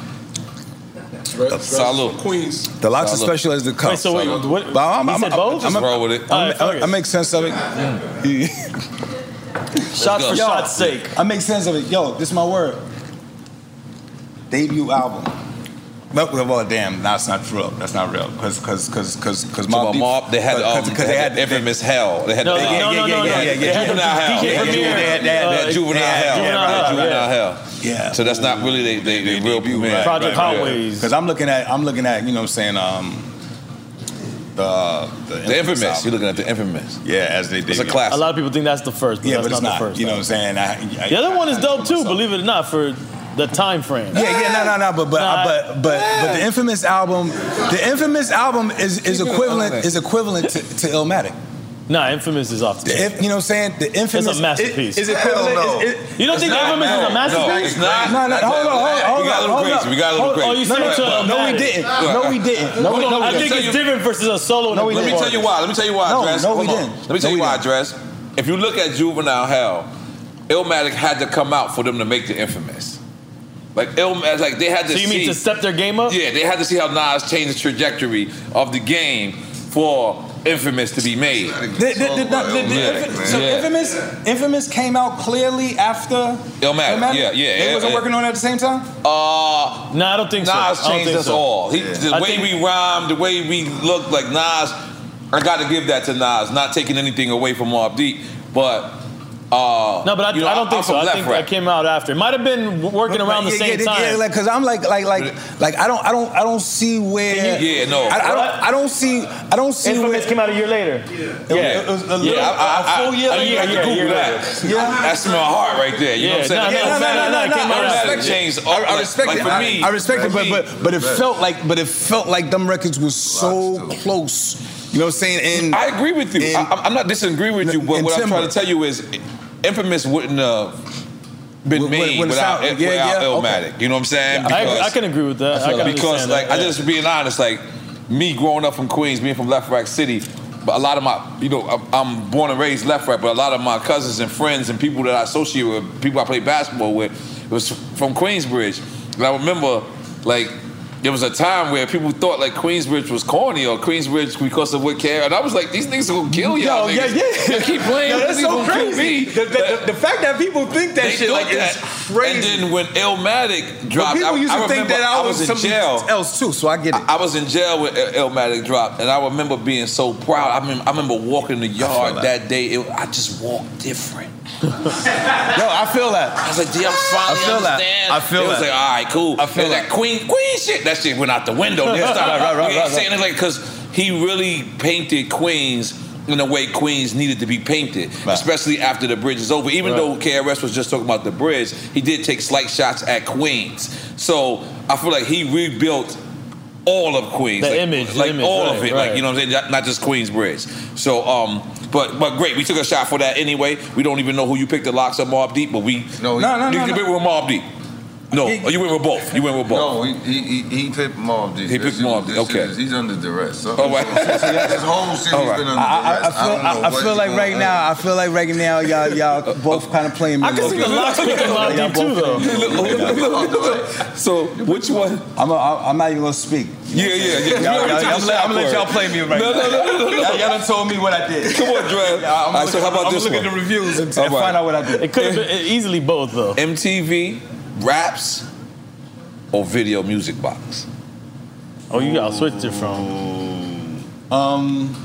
Salute. Queens. The LOX Salute. are special as they come. Wait, so wait, Salute. what- But I'm, he I'm, said I'm, both? I'm, Just roll with it. I'm- All right, I'm- fuck I make sense of it. Shots for Yo, shots' sake. I make sense of it. Yo, this is my word. Debut album. Well, well, well, damn, that's not true. That's not real. Because, because, because, because, because So about Mobb, they had, um, because they had infamous Hell. They had No, the- no, no, no, no, yeah, no. yeah, They yeah. had the Juvenile Hell. DJ They had Premier, Juvenile- they had- they had- they had uh, Juvenile they had Hell. Juvenile Hell, Juvenile yeah. So that's not really they, they, they real premiere. Because I'm looking at, I'm looking at, you know, what I'm saying, um, the the, The infamous. album. You're looking at the infamous. Yeah, as they did. It's a classic. A lot of people think that's the first, but Yeah, that's but it's not, not. the first. You know what I'm saying? I, I, the other one is dope too, believe it or not, for the time frame. Yeah, yeah, no, no, no, but but Nah, but but but the infamous album, the infamous album is is equivalent is equivalent to, to Illmatic. Nah, infamous is off the. The, inf- you know what I'm saying? The infamous It's a masterpiece. Is, is equivalent. Hell no. is- is- You don't think not, Infamous is a masterpiece? No, it's not. No, no, hold on, hold on, hold on. We got a little crazy. We got a little crazy. Oh, you said no, it to no, no, we didn't. No, we didn't. No, we, no, we I think didn't. it's different versus a solo. No, we Let me tell you why. Let me tell you why, No, Dres. no, we didn't. Let me tell you why, didn't. Dres. If you look at Juvenile Hell, Illmatic had to come out for them to make the infamous. Like Illmatic, like they had to So you see. mean to step their game up? Yeah, they had to see how Nas changed the trajectory of the game for Infamous to be made. The, the, the, the, the, the, Yeah. Infa- so Yeah. infamous, infamous came out clearly after Illmatic, yeah, yeah, They yeah, wasn't yeah. working on it at the same time. Uh, no, I don't think so. I Nas changed us so. all. He, Yeah. The I way think- we rhyme, the way we look, like Nas, I got to give that to Nas. Not taking anything away from Mobb Deep, but uh, No, but I, you know, I don't think so. from I think Rap. that came out after. It might have been w- working around the same yeah, time. Yeah, like, cause I'm like, like, like, like, I don't, I don't, I don't see where. Yeah, no. I, I don't, I don't see, I don't see Infamous where. came out a year later. Yeah, It was a little- yeah, I, I, I, a full year I, later? I, had to Yeah, Google yeah, that. yeah. That's my heart right there. You know what I'm saying? Yeah, no, no, no, no, no, no, came out I respect it. Changed I, I respect it. I- respect it, but but but it felt like, but it felt like them records was so close. You know what I'm saying? And I agree with you. I, I'm- I'm not disagreeing with you, but in what I'm trying to tell you is, Infamous wouldn't have been Would- made would- would without, sound- yeah, without yeah, Illmatic. You know what I'm saying? I, I can agree with that. I, can because like that. I just being honest, like me growing up from Queens, being from Lefrak City, but a lot of my, you know, I'm- I'm born and raised Lefrak, but a lot of my cousins and friends and people that I associate with, people I play basketball with, was from Queensbridge. And I remember, like. There was a time where people thought like Queensbridge was corny or Queensbridge because of what care, and I was like, these niggas are gonna kill y'all. Yo, yeah, niggas. yeah. They keep playing. Yo, that's so crazy. me. The, the, the, fact that people think that shit like that. crazy. And then when Illmatic dropped, people I, used to I think that I I was was in jail. else too, so I get it. I was in jail when Illmatic dropped, and I remember being so proud. I remember, I remember walking the yard that. that. day. It, I just walked different. Yo, I feel that. I was like, "Damn, I finally I feel that. I feel it was that. like, "All right, cool." I feel that. Queen, Queen shit. That shit went out the window. They started- Right, right, right, you know right, saying? It's like because he really painted Queens in the way Queens needed to be painted, especially after the bridge is over. Even Right. though KRS was just talking about the bridge, he did take slight shots at Queens. So I feel like he rebuilt all of Queens, The like, image, the like image, all right, of it, right. like you know what I'm saying, not, just Queens Bridge. So, um, but but great, we took a shot for that anyway. We don't even know who you picked the LOX of Mobb Deep, but we No, No, no, you, no, you no. with Mobb Deep. No, oh, you went with both. You went with both. No, he he he, he picked Mobb Deep. He picked shit- Mobb Deep, this okay. shit is- he's under duress. So, All right. His whole shit All he's right. been under I, I, duress. I feel, I, I feel like right on. now, I feel like right now, y'all, y'all both kind of playing me. I can see the Okay. LOX picking Mobb Y'all Deep too, both though. playing so which one? I'm, a, I'm not even gonna speak. Yeah, yeah, yeah. Y'all, y'all, You already took I'm, a let, shot I'm gonna let y'all play me right No, now. no, no, no, no, no. Y'all, y'all done told me what I did. Come on, Dre. I'm All right, so how about I'm this gonna one? look at the reviews and, All and find out what I did. It could have been easily both though. MTV, raps, or video music box? Oh, you gotta switch it from. Um,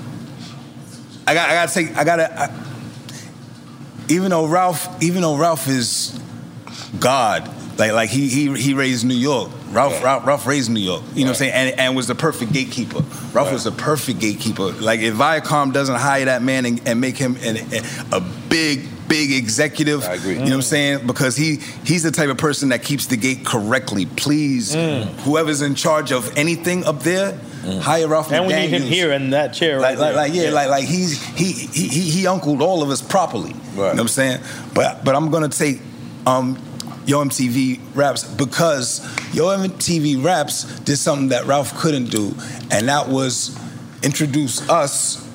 I got, I gotta take, I gotta. I, even though Ralph, even though Ralph is God Like like he he he raised New York. Ralph Ralph, Ralph raised New York. You know what I'm saying? And and was the perfect gatekeeper. Ralph was the perfect gatekeeper. Like if Viacom doesn't hire that man and, and make him an, a big big executive, I agree. You know what I'm saying? Because he he's the type of person that keeps the gate correctly. Please, Mm. whoever's in charge of anything up there, hire Ralph And we need him here in that chair. Like, right like, like, there. yeah, like, like he's he he he, he uncled all of us properly. You know what I'm saying? But but I'm gonna take um Yo MTV Raps because Yo MTV Raps did something that Ralph couldn't do, and that was introduce us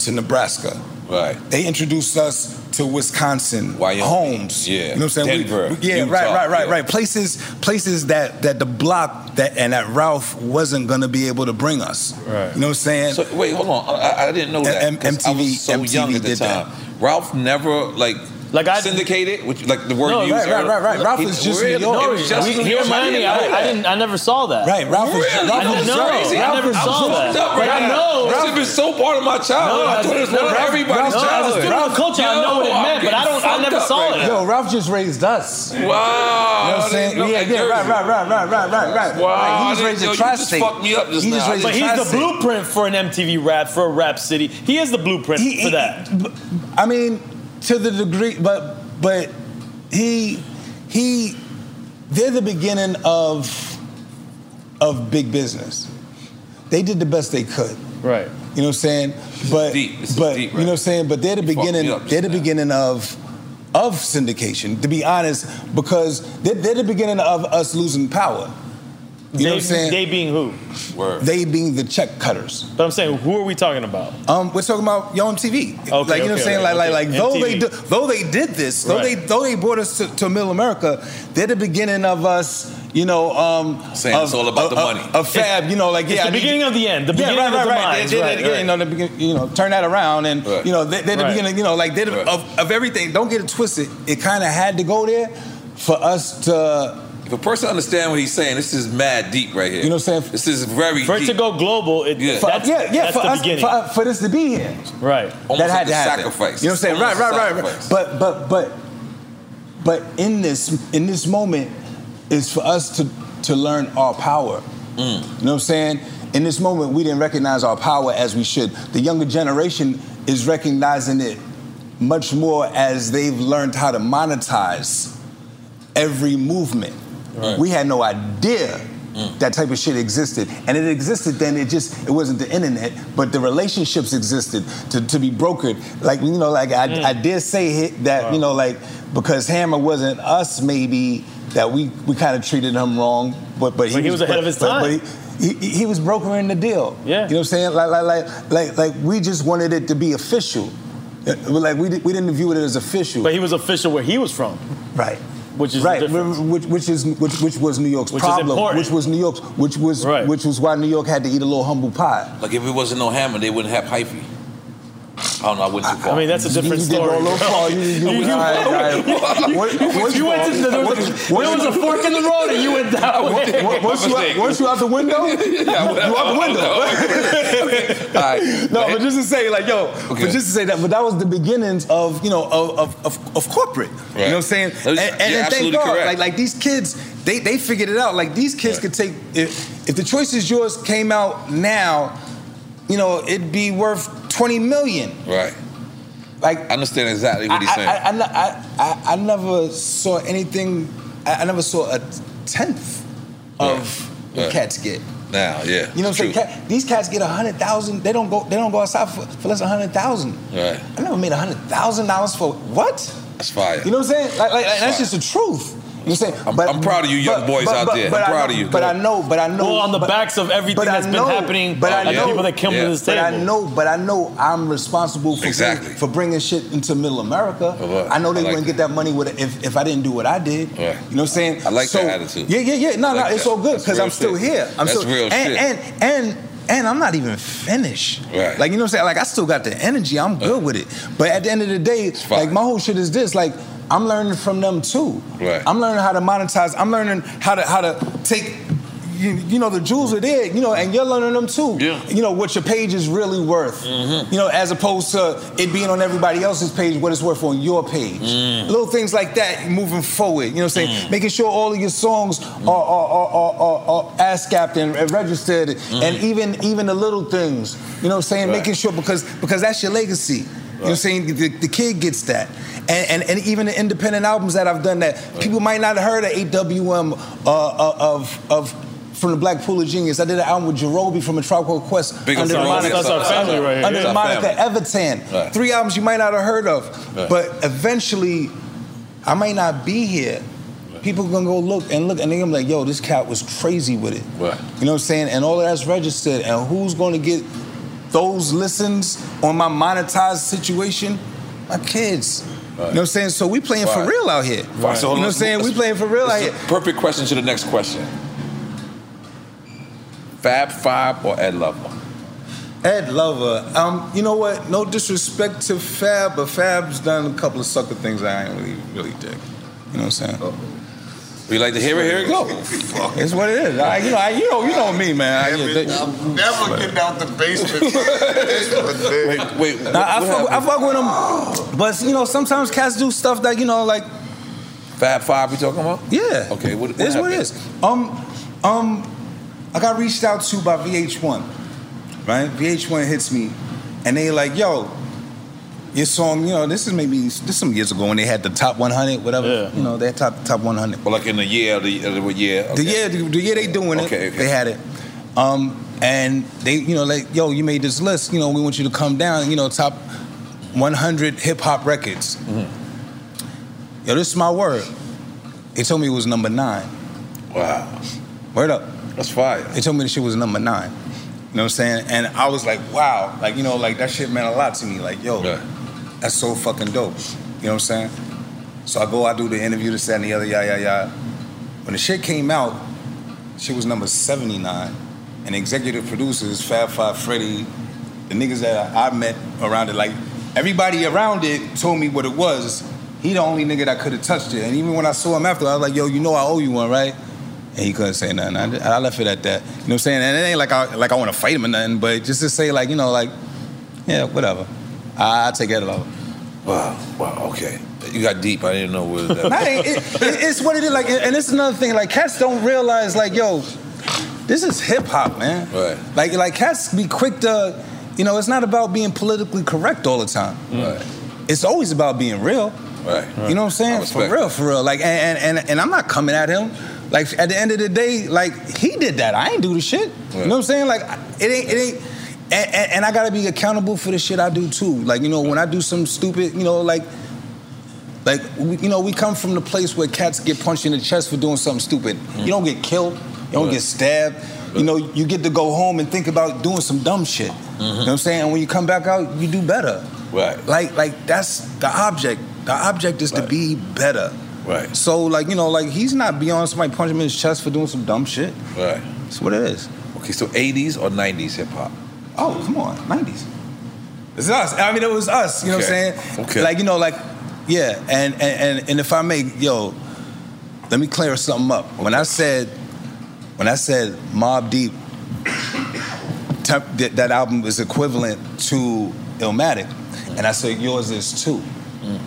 to Nebraska. Right. They introduced us to Wisconsin, Homes. Yeah. You know what I'm saying? We- Denver, we- yeah, Utah, right, right, right, yeah. right. Places, places that that the block that and that Ralph wasn't gonna be able to bring us. Right. You know what I'm saying? So wait, hold on. I, I didn't know that. M- 'cause I was so MTV young at the did that. time. Ralph never like like I syndicated, which like the word No, you right, used right, earlier. right, right. Ralph He- is just really? New York. It was just we, New here York. in Miami, I, I didn't. I never saw that. Right, Ralph is- Really? Ralph I is didn't crazy. I never I'm saw fucked that. up But right I know. This has been so part of my childhood. No, I thought it was no, part of everybody's no, as a childhood. student of culture, I know what it meant, but I don't- I never saw right it. Yo, Ralph just raised us. Wow. You know what I'm saying? Yeah, yeah, right, right, right, right, right, right, right. Wow, Right, He just raised yo, a you just tri-state. fucked me up just He just now. raised But a he's the blueprint for an MTV rap, for a rap city. He is the blueprint for that. I mean, to the degree, but but he he they're the beginning of of big business. They did the best they could. Right. You know what I'm saying? But but you know what I'm saying? But they're the beginning. They're the beginning of of syndication. To be honest, because they're, they're the beginning of us losing power. You know what I'm saying? They being who? They being the check cutters. But I'm saying, who are we talking about? Um, we're talking about Yo MTV. Okay, like you know what I'm saying? okay, like like okay. like though they do, though they did this, though Right. they though they brought us to, to Middle America, they're the beginning of us. You know, um, Saying of, it's all about of- the money. Of, of Fab, you know, like It's yeah, the I beginning you- of the end, the Yeah, beginning right, of right, the right. demise, They, they, right, they, right. You know, the begin, you know, turn that around, and you know, they, they're the Right. beginning. You know, like they're the, of, of everything. Don't get it twisted. It kind of had to go there for us to. If a person understand what he's saying, this is mad deep right here. You know what I'm saying? This is very For it deep. to go global, it, Yeah. For, that's, yeah, yeah, that's for the us, beginning. for, uh, for this to be here. right. Almost that had like to happen. sacrifice. You know what I'm saying? Right, Almost right, a right, right. But but but but in this in this moment is for us to to learn our power. Mm. You know what I'm saying? In this moment, we didn't recognize our power as we should. The younger generation is recognizing it much more as they've learned how to monetize every movement. Right. We had no idea mm. that type of shit existed. And it existed then, it just, it wasn't the internet, but the relationships existed to, to be brokered. Like, you know, like I, mm. I did say that, you know, like, because Hammer wasn't us maybe, that we, we kind of treated him wrong, but, but he, But he was ahead but- of his time. But he, he, he was brokering the deal. Yeah. You know what I'm saying? Like, like, like, like, like we just wanted it to be official. Like we, we didn't view it as official. But he was official where he was from. Right. Which is right, which, which is which, which was New York's Which problem, important. which was New York's, which was which was why New York had to eat a little humble pie. Like if it wasn't no hammer, they wouldn't have hyphy. Oh, I don't know. I went too far. I mean, that's a different You did go story. a little far. You- you- You- you- all right, all right. you- What- you- you went to the, there was, a, What- there was a fork in the road and you went that way. What- Once you, out, once you out the window, you, you out the window. No, but just to say, like, yo, but just to say that, but that was the beginnings of, you know, of of, of, of corporate. You know what I'm saying? That And, and, and thank God, correct. like, like these kids, they they figured it out. Like these kids could take if if the choice is yours came out now, you know, it'd be worth twenty million. Right. Like I understand exactly what he's saying. I, I, I, I, I never saw anything. I, I never saw a tenth of what Right. cats get. now, yeah. You know what I'm saying? Cat, these cats get a hundred thousand. They don't go. They don't go outside for, for less than a hundred thousand. Right. I never made a hundred thousand dollars for what? That's fire. You know what I'm saying? Like, like, That's that's just the truth. You know what I'm saying? I'm- I'm proud of you young boys out there. I'm proud know- of you. But I know. But I know. Well, on the but- backs of everything but I been know- happening, but I uh, know, people that come to Yeah. this But. I know, but I know I'm responsible for Exactly. bring- for bringing shit into Middle America. what? I know they I like wouldn't get that money with if, if I didn't do what I did. Right. You know what I'm saying? I like so, that attitude. Yeah, yeah, yeah. No, like no, it's that. all good because I'm still shit. here. I'm That's still real and, shit. and and and I'm not even finished. Right. Like you know what I'm saying? Like I still got the energy. I'm good with it. But at the end of the day, like my whole shit is this. Like I'm learning from them too. Right. I'm learning how to monetize. I'm learning how to how to take you, you know the jewels are there, you know, and you're learning them too. Yeah. You know what your page is really worth. Mm-hmm. You know, as opposed to it being on everybody else's page, what it's worth on your page. Mm. Little things like that moving forward. You know what I'm saying? Mm. Making sure all of your songs mm. are, are, are, are, are, are ASCAP and, and registered, and even even the little things. You know what I'm saying? Right. Making sure because because that's your legacy. You know what I'm saying? The, the kid gets that. And, and, and even the independent albums that I've done that people might not have heard of AWM uh, uh, of of from the Black Pool of Genius. I did an album with Jarobi from a Tribe Called Quest Big under the. Monica, That's our family right here. under the Monica. Evitan. Right. Three albums you might not have heard of, Right. but eventually I might not be here. People gonna go look and look, and they're gonna be like, "Yo, this cat was crazy with it." Right. You know what I'm saying? And all of that's registered. And who's gonna get those listens on my monetized situation? My kids. You know what I'm saying? So we playing for real out here. Right. So you know what I'm saying? We playing for real out It's here. a Perfect question to the next question. Fab Five or Ed Lover? Ed Lover. Um, you know what? No disrespect to Fab, but Fab's done a couple of sucker things I ain't really really dig. You know what I'm saying? We like to hear it. Here it go. It's what it is. I, you know, I, you know, you know me, man. I, I'm never getting out the basement. wait, wait. Nah, I, fuck, I fuck with them, but you know, sometimes cats do stuff that you know, like Fab Five. We talking about? Yeah. Okay. What, what It's what it happened? is. Um, um, I got reached out to by VH1, right? VH1 hits me, and they like, yo, your song, you know, this is maybe this some years ago when they had the top 100, whatever. You know, they had top top 100. Well, like in the year, the, the year. The year, the, the year they doing it, Okay, okay. they had it. Um, and they, you know, like, yo, you made this list. You know, we want you to come down. You know, top 100 hip hop records. Mm-hmm. Yo, this is my word. They told me it was number nine. Wow. Word up. That's fire. They told me the shit was number nine. You know what I'm saying? And I was like, wow. Like, you know, like that shit meant a lot to me. Like, yo, that's so fucking dope. You know what I'm saying? So I go, I do the interview, this, that, and the other, yeah, yeah, yeah. When the shit came out, she was number 79. And executive producers, Fab Five Freddy, the niggas that I met around it, like everybody around it told me what it was. He the only nigga that could have touched it. And even when I saw him after, I was like, yo, you know I owe you one, right? And he couldn't say nothing. I, I left it at that. You know what I'm saying? And it ain't like I like I want to fight him or nothing, but just to say like, you know, like, yeah, whatever. I, I take that love. Wow. Wow. Okay. You got deep. I didn't know where that. Nah, it, it, it's what it is. Like, and it's another thing. Like, cats don't realize, like, yo, this is hip hop, man. Right. Like, like cats be quick to, you know, it's not about being politically correct all the time. Right. It's always about being real. Right. You know what I'm saying? For real, for real. Like, and, and and and I'm not coming at him. Like, at the end of the day, like he did that. I ain't do the shit. You know what I'm saying? Like, it ain't it ain't. And, and, and I gotta be accountable for the shit I do too. Like, you know, when I do some stupid, you know, like like, we, you know, we come from the place where cats get punched in the chest for doing something stupid. You don't get killed. You don't get stabbed. You know, you get to go home and think about doing some dumb shit. You know mm-hmm. what I'm saying? And when you come back out, you do better. Right. Like, like that's the object. The object is to be better. Right. So, like, you know, like he's not beyond somebody punching him in his chest for doing some dumb shit. Right. That's what it is. Okay. So 80s or 90s hip hop? Oh, come on, 90s. It's us. I mean, it was us. You know what I'm saying? Okay. Like, you know, like, yeah. And and and, and if I may, yo, let me clear something up. When I said, when I said Mobb Deep, that, that album is equivalent to Illmatic, and I said yours is too. Mm.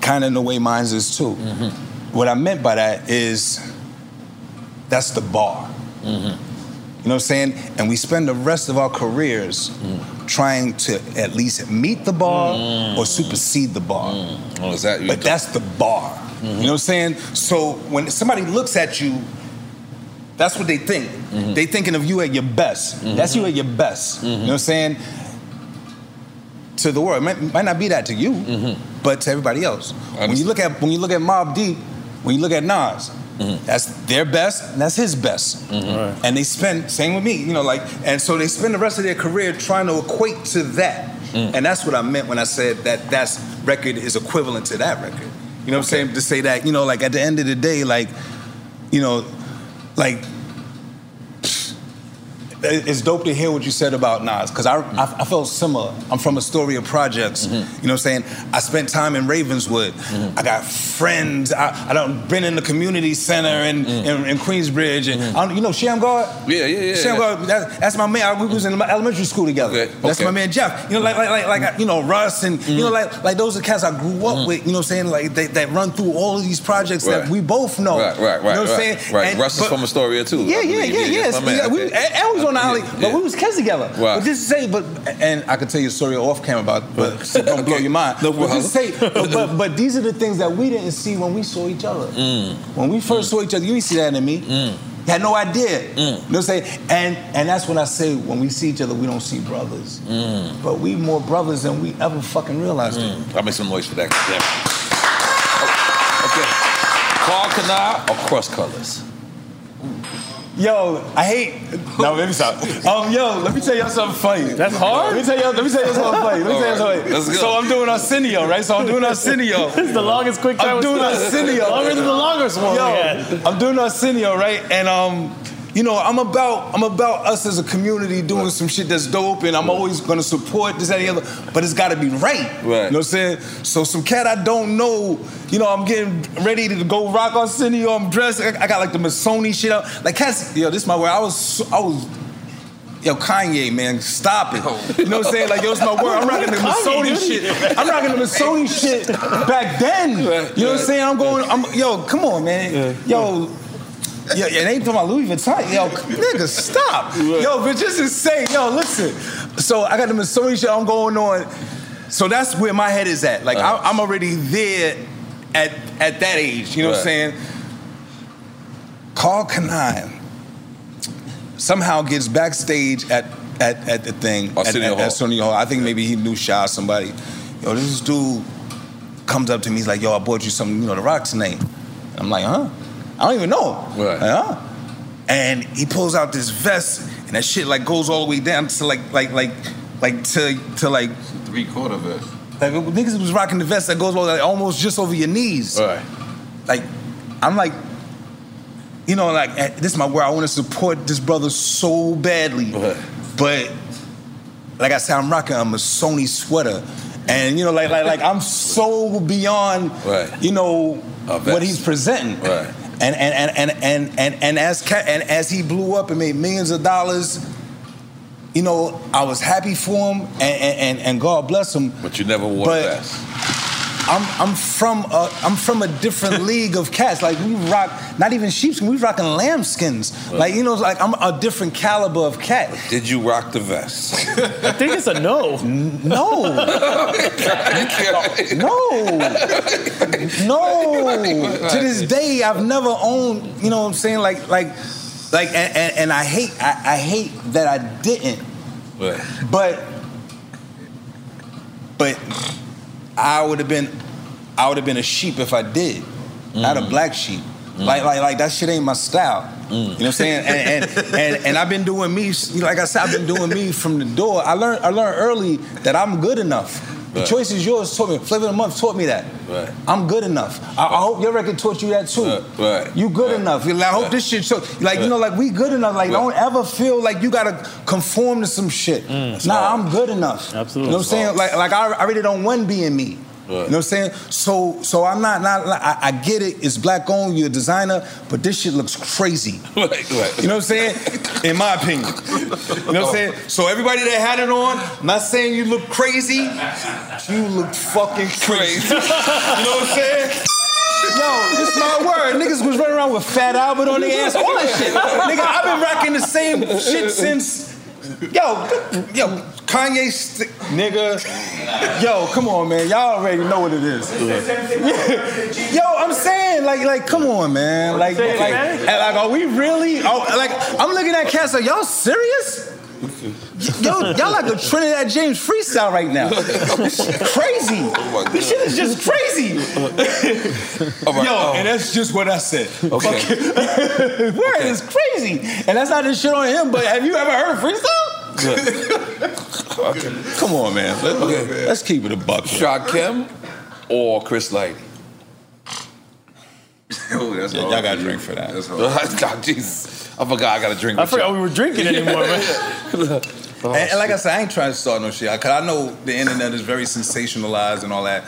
Kind of in the way mine's is too. Mm-hmm. What I meant by that is that's the bar. Mm-hmm. You know what I'm saying? And we spend the rest of our careers mm. trying to at least meet the bar mm. or supersede the bar. Mm. Oh, is that? But that's the bar. You mm-hmm. know what I'm saying? So when somebody looks at you, that's what they think. Mm-hmm. They thinking of you at your best. Mm-hmm. That's you at your best. You know what I'm saying? To the world, it might, might not be that to you, but to everybody else. When you look at when you look at Mobb Deep, when you look at Nas, Mm-hmm. that's their best, and that's his best. Mm-hmm. And they spend same with me, you know, like, and so they spend the rest of their career trying to equate to that. Mm. And that's what I meant when I said that that's record is equivalent to that record. You know what I'm saying? To say that, you know, like at the end of the day, like, you know, like it's dope to hear what you said about Nas because I, I I felt similar. I'm from Astoria Projects. Mm-hmm. You know what I'm saying? I spent time in Ravenswood. Mm-hmm. I got friends. I I done been in the community center in mm-hmm. in, in Queensbridge and mm-hmm. I don't, you know Shamgar. Mm-hmm. Yeah, yeah, yeah, Shamgar. That's, that's my man. I- We was in elementary school together. That's okay. my man Jeff. You know, like like like like you know Russ and you know like like those are cats I grew up with. You know what I'm saying? Like they, that run through all of these projects Right. that we both know. Right, right, right. You know what I'm right, saying? Right. And- Russ is but- from Astoria too. yeah, I yeah, yeah, yeah. my man. Yeah, we, Okay. and, and was on Yeah, but we was kids together. Wow. But just to say, but and I could tell you a story off camera about, but shit don't blow your mind. No but just say, but, but but these are the things that we didn't see when we saw each other. Mm. When we first saw each other, you didn't see that in me. You had no idea. Mm. You know what I'm saying? And and that's when I say when we see each other, we don't see brothers. Mm. But we more brothers than we ever fucking realized. I'll make some noise for that. Yeah. Okay. Karl Kani or Cross Colors? Yo, I hate. No, let me stop. Um, yo, let me tell y'all something funny. That's hard. Let me tell y'all. Let me tell y'all something funny. Let me tell y'all something. Let's go. So I'm doing Arsenio, right? So I'm doing Arsenio. This is the longest quick time I'm doing Slice. Arsenio. Longer than the longest one we Yo, had. I'm doing Arsenio, right? And um, you know, I'm about I'm about us as a community doing some shit that's dope, and I'm always gonna support this, that, and the other. But it's gotta be right. Right. You know what I'm saying? So some cat I don't know, you know, I'm getting ready to go rock on Arsenio. I'm dressed. I, got like the Missoni shit out. Like cats, yo, this is my word. I was I was. Yo, Kanye, man, stop it. Oh. You know what I'm saying? Like, yo, it's my word. I'm rocking the Missoni shit. I'm rocking the Masoni shit back then. You know what I'm saying? I'm going, I'm, yo, come on, man. Yo, yeah, yeah, they ain't talking about Louis Vuitton. Yo, nigga, stop. Yo, but just say, yo, listen. So I got the Missoni shit I'm going on. So that's where my head is at. Like, I, I'm already there at, at that age. You know what I'm saying? Karl Kani somehow gets backstage at at, at the thing at, Arsenio at, Hall. at Arsenio Hall. I think maybe he knew Shaw somebody. Yo, this dude comes up to me. He's like, "Yo, I bought you something, you know, the Rock's name." And I'm like, "Huh? I don't even know." Right. huh? And he pulls out this vest, and that shit like goes all the way down to like like like like to to like three quarter vest. Like niggas was rocking the vest that goes all like almost just over your knees. Right. Like I'm like, you know, like eh, this is my word. I want to support this brother so badly, but like I said, I'm rocking I'm a Sony sweater, and you know, like like like I'm so beyond, you know, what he's presenting. Right. And and and and and and, and as and as he blew up and made millions of dollars. You know, I was happy for him, and, and, and, God bless him. But you never wore But-. I'm I'm from a I'm from a different league of cats. Like we rock not even sheepskin, we rocking lambskins. Like you know, like I'm a different caliber of cat. Did you rock the vest? I think it's a no. No. no. No. To this day, I've never owned. You know what I'm saying? Like like like and, and, and I hate I, I hate that I didn't. But but I would have been I would have been a sheep if I did. Not a mm. black sheep. Mm. Like like like that shit ain't my style. Mm. You know what I'm saying? And and, and and I've been doing me like I said, I've been doing me from the door. I learned I learned early that I'm good enough. The Right. choice is yours taught me. Flavor of the month taught me that. Right. I'm good enough. I, I hope your record taught you that too. Right. You good enough. I hope this shit show like you know like we good enough. Like don't ever feel like you gotta conform to some shit. Mm. nah, I'm good enough. Absolutely. You know what I'm saying? Like like I, I really don't want being me. You know what I'm saying? So so I'm not not I, I get it. It's black owned. You're a designer, but this shit looks crazy. Right, right. You know what I'm saying? In my opinion. You know what I'm saying? So everybody that had it on, I'm not saying you look crazy. You look fucking crazy. you know what I'm saying? Yo, this is my word. Niggas was running around with Fat Albert on their ass, all that shit. Nigga, I've been rocking the same shit since. Yo, yo, Kanye, st- nigga. Yo, come on, man. Y'all already know what it is. Yo, I'm saying, like, like, come on, man. Like, like, like, are we really? Oh, like, I'm looking at cats like, y'all serious? Yo, y'all like a Trinidad James freestyle right now. This shit crazy. Oh this shit is just crazy. Yo, um, and that's just what I said. Okay. Word is crazy. And that's not the shit on him, but have you ever heard freestyle? Come on, man. Let, Okay. us keep it a buck. Shakim or Chris Lighty? Oh, that's Yeah, y'all got to drink for that. That's hard. Oh, Jesus. I forgot I got to drink. I forgot y'all. we were drinking anymore, man. and, and like I said, I ain't trying to start no shit because I know the internet is very sensationalized and all that.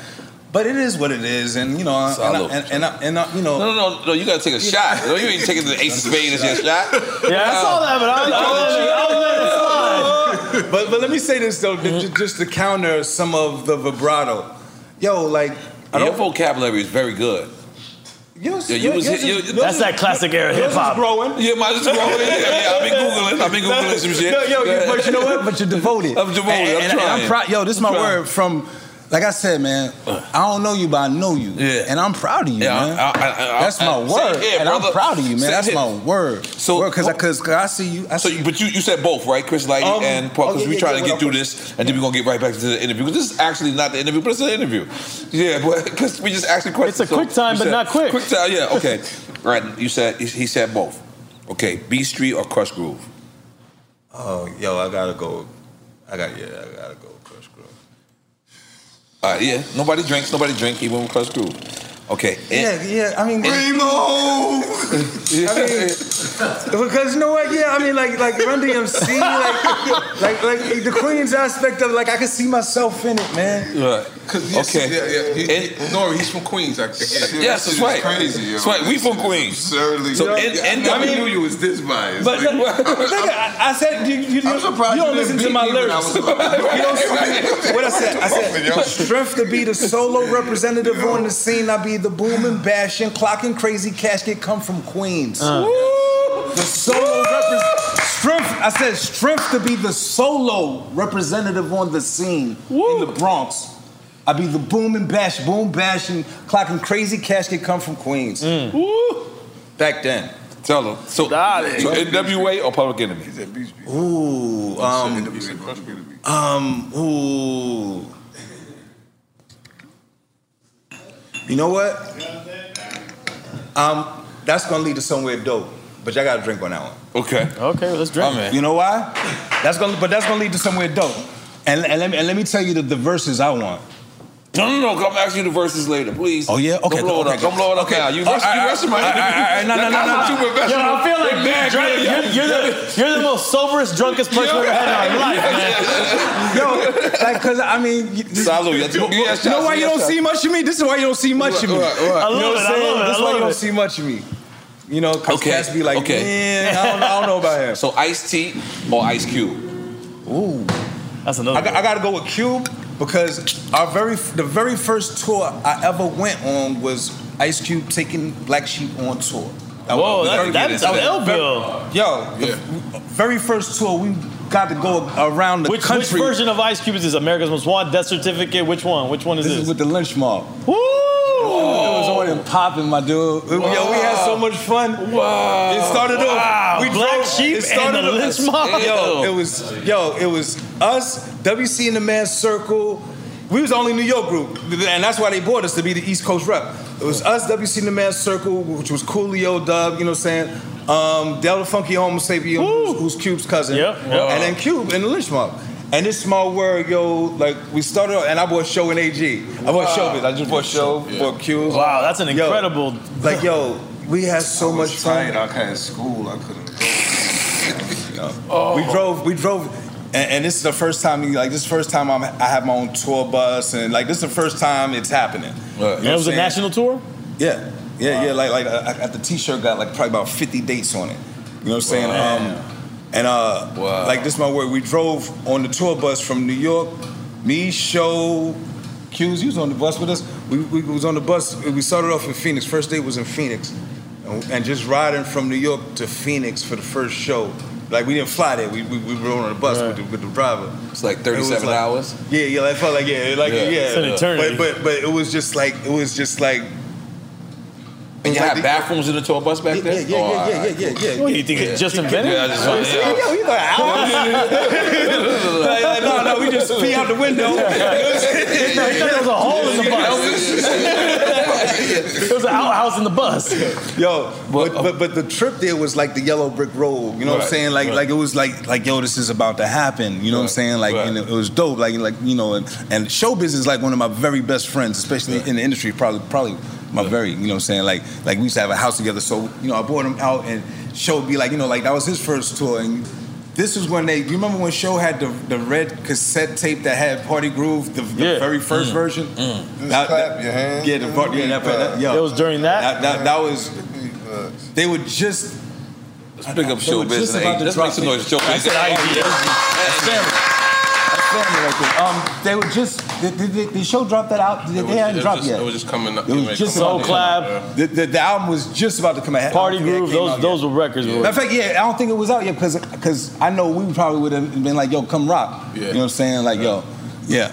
But it is what it is, and you know, and, I, and, and, I, and I, you know, No, no, no, no. You got to take a shot. No, you ain't taking the ace of spades as your shot. Yeah, I saw that, but I, I, was letting it slide. but but let me say this though, ju- just to counter some of the vibrato. Yo, like Your vocabulary is very good. Yours, Yeah, you was yours hit- is- you- yours That's is- that classic era hip hop. growing. Yeah, mine is growing. Yeah, yeah, I've been googling. I've been googling some shit. Yo, yo, Go but you know what? But you're devoted. I'm devoted. And, I'm and- and trying. proud. Yo, this is my trying. word from. Like I said, man, I don't know you, but I know you, Yeah. and I'm proud of you, Yeah, man. I- I- I- That's my I- word, here, and brother. I'm proud of you, man. Same That's here. my word. So- because because I see you. I So, you- but you, you said both, right? Chris Lighty Um, and Paul, oh, because yeah, we yeah, trying yeah, to get through this, and then we're gonna get right back to the interview. Because this is actually not the interview, but it's an interview. Yeah, but because we just asking questions. It's a quick time, but said- not quick. Quick time, yeah. Okay, right. You said he he said both. Okay, Beat Street or Krush Groove. Oh, yo, I gotta go. I got yeah, I gotta go. Right, yeah. Nobody drinks. Nobody drink. even with Krush Groove. Okay. Yeah, yeah. I mean, Remo. I mean, because you know what? Yeah, I mean, like like Run DMC, like like like the Queens aspect of like I can see myself in it, man. Right. Okay. Yeah, yeah. He, he, Nori, he's from Queens. I, yeah. Yes, that's right. That's right. We from Queens. Absurdly. So I, in- in- never I mean- knew you was this biased. But Like, nigga, I, I said you, you, you, I'm surprised you don't listen to my beat me I lyrics. was You don't what I said. I said strength to be the solo representative on the scene. I be the booming, bashing, clocking, crazy casket. Come from Queens. The solo repre- strength. I said strength to be the solo representative on the scene in the Bronx. I be the booming, bash, boom, bashing, clocking, crazy casket. Come from Queens. Woo. Back then. Tell them. So, so NWA or Public Enemy? Ooh, um, um, ooh. You know what? Um, that's gonna lead to somewhere dope. But y'all gotta drink on that one. Okay. Okay, let's drink. Oh. You know why? That's gonna, but that's gonna lead to somewhere dope. And, and let me and let me tell you the, the verses I want. No, no, no. Come ask you the verses later, please. Oh yeah, okay. Come blow it okay, up. Come blow it up okay. now. You All rushing, right, you all rushing my right, all right, all right, no, no, no, no, no. Too professional. Yo, I feel like You're drunk, you're, you're, the, you're the most soberest, drunkest person I've ever had in our life, man. Yo, like, cause I mean, you, this, Salud. Yes, you know, you know why you don't see much of me? This is why you don't see much of me. I You know love it, I'm love it, This is why you don't see much of me. You know, cause Okay, cats be like, okay. man, I don't, I don't know about him. So Ice T or Ice Cube? Ooh. That's another I, I got to go with Cube because our very the very first tour I ever went on was Ice Cube taking Black Sheep on tour. That Whoa, was- that- that's that was an L very- bill. Yo, the very first tour we got to go around the Which, which version of Ice Cube is this? America's Most Wanted, Death Certificate? Which one? Which one is This this? is with the lynch mob. Woo! It was on and popping, my dude. Yo, we had so much fun. Wow. It started Wow. off. We Black drove, Sheep it started and the off- Lynch Mob. Yo, it was yo, it was us, WC and the Maad Circle. We was the only New York group, and that's why they brought us to be the East Coast rep. It was us, WC and the Maad Circle, which was Coolio Dub, you know what I'm saying? Um, Del the Funky Homosapien, who's, who's Cube's cousin. Yep, yep. And then Cube and the Lynch Mob. And this small world, yo, like we started, and I bought show in AG. I bought showbiz. I just bought show, bought Cube. Wow, that's an Yo, incredible. like yo, we had so I much fun. tired. I had school. I couldn't go. We drove, we drove, and, and this is the first time, like this is the first time I'm, I have my own tour bus, and like this is the first time it's happening. You know it was a national tour? Yeah, yeah, yeah. Like like I, I, the T-shirt got like probably about 50 dates on it. You know what I'm saying? Um, and uh, like this is my word. We drove on the tour bus from New York. Me, show, Q's. He was on the bus with us. We, we was on the bus. We started off in Phoenix. First day was in Phoenix, and, and just riding from New York to Phoenix for the first show. Like we didn't fly there. We, we, we rode on the bus with, the, with the driver. It's like It 37 like- hours. Yeah, yeah. Like, it felt like yeah, like Yeah. yeah. It's an eternity. But but but it was just like it was just like. And you Like had bathrooms in the tour bus back Yeah, then? yeah, Oh, yeah, yeah, yeah, yeah, yeah. What do you think? It's just invented? Yeah, I just want Yeah, yo, you like, like, like, no, no, we just pee out the window. No, he thought there was a hole in the bus. There was an outhouse in the bus. Yo, but, but but the trip there was like the yellow brick road. You know what I'm saying? Like right. like it was like like yo, this is about to happen. You know what I'm saying? Like right. and it was dope. Like like you know, and, and showbiz is like one of my very best friends, especially in the industry. Probably probably my very you know what I'm saying. Like like we used to have a house together. So you know, I brought him out and Show would be like, you know, like that was his first tour, and this was when they. You remember when Show had the the red cassette tape that had Party Groove, the, the Yeah. very first Mm. version. Just That- clap your hands. Yeah, the party. Yeah, that, that, yo, It was during that? That, that, that was. They would just. Let's pick up they were showbiz just and to let's drop make some the- noise. Showbiz. I said Hey, ideas. That's family. Right there. Um, they were just. The, the, the, the show dropped that out. They, It was- they hadn't dropped just- yet. it was just coming up- It was just ready to about come to out. come Soul out. The, the, the album was just about to come out. Party I don't think Groove, those those yet. were records. Matter of fact, yeah, I don't think it was out yet because because I know we probably would have been like, yo, come rock. You know what I'm saying? Like, yo, yeah.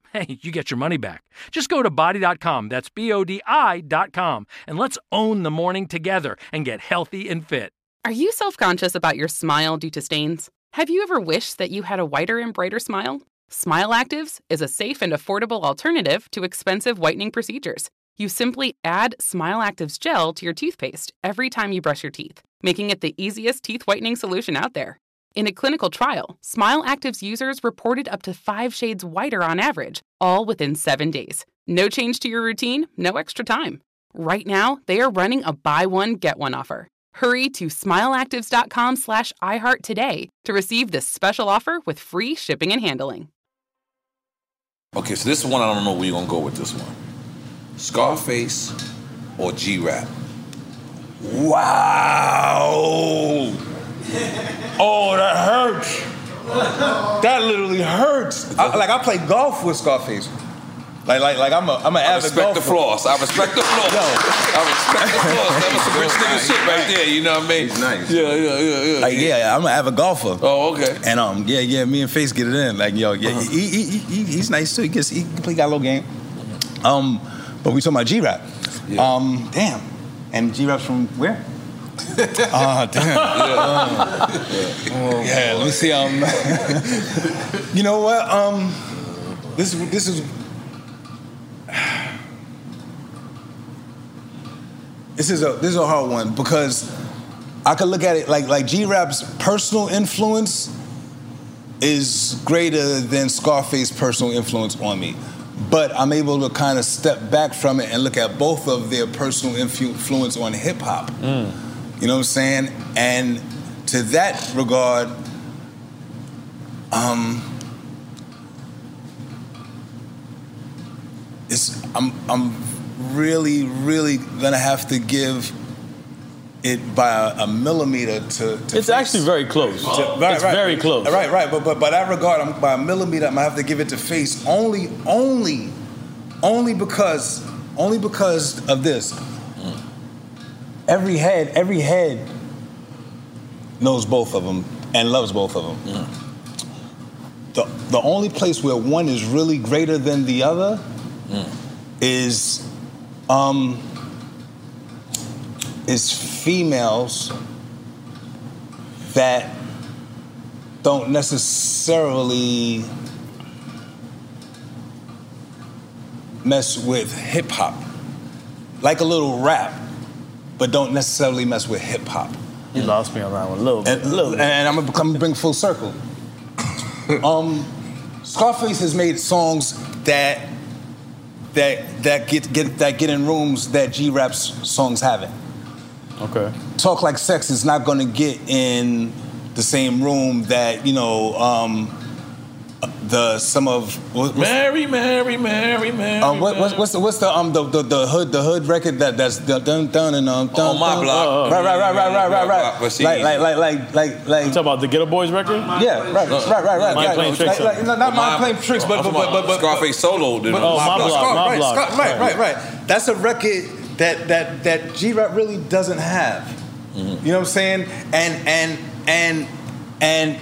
hey, you get your money back. Just go to bodi.com, that's B O D I.com, and let's own the morning together and get healthy and fit. Are you self conscious about your smile due to stains? Have you ever wished that you had a whiter and brighter smile? Smile Actives is a safe and affordable alternative to expensive whitening procedures. You simply add Smile Actives gel to your toothpaste every time you brush your teeth, making it the easiest teeth whitening solution out there. In a clinical trial, Smile Actives users reported up to five shades whiter on average, all within seven days. No change to your routine, no extra time. Right now, they are running a buy one, get one offer. Hurry to smileactives.com slash iHeart today to receive this special offer with free shipping and handling. Okay, so this one I don't know where you're gonna go with this one. Scarface or G Rap? Wow. Oh, that hurts. That literally hurts. I, like I play golf with Scarface. Like, like, like I'm a, I'm an I avid respect the floss. I respect the floss. I respect the floss. That was some rich nigga shit right there. You know what I mean? He's nice. Yeah, yeah, yeah, yeah. Like yeah, I'm an avid golfer. Oh, okay. And um, yeah, yeah, me and Face get it in. Like yo, yeah, he, he, he, he- he's nice too. He gets he, he got a little game. Um, but we talking about G Rap. Um, damn. And G Rap's from where? Ah, damn. Uh, yeah, let me see. Um, you know what? Um, this is this is this is a this is a hard one because I could look at it like like G Rap's personal influence is greater than Scarface's personal influence on me. But I'm able to kind of step back from it and look at both of their personal influence on hip hop. You know what I'm saying? And to that regard, um, it's I'm I'm really really gonna have to give it by a, millimeter to. to It's actually very close. it's very close. Right, right. But but by that regard, I'm, by a millimeter, I'm gonna have to give it to Face only, only, only because, only because of this. Every head, every head knows both of them and loves both of them. The the only place where one is really greater than the other is um is females that don't necessarily mess with hip hop. Like a little rap, but don't necessarily mess with hip hop. You lost me on that one a little bit. And, and I'm gonna come bring full circle. um, Scarface has made songs that that that get get that get in rooms that G Rap's songs haven't. Okay. Talk like sex is not gonna get in the same room that you know um, the some of what, Mary, Mary, Mary, Mary. um, what, what's, what's the what's the um the, the, the hood the hood record that that's dun dun dun and um dun, On my dun. block. right right right right right right right like like like like like like You talking about the Geto Boys record? yeah right right right right Mind right Playing like, Tricks. like, not, not mind playing tricks but but but but, but Scarface solo. Did Oh, my My block. Block, My right, Block. Scar- right, right, right. That's a record that that that G Rap really doesn't have. Mm-hmm. You know what I'm saying? And and and and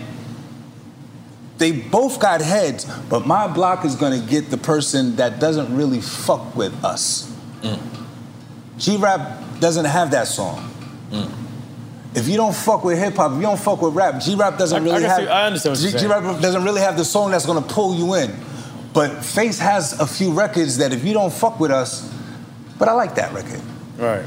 they both got heads, but my block is gonna get the person that doesn't really fuck with us. Mm. G Rap doesn't have that song. Mm. If you don't fuck with hip hop, if you don't fuck with rap, G Rap doesn't I- I really can have. see- I understand what you're G Rap doesn't really have the song that's gonna pull you in. But Face has a few records that if you don't fuck with us, but I like that record. Right.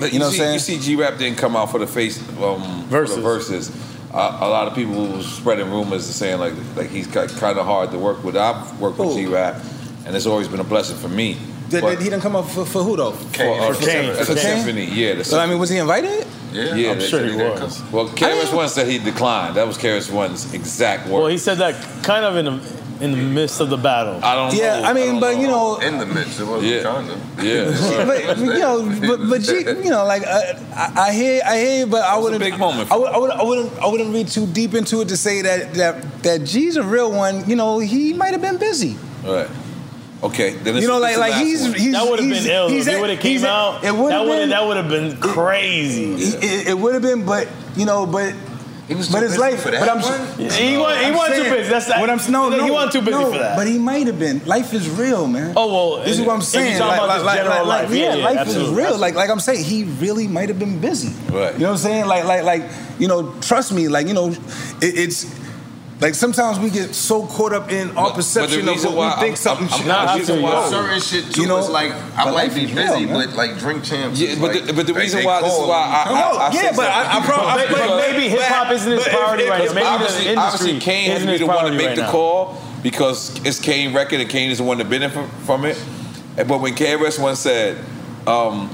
But You know see, what I'm saying? You see, G Rap didn't come out for the face um, verses. For the verses. Uh, a lot of people was spreading rumors and saying like like he's kind of hard to work with. I've worked with G Rap, and it's always been a blessing for me. Did, did he didn't come up for, for who though? For, uh, for, Kane. For Kane? symphony, yeah. The So, I mean, was he invited? Yeah, yeah I'm they sure said he was. Well, KRS One said he declined. That was KRS One's exact word. Well, he said that kind of in the in the midst of the battle. I don't Yeah, know. I mean, don't but you know, In the midst, it wasn't Yeah. kinda. Yeah. but you know, but, but G, you know, like uh, I, I hear, I hear, you, but I wouldn't. big moment I, would, I, would, I wouldn't, I wouldn't read too deep into it to say that that that G's a real one. You know, he might have been busy. All right. Okay. Then You know, like it's like he's, one. he's that would have he's- been ill. he's If it would have came at- out, it would that have would have been. that would have been crazy. It, it would have been, but you know, but. He was but too his busy life, for that but I'm, one? He wa- he I'm wasn't too busy. That's- what I'm no, no, he wasn't too busy no, for that. But he might have been. Life is real, man. Oh well, This is what I'm saying. talking Like, about like, like, general like, life, yeah, yeah, yeah, life absolutely. is real. Like, like I'm saying, he really might have been busy. Right. You know what I'm saying? Like, like, like, you know, trust me. Like, you know, it, it's like sometimes we get so caught up in our But- perception but of reason what we think I'm- something I'm- should I'm- be. the reason why- Certain shit too You know, is like I but might be busy, real, but like drink champs. Yeah, but like, the- but the reason they why- this is why me. I- Come on, I yeah, say but I, I, something. prob- I, But- but but- maybe hip-hop isn't his but if- priority if- right now. if- Maybe the obviously, industry obviously Kane has isn't to be the one to make the call because it's Kane record and Kane is the one that benefit from it. But when KRS One said, um,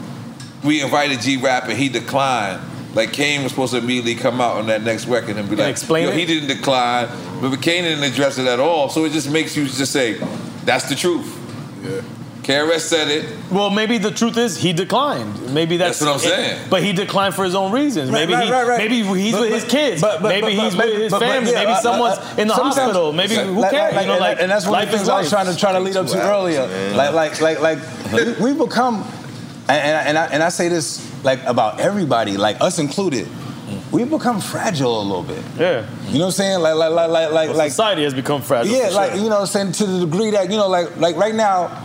we invited G Rap and he declined, like Kane was supposed to immediately come out on that next record and be like, explain Yo, it? he didn't decline, but Kane didn't address it at all. So it just makes you just say, that's the truth. Yeah. KRS said it. Well, maybe the truth is he declined. Maybe that's, That's what I'm saying. But he declined for his own reasons. Right, maybe right, he, right, right. maybe he's But- with his kids. but- but- maybe but- he's but- with his but- but- family. yeah, maybe uh, someone's uh, in the hospital. Maybe like- who cares? like- you know, and- like and that's one of the things I was trying to try to lead up to earlier. Like, like, like, like, we, we become, and, and, and I and I say this like about everybody, like us included. Mm. We become fragile a little bit. Yeah. You know what I'm saying? Like, like, like, like, like, Well, like society has become fragile. yeah, like sure. you know, what I'm saying to the degree that you know, like, like right now,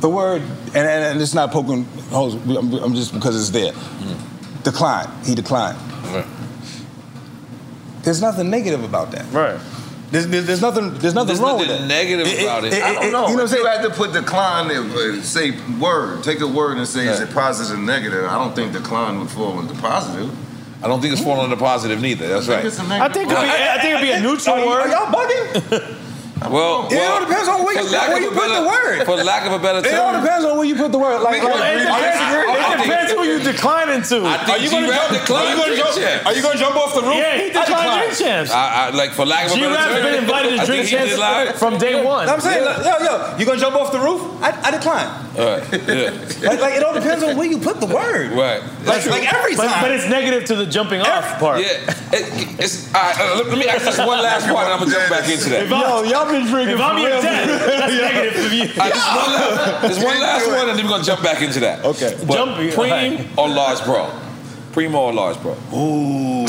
the word, and, and, and it's not poking holes. I'm, I'm just because it's there. Mm-hmm. Decline. He declined. There's nothing negative about that. Right. There's, there's, there's nothing. There's nothing There's wrong nothing with that. negative about it. I don't know. You know what I'm saying? you have to put decline there, uh, say word, take a word and say is it positive or negative. I don't think decline would fall into positive. I don't think it's falling under positive neither. That's I right. think it's a I negative. think it'd be, I think it'd be a neutral Are, word. y'all bugging? Well, It well, all depends on where you, where you put better- the word. For lack of a better term, It all depends on where you put the word. Like, We like, It depends, think- it depends who you're declining to. I think Are you gonna G-Rap jump- declined are you gonna drink jump- champs. are you gonna jump off the roof? yeah, he I declined decline. drink champs. I, I, like for lack of a better G-Rap's term, been invited to drink think champs from day one. I'm saying, like, yo, yo, you gonna jump off the roof? I, I decline. All right. Yeah. Like, like, it all depends on where you put the word. Right. Like, like every But, time. but it's negative to the jumping off part. Yeah. It, it's, all right, uh, let, let me ask this one last part, and I'm gonna jump back into that. Yo, y'all been drinking if I'm for your dad, that's negative for you. All right, just one last, one last one, and then we're gonna jump back into that. Okay. But Jump- Preem or Large Pro? Primo or Large Pro? Ooh.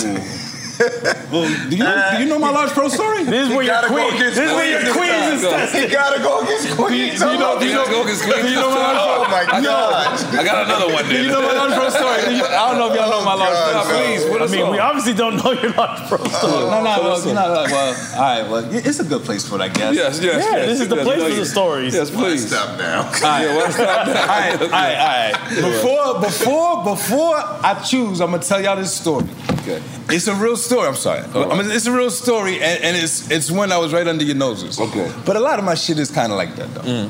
Well, do you do you know my uh, large pro story? This is where He your gotta go queen- this is where your Queens queens is time. tested. He gotta go against Queens. do you know- do you know- He gotta go against Queens. do you know my large Oh my I got- god! I got another one. Do you know my large pro story? Do you- I don't know if y'all know oh my large pro story. please, what I mean, up? we obviously don't know your large pro oh, story. No, no, So well, listen. you know, well, all right, well, it's a good place for it, I guess. Yes, yes, Yeah, yes. this is the place yes. for the stories. Yes, please. Stop now. All right, Yeah, what's up? all right, all right, all right. Before, before, before I choose, I'm gonna tell y'all this story. Okay. It's a real story. I'm sorry. I mean, it's a real story, and, and it's it's one that was right under your noses. Okay. But a lot of my shit is kind of like that, though.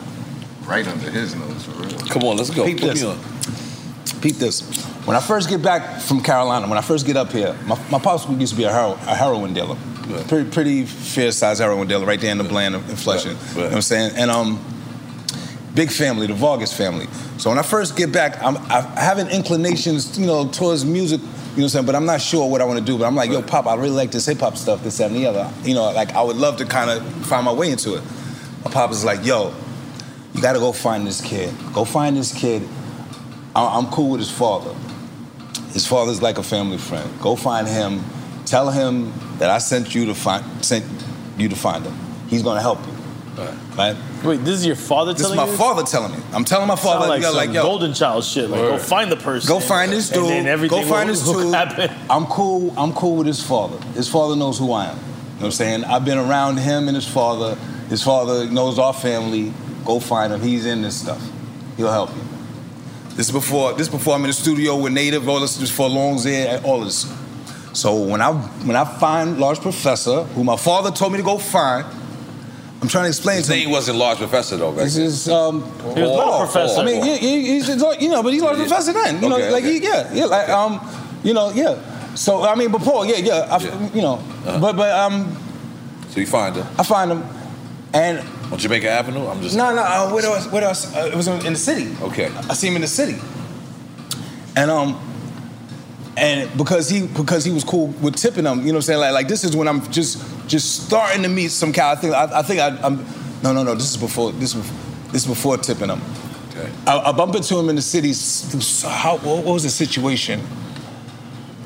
Right under his nose, for real. Come on, let's go. Peep this. Peep this. When I first get back from Carolina, when I first get up here, my, my pops used to be a, hero, a heroin dealer. Pretty, pretty fair sized heroin dealer right there in the Bland in Flushing. You know what I'm saying? And um, big family, the Vargas family. So when I first get back, I'm, I have an inclinations, you know, towards music, you know what I'm saying? But I'm not sure what I want to do. But I'm like, yo, Pop, I really like this hip hop stuff, this, that, and the other. You know, like I would love to kind of find my way into it. My pop is like, yo, you gotta go find this kid. Go find this kid. I- I'm cool with his father. His father's like a family friend. Go find him. Tell him that I sent you to find sent you to find him. He's gonna help you. Right? Wait, this is your father This is telling my you? father telling me. I'm telling my father, like, yo, some like, yo, golden child shit. Like, go find the person. Go find this and dude. then everything Go find will, this will dude. happen. I'm cool. I'm cool with his father. His father knows who I am. You know what I'm saying? I've been around him and his father. His father knows our family. Go find him. He's in this stuff. He'll help you. This is before. This is before I'm in the studio with Native. All this is for Longs Air. All this. So when I when I find Large Professor, who my father told me to go find, I'm trying to explain His to him. name wasn't Large Professor though, right? This is um. He was Little Paul. Professor. I mean, he, he, he's you know, but he's large Yeah. professor then. You know, Okay, like okay. he, yeah, yeah, like um, you know, yeah. So I mean, but Paul, yeah, yeah, I, you know, Uh-huh. but but um, So you find him I find him, and on Jamaica Avenue. I'm just no, no, uh, what else? What else? Uh, it was in the city. okay. I see him in the city, and um, and because he because he was cool with tipping them, you know what I'm saying? Like like this is when I'm just just starting to meet some guy. I think I, I think I, I'm no no no. This is before this is this is before tipping them. Okay. I, I bump into him in the city. How, what was the situation?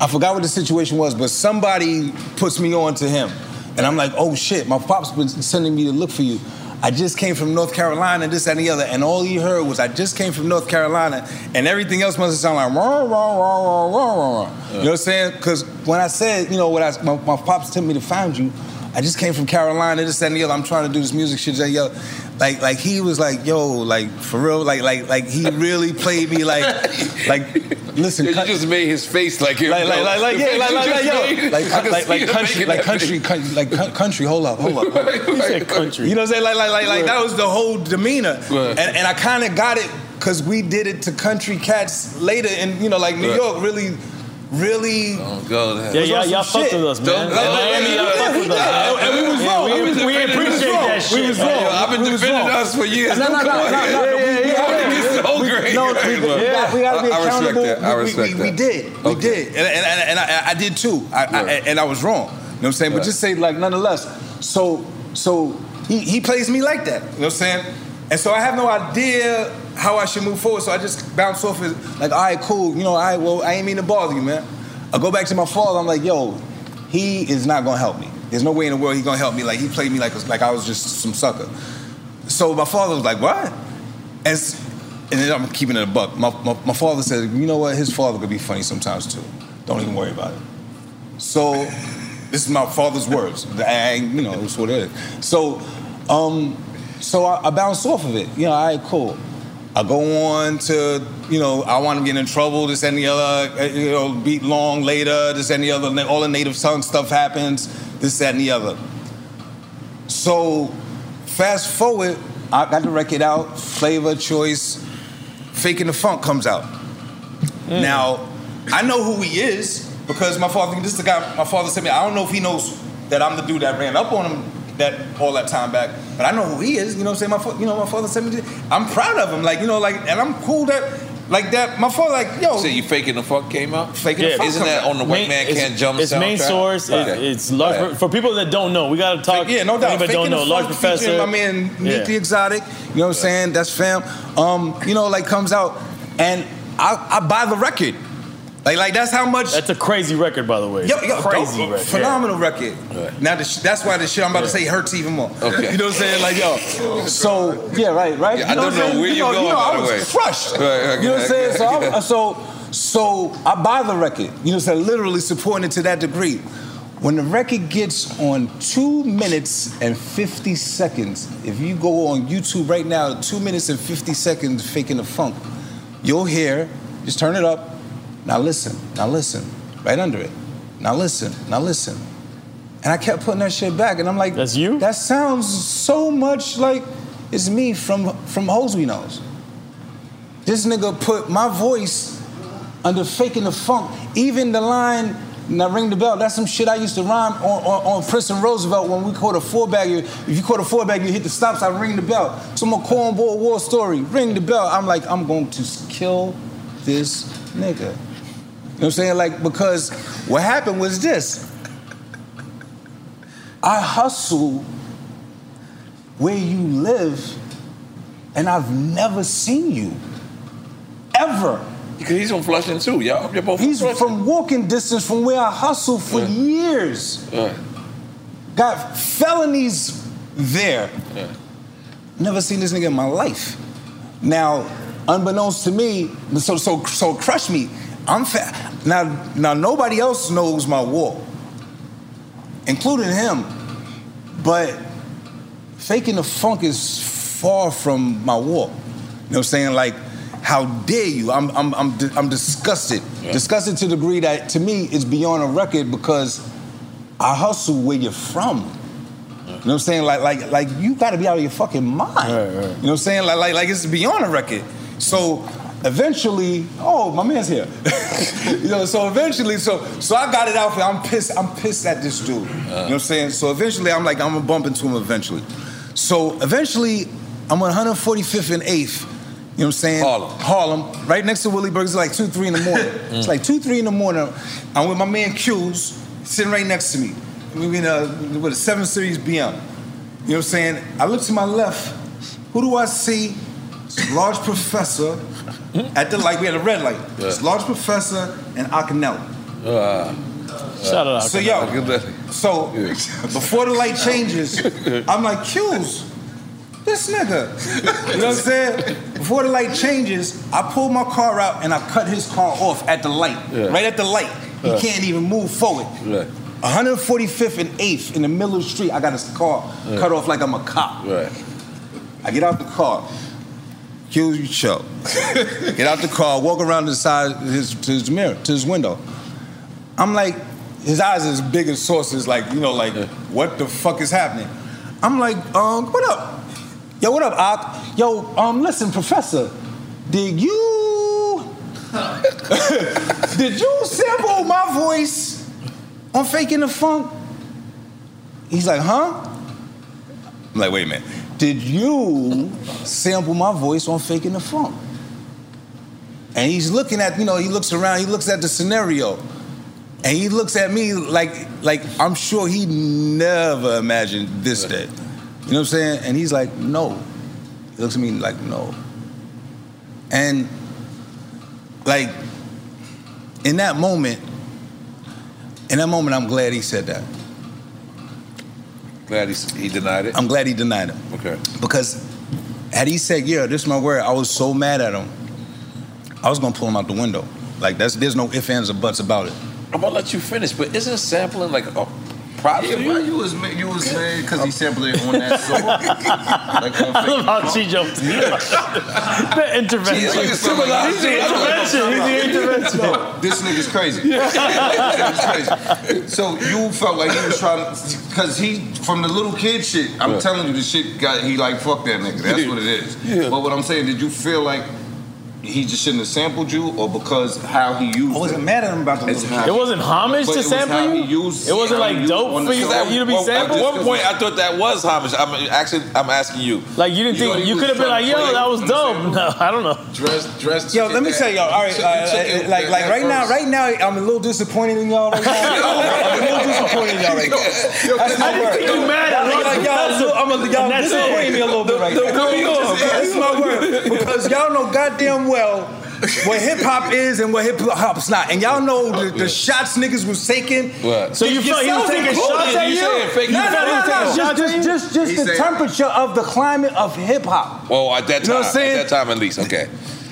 I forgot what the situation was, but somebody puts me on to him. And I'm like, oh shit, my pop's been sending me to look for you. I just came from North Carolina, this, that, and the other. And all he heard was, I just came from North Carolina. And everything else must have sounded like, rah, rah, rah, rah, rah, rah, rah. You know what I'm saying? Because when I said, you know, what I, my, my pops told me to find you, I just came from Carolina, this, that, and the other. I'm trying to do this music shit, that, other. Like, like he was like, yo, like for real, like, like, like he really played me like, like, listen, you just made his face like him. like, like, like, like, The yeah, face like, you like, like, just yo, made, like, I can like, see like him country, making like that country, face. country, like coun- country. Hold up, hold up. Hold up. You said country. You know what I'm saying? Like, like, like, like that was the whole demeanor, Right. and, and I kind of got it because we did it to country cats later, and you know, like New Right. York really, really. Don't go there. Yeah, was y'all, on y'all some fucked shit. with us, man. Don't- In Miami, y'all Yeah, fucked we with did. us. And we was Yeah, wrong. we- We was- we we appreciate was that wrong. shit. We was wrong. Yo, I've been defending us for years. No, no, Don't no, come no, on no, here. no, no, we- we gotta be- so we- great. No, we, we, we, Yeah. we gotta be I- I respect accountable. that. I We- respect we, we, we that. did. We did. And, and, and, and I, I did too. I, I, and I was wrong. You know what I'm saying? But just say like nonetheless. So so he, he plays me like that. You know what I'm saying? And so I have no idea how I should move forward. So I just bounce off it like, all right, cool. You know, all right, well, I ain't mean to bother you, man. I go back to my father. I'm like, yo, he is not gonna help me. There's no way in the world he's gonna help me. Like he played me like like I was just some sucker. So my father was like, what? And, and then I'm keeping it a buck. My, my, my father said, you know what? His father could be funny sometimes too. Don't even worry about it. So this is my father's words. I, you know, it's what it is. So, um, so I, I bounce off of it. You know, all right, cool. I go on to, you know, I want to get in trouble, this and the other, uh, you know, beat long later, this and the other, all the native tongue stuff happens, this, that, and the other. So, fast forward, I got the record out, Flavor Choice, Faking the Funk comes out. Mm. Now, I know who he is because my father, this is the guy, my father said me, I don't know if he knows that I'm the dude that ran up on him that all that time back, but I know who he is, you know what I'm saying? My, you know, my father said me, I'm proud of him, like, you know, like, and I'm cool that, like that, my father, like, yo. So you faking the fuck came out? Faking the Yeah. Funk Isn't that out. on the White Main- Man Can't Jump It's main soundtrack? source. It, Okay. it's large. Right. For, for people that don't know, we got to talk. Yeah, no doubt. Anybody Faking don't know, large Funk professor. featuring My man Neek Yeah. the Exotic. You know what I'm saying? That's fam. Um, you know, like comes out, and I, I buy the record. Like, like that's how much. That's a crazy record, by the way. Yo, yo, crazy dope, record. phenomenal record. Now the sh- that's why the shit I'm about to say hurts even more. Okay. You know what I'm saying? Like yo, so yeah, right, right. Yeah, I You don't what know saying? where you you're you going, know, by I was way. crushed. Right, okay. You know what I'm saying? So, I, so, so I buy the record. You know what I'm saying? Literally supporting it to that degree. When the record gets on two minutes and 50 seconds, if you go on YouTube right now, two minutes and 50 seconds faking the funk, you'll hear, just turn it up. Now listen, now listen, right under it. Now listen, now listen. And I kept putting that shit back, and I'm like, That's you? That sounds so much like it's me from from Hoes We Knows. This nigga put my voice under faking the funk. Even the line, now ring the bell, that's some shit I used to rhyme on, on, on Princeton Roosevelt when we caught a four bagger. If you caught a four bagger, you hit the stop sign, ring the bell. So I'm a cornball war story, ring the bell. I'm like, I'm going to kill this nigga. You know what I'm saying? Like, because what happened was this. I hustle where you live, and I've never seen you. Ever. Because he's from Flushing too, y'all. You're both He's from walking distance from where I hustled for years. Got felonies there. Never seen this nigga in my life. Now, unbeknownst to me, so so so crush me. I'm fa- now now nobody else knows my walk, including him. But faking the funk is far from my walk. You know what I'm saying? Like, how dare you? I'm I'm I'm, I'm disgusted. Disgusted to the degree that to me it's beyond a record because I hustle where you're from. You know what I'm saying? Like, like, like you gotta be out of your fucking mind. You know what I'm saying? Like, like, like it's beyond a record. So eventually, oh, my man's here. you know, so eventually, so so I got it out for I'm pissed, I'm pissed at this dude. You know what I'm saying? So eventually I'm like, I'm gonna bump into him eventually. So eventually, I'm on 145th and 8th. You know what I'm saying? Harlem. Harlem, right next to Willie Burgers, like 2, 3 in the morning. It's like 2, 3 in the morning. I'm with my man Q's sitting right next to me. We in a, with a 7 Series BM. You know what I'm saying? I look to my left. Who do I see? It's Large Professor at the light. We had a red light. It's Large Professor and Akinyele. Uh, Shout out So Akinyele. yo, so before the light changes, I'm like, Q's, this nigga. You know what I'm saying? Before the light changes, I pull my car out and I cut his car off at the light. Yeah. Right at the light. He Yeah. can't even move forward. 145th and 8th in the middle of the street, I got his car Yeah. cut off like I'm a cop. I get out the car. Q, you chill. get out the car, walk around to the side of his, to his mirror, to his window. I'm like, his eyes are as big as saucers, like, you know, like, what the fuck is happening? I'm like, um, what up? Yo, what up, Ak? Yo, um, listen, Professor, did you did you sample my voice on faking the funk? He's like, huh? I'm like, wait a minute. Did you sample my voice on faking the funk? And he's looking at, you know, he looks around, he looks at the scenario. And he looks at me like, like I'm sure he never imagined this day. You know what I'm saying? And he's like, no. He looks at me like, no. And like, in that moment, in that moment, I'm glad he said that. Glad he, he denied it. I'm glad he denied it. Okay. Because had he said, yeah, this is my word, I was so mad at him. I was gonna pull him out the window. Like that's there's no ifs, ands, or buts about it. I'm gonna let you finish, but isn't sampling like a props Yeah, to why you? you was ma- you was mad because he sampled it on that song. like on I love how she jumped in. the intervention. He's He's the intervention. He's the intervention. No, this nigga's crazy. this nigga's crazy. So you felt like he was trying to, because he from the little kid shit. I'm Yeah. telling you, the shit got he like fuck that nigga. That's what it is. Yeah. But what I'm saying, did you feel like he just shouldn't have sampled you, or because how he used? I wasn't mad at him about the It's little how- It wasn't homage to it sample you? used- It wasn't like dope for you, song. you to be Well, sampled? At one point, I thought that was homage. I'm actually, I'm asking you. Like you didn't You know, think he you could have been like, yo, that was on dope. No, I don't know. Dres, Dres. Yo, let me tell y'all. All right, uh, uh, like, like right now, right now, I'm a little disappointed in y'all. Right now, I'm a little disappointed in y'all right now. That's my I word. think you mad at Like, like, y'all, I'm a, y'all And that's disappointing me a little bit right now. Come on. That's my word because y'all know goddamn well what hip hop is and what hip hop's not. And y'all know the, the shots niggas was taking. What? So you felt he was taking included. shots at You you? fake- No, you no, felt he no, was no. taking shots Just, just, just the said- temperature of the climate of hip hop. Well, at that You know time, what I'm saying? at that time at least, okay.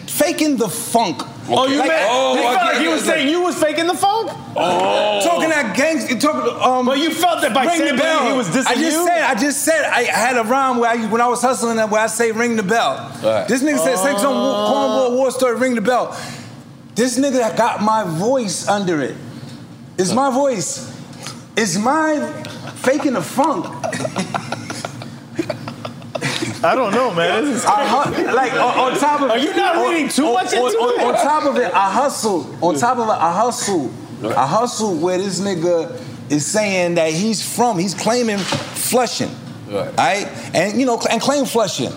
Faking the funk. Oh, you Like- meant oh, he felt like he it. was saying you was faking the funk? Oh. Talking that gangster, talking. Um, But you felt that by ring saying the bell. that he was dissing I just you? said, I just said, I had a rhyme where I, when I was hustling that where I say ring the bell. Right. This nigga said, say some Oh. cornball war story, ring the bell. This nigga got my voice under it. It's my voice. It's my faking the funk. I don't know, man. This is hu- like on, on top of Are you not reading too on- much on, into on, it? on top of it, I hustle. On top of it, I hustle. I hustle where this nigga is saying that he's from. He's claiming Flushing, right? And you know, and claim Flushing.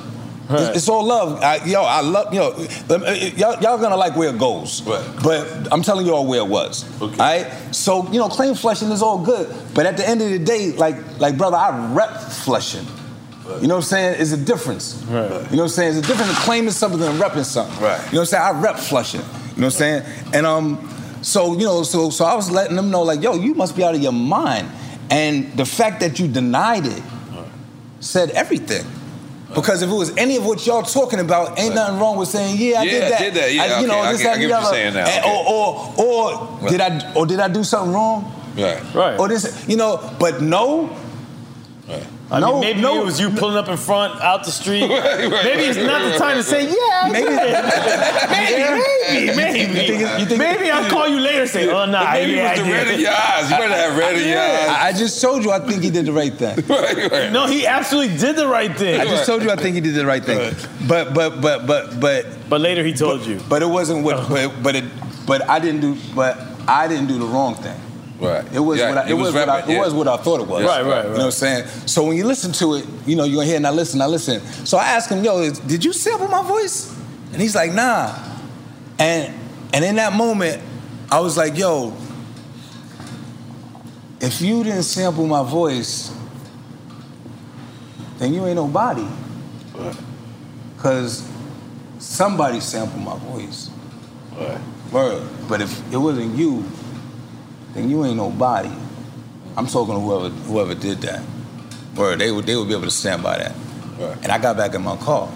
It's, it's all love. I, yo, I love yo. um, uh, Y'all, y'all gonna like where it goes, but I'm telling y'all where it was. All right. So you know, claim Flushing is all good, but at the end of the day, like like brother, I rep Flushing. You know what I'm saying? It's a difference. You know what I'm saying? It's a difference in claiming something than repping something. Right. You know what I'm saying? I rep flushing. You know what I'm saying? And um, so you know, so so I was letting them know like, yo, you must be out of your mind. And the fact that you denied it said everything. Because if it was any of what y'all talking about, ain't nothing wrong with saying, yeah, I Yeah, did I that. did that. Yeah, I, you know, okay, I this, get- that, I get the what you're other. saying now. And- Okay. Or, or, or did I, or did I do something wrong? Right. Right. Or this, you know, but no. I no, mean, maybe no. it was you pulling up in front out the street. Right, right, maybe it's not the time to say, yeah, I Maybe- did." maybe, maybe, You maybe. think it- you think- maybe I'll call you later and say, oh, nah, Maybe yeah, it was I the red in your eyes. You better have red in your eyes. I I just told you I think he did the right thing. Right, right. No, he absolutely did the right thing. I just told you I think he did the right thing. But but but but but But later he told you. but it wasn't what oh. but but it but I didn't do but I didn't do the wrong thing. Right. It was Yeah, what I, you it was, was what I, it yeah. was what I thought it was. Right, right, right. You know what I'm saying? So when you listen to it, you know, you're gonna hear and I listen, I listen. So I asked him, yo, is- did you sample my voice? And he's like, nah. And and in that moment, I was like, yo, if you didn't sample my voice, then you ain't nobody. Cause somebody sampled my voice. Word. But if it wasn't you, then you ain't nobody. I'm talking to whoever whoever did that. Word, they would they would be able to stand by that. And I got back in my car.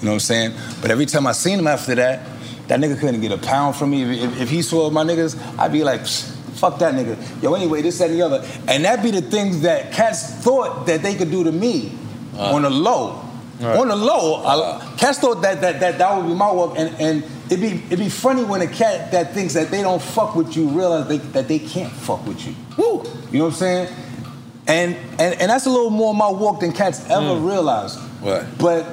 You know what I'm saying? But every time I seen him after that, that nigga couldn't get a pound from me. If, if, if he saw my niggas, I'd be like, fuck that nigga. Yo, anyway, this, that, and the other. And that be the things that cats thought that they could do to me uh. on the low. On the low, I, cats thought that, that that that would be my work, and, and it'd be it'd be funny when a cat that thinks that they don't fuck with you realize they, that they can't fuck with you. Woo! You know what I'm saying? And and and that's a little more my walk than cats ever hmm. realize. Right. But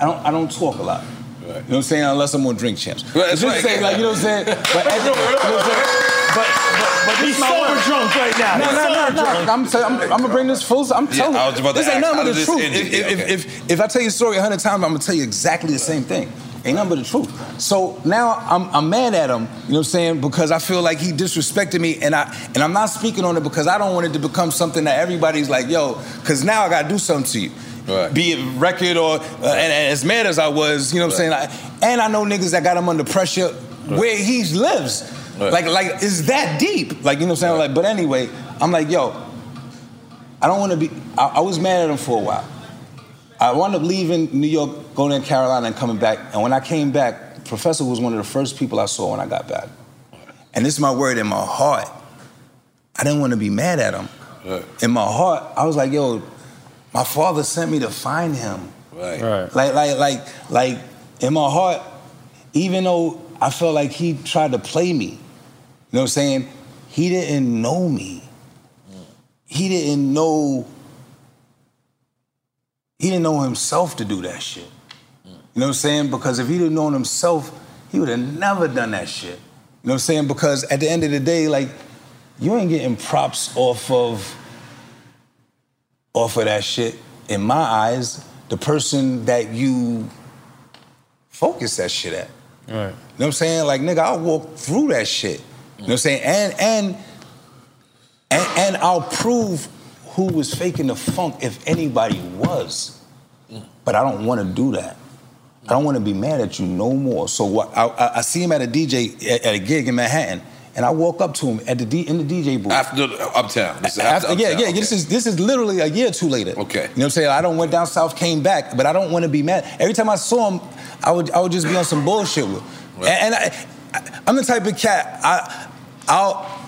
I don't I don't talk a lot. You know what I'm saying? Unless I'm on drink champs. Right, Just right. like, you know what I'm saying? But, you know what I'm saying? but, but, but He's sober word. drunk right now. No, no, no, drunk. I'm, tell- I'm, I'm gonna bring this full. I'm Yeah, telling about to this ain't nothing but the truth. If, Yeah, if, if, if I tell you a story a hundred times, I'm gonna tell you exactly the same thing. Ain't nothing but the truth. So now I'm, I'm mad at him, you know what I'm saying, because I feel like he disrespected me, and I and I'm not speaking on it because I don't want it to become something that everybody's like, yo, because now I gotta do something to you. Right. Be it record or uh, and, and as mad as I was, you know what I'm saying. I, and I know niggas that got him under pressure where he lives. Right. Like like is that deep? Like you know what I'm saying. Like but anyway, I'm like yo. I don't want to be. I, I was mad at him for a while. I wound up leaving New York, going to Carolina, and coming back. And when I came back, Professor was one of the first people I saw when I got back. And this is my word in my heart. I didn't want to be mad at him. Right. In my heart, I was like, yo, my father sent me to find him. Right. Right. Like, like, like, like, in my heart, even though I felt like he tried to play me, you know what I'm saying? He didn't know me. He didn't know. He didn't know himself to do that shit. You know what I'm saying? Because if he didn't know himself, he would have never done that shit. You know what I'm saying? Because at the end of the day, like, you ain't getting props off of off of that shit. In my eyes, the person that you focus that shit at. Right. You know what I'm saying? Like, nigga, I'll walk through that shit. You know what I'm saying? And and and, and I'll prove who was faking the funk if anybody was. But I don't want to do that. I don't want to be mad at you no more. So what, I, I, I see him at a DJ at, at a gig in Manhattan, and I walk up to him at the D, in the DJ booth. After the, Uptown. This After, after yeah, Uptown, yeah. okay. This is this is literally a year or two later. Okay. You know what I'm saying? I don't went down south, came back, but I don't want to be mad. Every time I saw him, I would I would just be on some bullshit with. And, and I, I, I'm the type of cat I I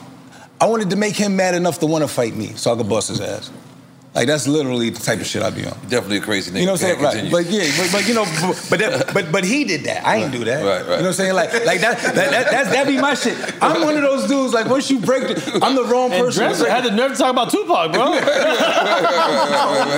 I wanted to make him mad enough to want to fight me, so I could bust his ass. Like that's literally the type of shit I'd be on. Definitely a crazy nigga. You know what I'm saying? Yeah, Right. But yeah, but, but you know, but but, that, but but he did that. I ain't do that. Right, right. You know what I'm saying? Like like that that that that's, that be my shit. I'm one of those dudes. Like once you break, the, I'm the wrong And person. to Dresser had the nerve to talk about Tupac, bro.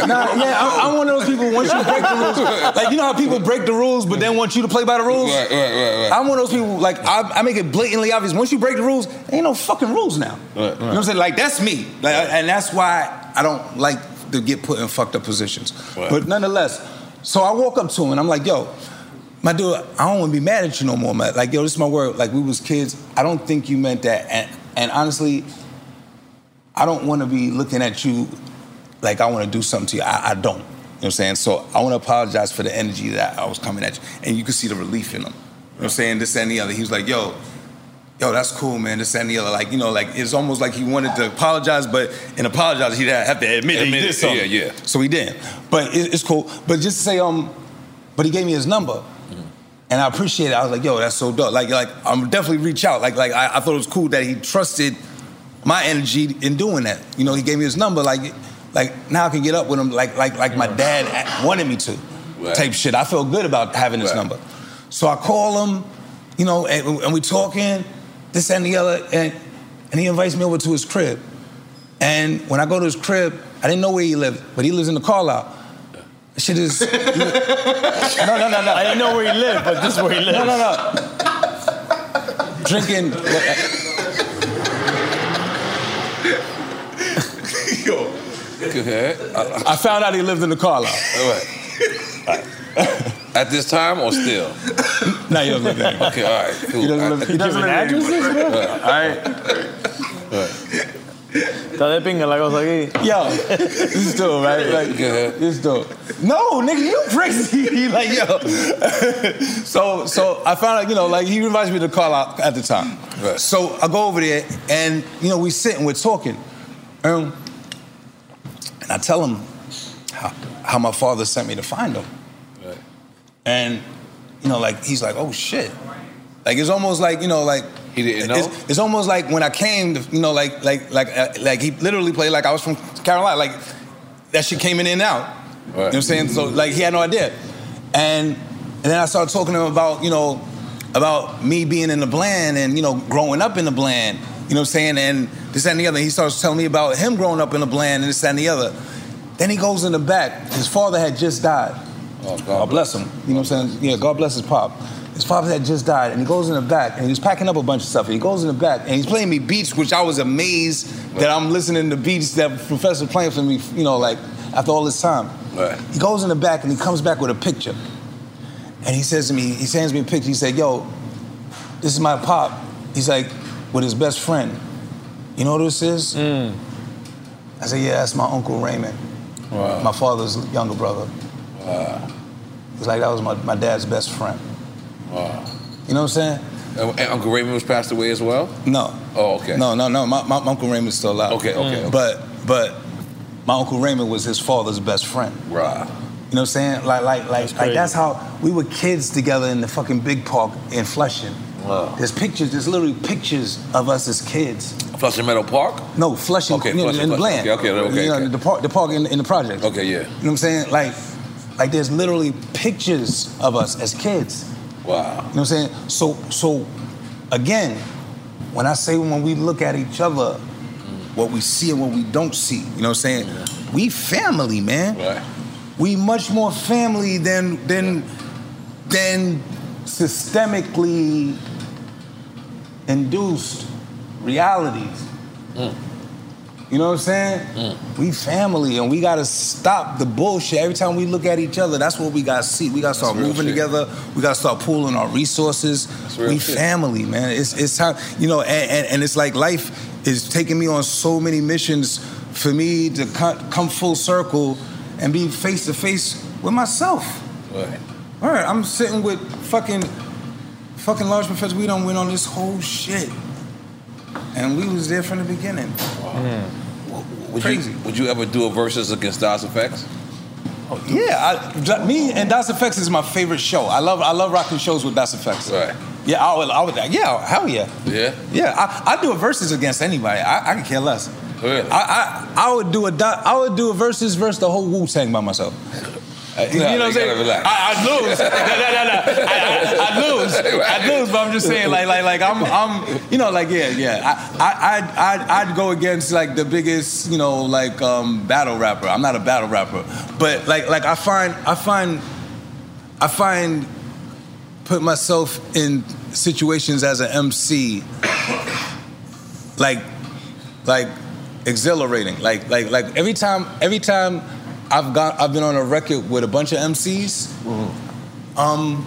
Nah, yeah, I'm, I'm one of those people. Once you break the rules, like you know how people break the rules, but then want you to play by the rules. Right, right, right, right. I'm one of those people. Like I, I make it blatantly obvious. Once you break the rules, ain't no fucking rules now. Right, You know what I'm saying? Like that's me. Like, and that's why I don't like to get put in fucked up positions. But nonetheless, so I walk up to him and I'm like, yo. My dude, I don't want to be mad at you no more, man. Like, yo, this is my word. Like, we was kids. I don't think you meant that. And, and honestly, I don't want to be looking at you like I want to do something to you. I, I don't. You know what I'm saying? So I want to apologize for the energy that I was coming at you. And you can see the relief in him. You know what I'm saying? This and the other. He was like, yo, yo, that's cool, man. This and the other. Like, you know, like it's almost like he wanted to apologize, but in apologize, he'd have to admit, that he did it, something. yeah, yeah. So he didn't. But it, it's cool. But just to say, um, but he gave me his number. And I appreciate it. I was like, yo, that's so dope. Like, like I'm definitely reach out. Like, like I, I thought it was cool that he trusted my energy in doing that. You know, he gave me his number. Like, like now I can get up with him. Like, like, like my dad wanted me to. Right. Type shit. I feel good about having his Right. number. So I call him. You know, and, and we talking this and the other, and and he invites me over to his crib. And when I go to his crib, I didn't know where he lived, but he lives in the Carlisle. Shit is no, no, no, no. I didn't know where he lived, but this is where he lives. No, no, no. Drinking. Yo. Go ahead. I, I found out he lived in the Carlisle. all right. At this time or still? No, he doesn't live there anymore. Okay, all right. Cool. He doesn't live, he doesn't live there anymore. Right. All right. Está de pinga la cosa aquí. Yo, this is dope, right? Like, Go ahead. this is dope. No, nigga, you crazy. like, yo. so, so I found out, you know, like he invites me to call out at the time. Right. So I go over there, and you know, we sit and we're talking, um, and I tell him how, how my father sent me to find him, Right. and you know, like he's like, oh shit. Like it's almost like you know, like He didn't know? It's, it's almost like when I came, to, you know, like like like uh, like he literally played like I was from Carolina, like that shit came in and out. You know what I'm saying? So like he had no idea, and and then I started talking to him about you know about me being in the Bland and you know growing up in the Bland. You know what I'm saying? And this that, and the other. He starts telling me about him growing up in the Bland and this that, and the other. Then he goes in the back. His father had just died. Oh, God bless him. You know what I'm saying? Yeah, God bless his pop. His father had just died, and he goes in the back, and he's packing up a bunch of stuff. And he goes in the back, and he's playing me beats, which I was amazed that I'm listening to beats that Professor playing for me. You know, like after all this time. Right. He goes in the back, and he comes back with a picture, and he says to me, he sends me a picture. He said, "Yo, this is my pop." He's like, with his best friend. You know what this is? Mm. I said, "Yeah, that's my uncle Raymond, Wow. my father's younger brother." Wow. He's like, that was my, my dad's best friend. Wow. You know what I'm saying? And, and Uncle Raymond was passed away as well? No. Oh, okay. No, no, no. My, my, my Uncle Raymond's still alive. Okay, okay, okay. But but my Uncle Raymond was his father's best friend. Right. You know what I'm saying? Like like like like that's how we were kids together in the fucking big park in Flushing. Wow. There's pictures, there's literally pictures of us as kids. Flushing Meadow Park? No, Flushing, Okay, you know, Flushing, in Flushing. Bland. Okay, okay, okay, You know, okay. the park, the park in, in the project. Okay, yeah. You know what I'm saying? Like, like there's literally pictures of us as kids. Wow. You know what I'm saying? So, so again, when I say when we look at each other, what we see and what we don't see, you know what I'm saying? We family, man. Right. We much more family than than than systemically induced realities. Mm. You know what I'm saying? Mm. We family and we gotta stop the bullshit. Every time we look at each other, that's what we gotta see. We gotta start moving shit. together. We gotta start pooling our resources. We shit. family, man. It's it's how you know, and, and, and it's like life is taking me on so many missions for me to co- come full circle and be face to face with myself. Right. All right, I'm sitting with fucking, fucking large professor. We don't win on this whole shit, and we was there from the beginning. Would Crazy. you would you ever do a versus against Das EFX? Oh, Yeah, I, me and Das EFX is my favorite show. I love I love rocking shows with Das EFX. Right. Yeah, I would, I would. Yeah, hell yeah. Yeah. Yeah, I, I do a versus against anybody. I, I can care less. Really? I, I I would do a I would do a versus versus the whole Wu Tang by myself. Uh, you know what I'm saying? relax. I, I'd lose. no, no, no, no. I, I, I'd lose. I'd lose. But I'm just saying, like, like, like, I'm, I'm, you know, like, yeah, yeah. I, I, I'd, I'd, I'd go against like the biggest, you know, like um, battle rapper. I'm not a battle rapper, but like, like I find, I find, I find, put myself in situations as an MC, like, like exhilarating. Like, like, like every time, every time I've got, I've been on a record with a bunch of MCs. Mm-hmm. Um,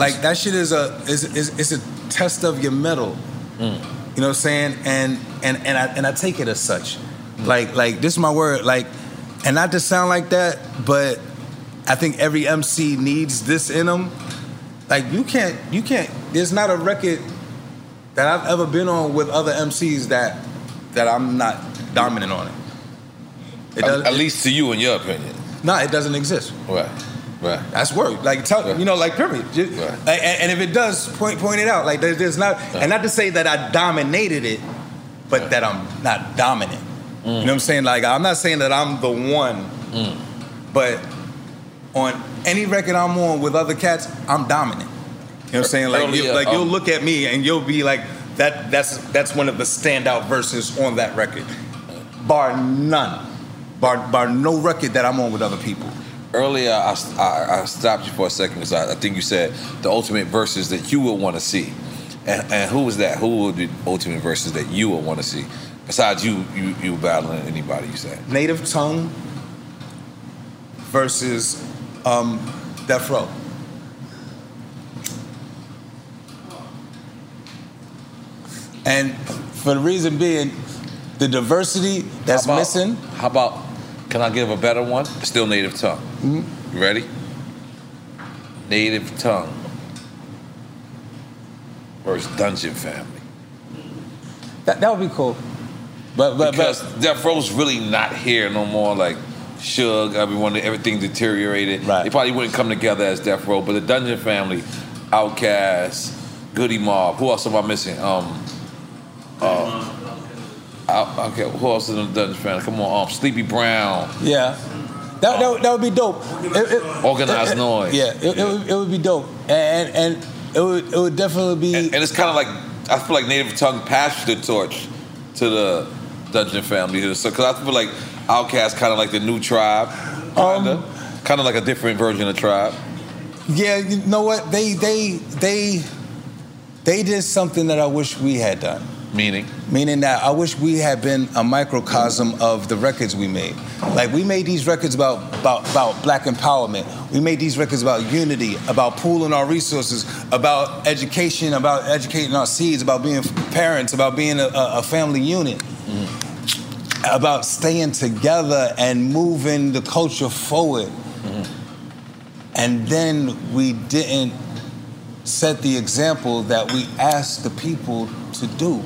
like that shit is a is is, is a test of your metal. Mm. You know what I'm saying? And and and I and I take it as such. Mm. Like like this is my word. Like, and not to sound like that, but I think every MC needs this in them. Like you can't you can't. There's not a record that I've ever been on with other MCs that that I'm not dominant on it. It At, at least to you, in your opinion. No, it doesn't exist. Right. Right. That's work. Like tell you know, like period. Just- like, and, and if it does, point point it out. Like there, there's not, and not to say that I dominated it, but that I'm not dominant. You know what I'm saying? Like I'm not saying that I'm the one, but on any record I'm on with other cats, I'm dominant. You know what I'm saying? Like, you, like you'll um, look at me and you'll be like, that. That's that's one of the standout verses on that record, bar none, bar bar no record that I'm on with other people. Earlier, I, I, I stopped you for a second because I, I think you said the ultimate verses that you would want to see. And, and who was that? Who would be the ultimate verses that you would want to see? Besides you, you, you battling anybody, you said. Native tongue versus um, Death Row. And for the reason being, the diversity that's How about- missing. How about, can I give a better one? Still native tongue. Mm-hmm. You ready? Native tongue versus Dungeon Family. That, that would be cool. But, but, because Death Row's really not here no more. Like Suge, everyone, everything deteriorated. Right. They probably wouldn't come together as Death Row, but the Dungeon Family, Outkast, Goodie Mob. Who else am I missing? Um, uh, Out- okay, who else is in the Dungeon Family? Come on, um, Sleepy Brown. Yeah. That, that, would- that would be dope. It- it- Organized it- noise. Yeah, it, it, would, it would be dope. And, and it, would, it would definitely be. And it's kind of like I feel like Native Tongue passed the torch to the Dungeon Family. So, because I feel like Outkast kind of like the new tribe, kind of, Um, kind of like a different version of tribe. Yeah, you know what? They they they they did something that I wish we had done. Meaning? Meaning that I wish we had been a microcosm of the records we made. Like we made these records about about, about black empowerment. We made these records about unity, about pooling our resources, about education, about educating our seeds, about being parents, about being a, a a family unit. Mm-hmm. About staying together and moving the culture forward. Mm-hmm. And then we didn't set the example that we asked the people to do.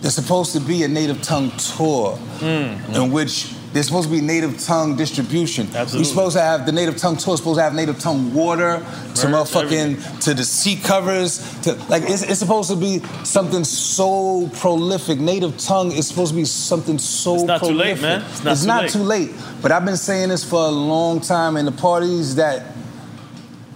There's supposed to be a native tongue tour mm. in which there's supposed to be native tongue distribution. Absolutely. We're supposed to have the native tongue tour, supposed to have native tongue water to motherfucking to the seat covers. To like it's, it's supposed to be something so prolific. Native tongue is supposed to be something so It's not too late, prolific. man. It's not too late. too late. But I've been saying this for a long time, and the parties that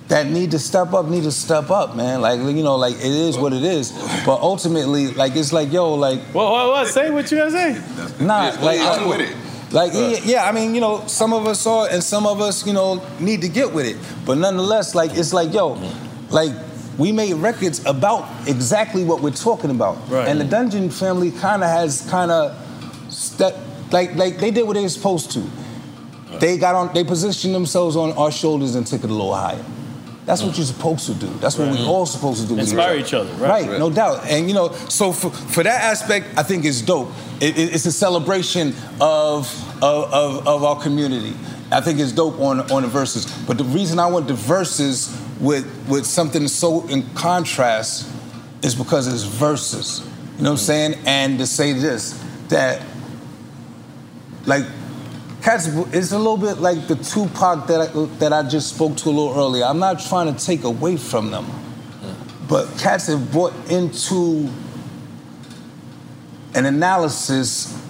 that need to step up need to step up, man. Like you know, like it is what it is. But ultimately, like it's like yo, like what, what, what? Say what you gotta say. Nah, like I'm uh, with it. Like yeah, yeah, I mean, you know, some of us are, and some of us, you know, need to get with it. But nonetheless, like it's like yo, like we made records about exactly what we're talking about, Right. and the Dungeon family kind of has kind of step like like they did what they were supposed to. They got on, they positioned themselves on our shoulders and took it a little higher. That's what you're supposed to do. That's what Right. we're all supposed to do. Inspire each other, right? Right, no doubt. And you know, so for, for that aspect, I think it's dope. It, it- it's a celebration of, of, of, of our community. I think it's dope on on the verses. But the reason I went to verses with with something so in contrast is because it's verses. You know what I'm saying? And to say this that like cats it's a little bit like the Tupac that I, that I just spoke to a little earlier. I'm not trying to take away from them, but cats have brought into an analysis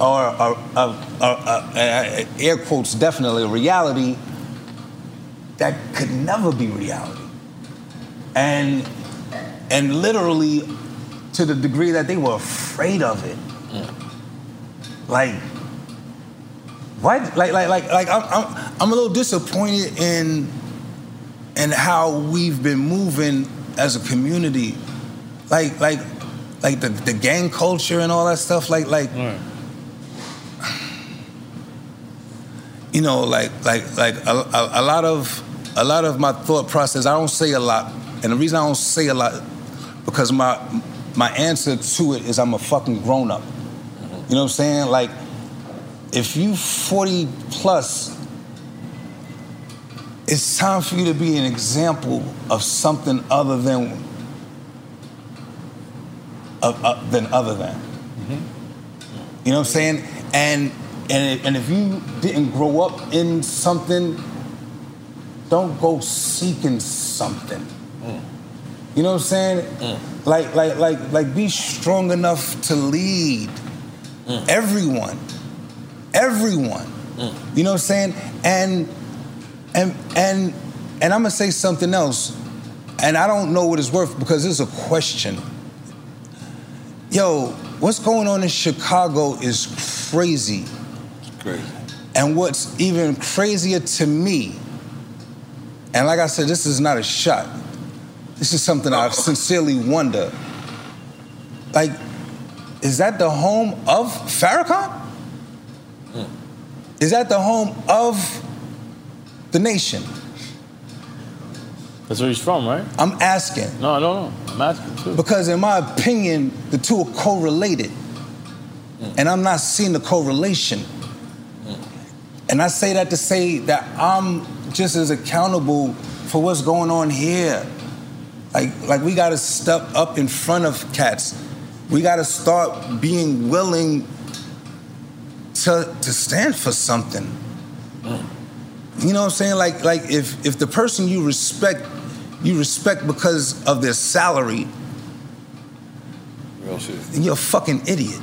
or, or, or, or uh, air quotes definitely a reality that could never be reality. And and literally to the degree that they were afraid of it. Like why like like like like I'm, I'm, I'm a little disappointed in in how we've been moving as a community. Like like like the, the gang culture and all that stuff like like you know like like like a, a, a lot of a lot of my thought process i don't say a lot and the reason i don't say a lot because my my answer to it is i'm a fucking grown-up. You know what i'm saying? Like if you 40 plus it's time for you to be an example of something other than of, uh, than other than. Mm-hmm. You know what i'm saying? And and, and if you didn't grow up in something don't go seeking something. Mm. You know what i'm saying? Mm. Like like like like be strong enough to lead mm. everyone everyone you know what i'm saying and and and and i'm gonna say something else and i don't know what it's worth because it's a question yo what's going on in chicago is crazy Crazy. and what's even crazier to me, and like I said, this is not a shot. This is something I sincerely wonder. Like, is that the home of Farrakhan? Is that the home of the nation? That's where he's from, right? I'm asking. No, I don't know. I'm asking too. Because in my opinion, the two are correlated. And I'm not seeing the correlation. And I say that to say that I'm just as accountable for what's going on here. Like, like we gotta step up in front of cats. We gotta start being willing to to stand for something. You know what I'm saying? Like, like if if the person you respect, you respect because of their salary, Real shit. then you're a fucking idiot.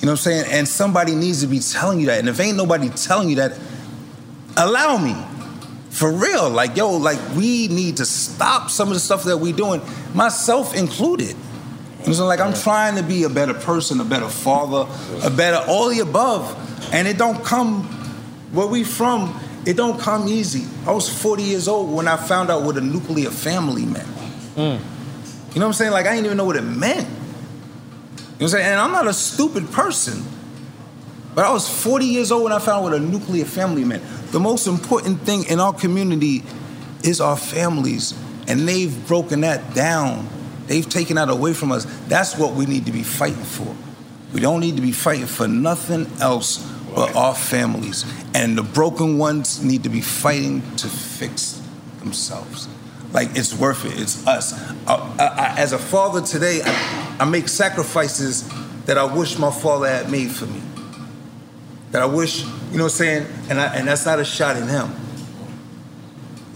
You know what I'm saying? And somebody needs to be telling you that. And if ain't nobody telling you that, allow me. For real. Like, yo, like we need to stop some of the stuff that we doing, myself included. You know what Like I'm trying to be a better person, a better father, a better all the above. And it don't come where we from, it don't come easy. I was 40 years old when I found out what a nuclear family meant. Mm. You know what I'm saying? Like I didn't even know what it meant. You know what I'm saying? And I'm not a stupid person. But I was 40 years old when I found out what a nuclear family meant. The most important thing in our community is our families. And they've broken that down. They've taken that away from us. That's what we need to be fighting for. We don't need to be fighting for nothing else but our families. And the broken ones need to be fighting to fix themselves. Like it's worth it. It's us. I, I, I- as a father today, I, I make sacrifices that I wish my father had made for me. That I wish, you know what I'm saying? And, I, and that's not a shot in him.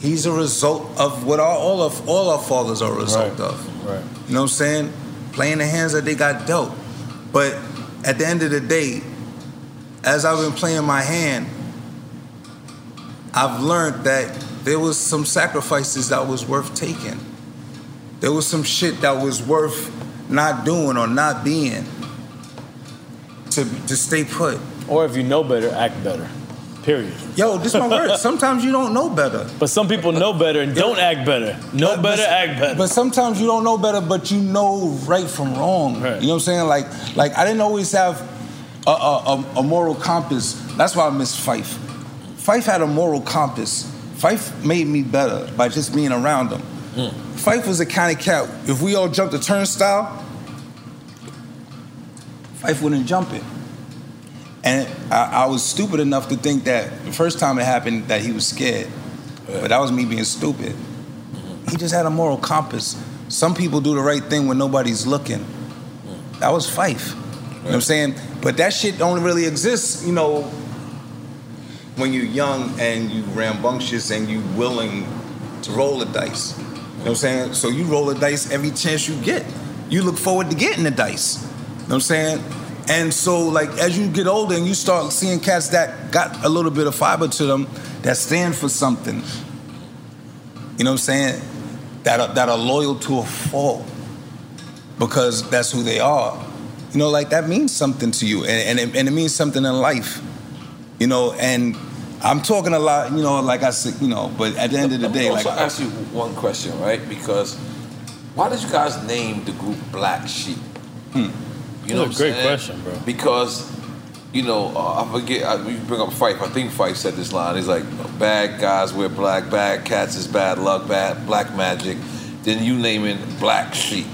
He's a result of what our, all of all our fathers are a result of. Right. You know what I'm saying? Playing the hands that they got dealt. But at the end of the day, as I've been playing my hand, I've learned that there was some sacrifices that was worth taking. There was some shit that was worth not doing or not being to to stay put. Or if you know better, act better. Period. Yo, this is my word. Sometimes you don't know better. But some people know better and don't act better. Know But- better, but- act better. But sometimes you don't know better, but you know right from wrong. You know what I'm saying? Like, like I didn't always have a, a, a, a moral compass. That's why I miss Phife. Phife had a moral compass. Phife made me better by just being around him. Hmm. Phife was the kind of cat. If we all jumped a turnstile, Phife wouldn't jump it. And I, I was stupid enough to think that the first time it happened that he was scared, but that was me being stupid. He just had a moral compass. Some people do the right thing when nobody's looking. Mm. That was Phife. You know what I'm saying? But that shit don't really exist, you know, when you're young and you rambunctious and you willing to roll the dice. You know what I'm saying? So you roll the dice every chance you get. You look forward to getting the dice. You know what I'm saying? And so like as you get older and you start seeing cats that got a little bit of fiber to them that stand for something. You know what I'm saying? That are, that are loyal to a fault because that's who they are. You know, like that means something to you, and and it, and it means something in life. You know, and I'm talking a lot. You know, like I said, you know, but at the end of the day, like also ask you one question, right? Because why did you guys name the group Black Sheep? Hmm. You know, That's a great saying? question, bro. Because you know, uh, I forget. I, you bring up Phife. I think Phife said this line. He's like, "Bad guys wear black. Bad cats is bad luck. Bad black magic." Then you name it Black Sheep,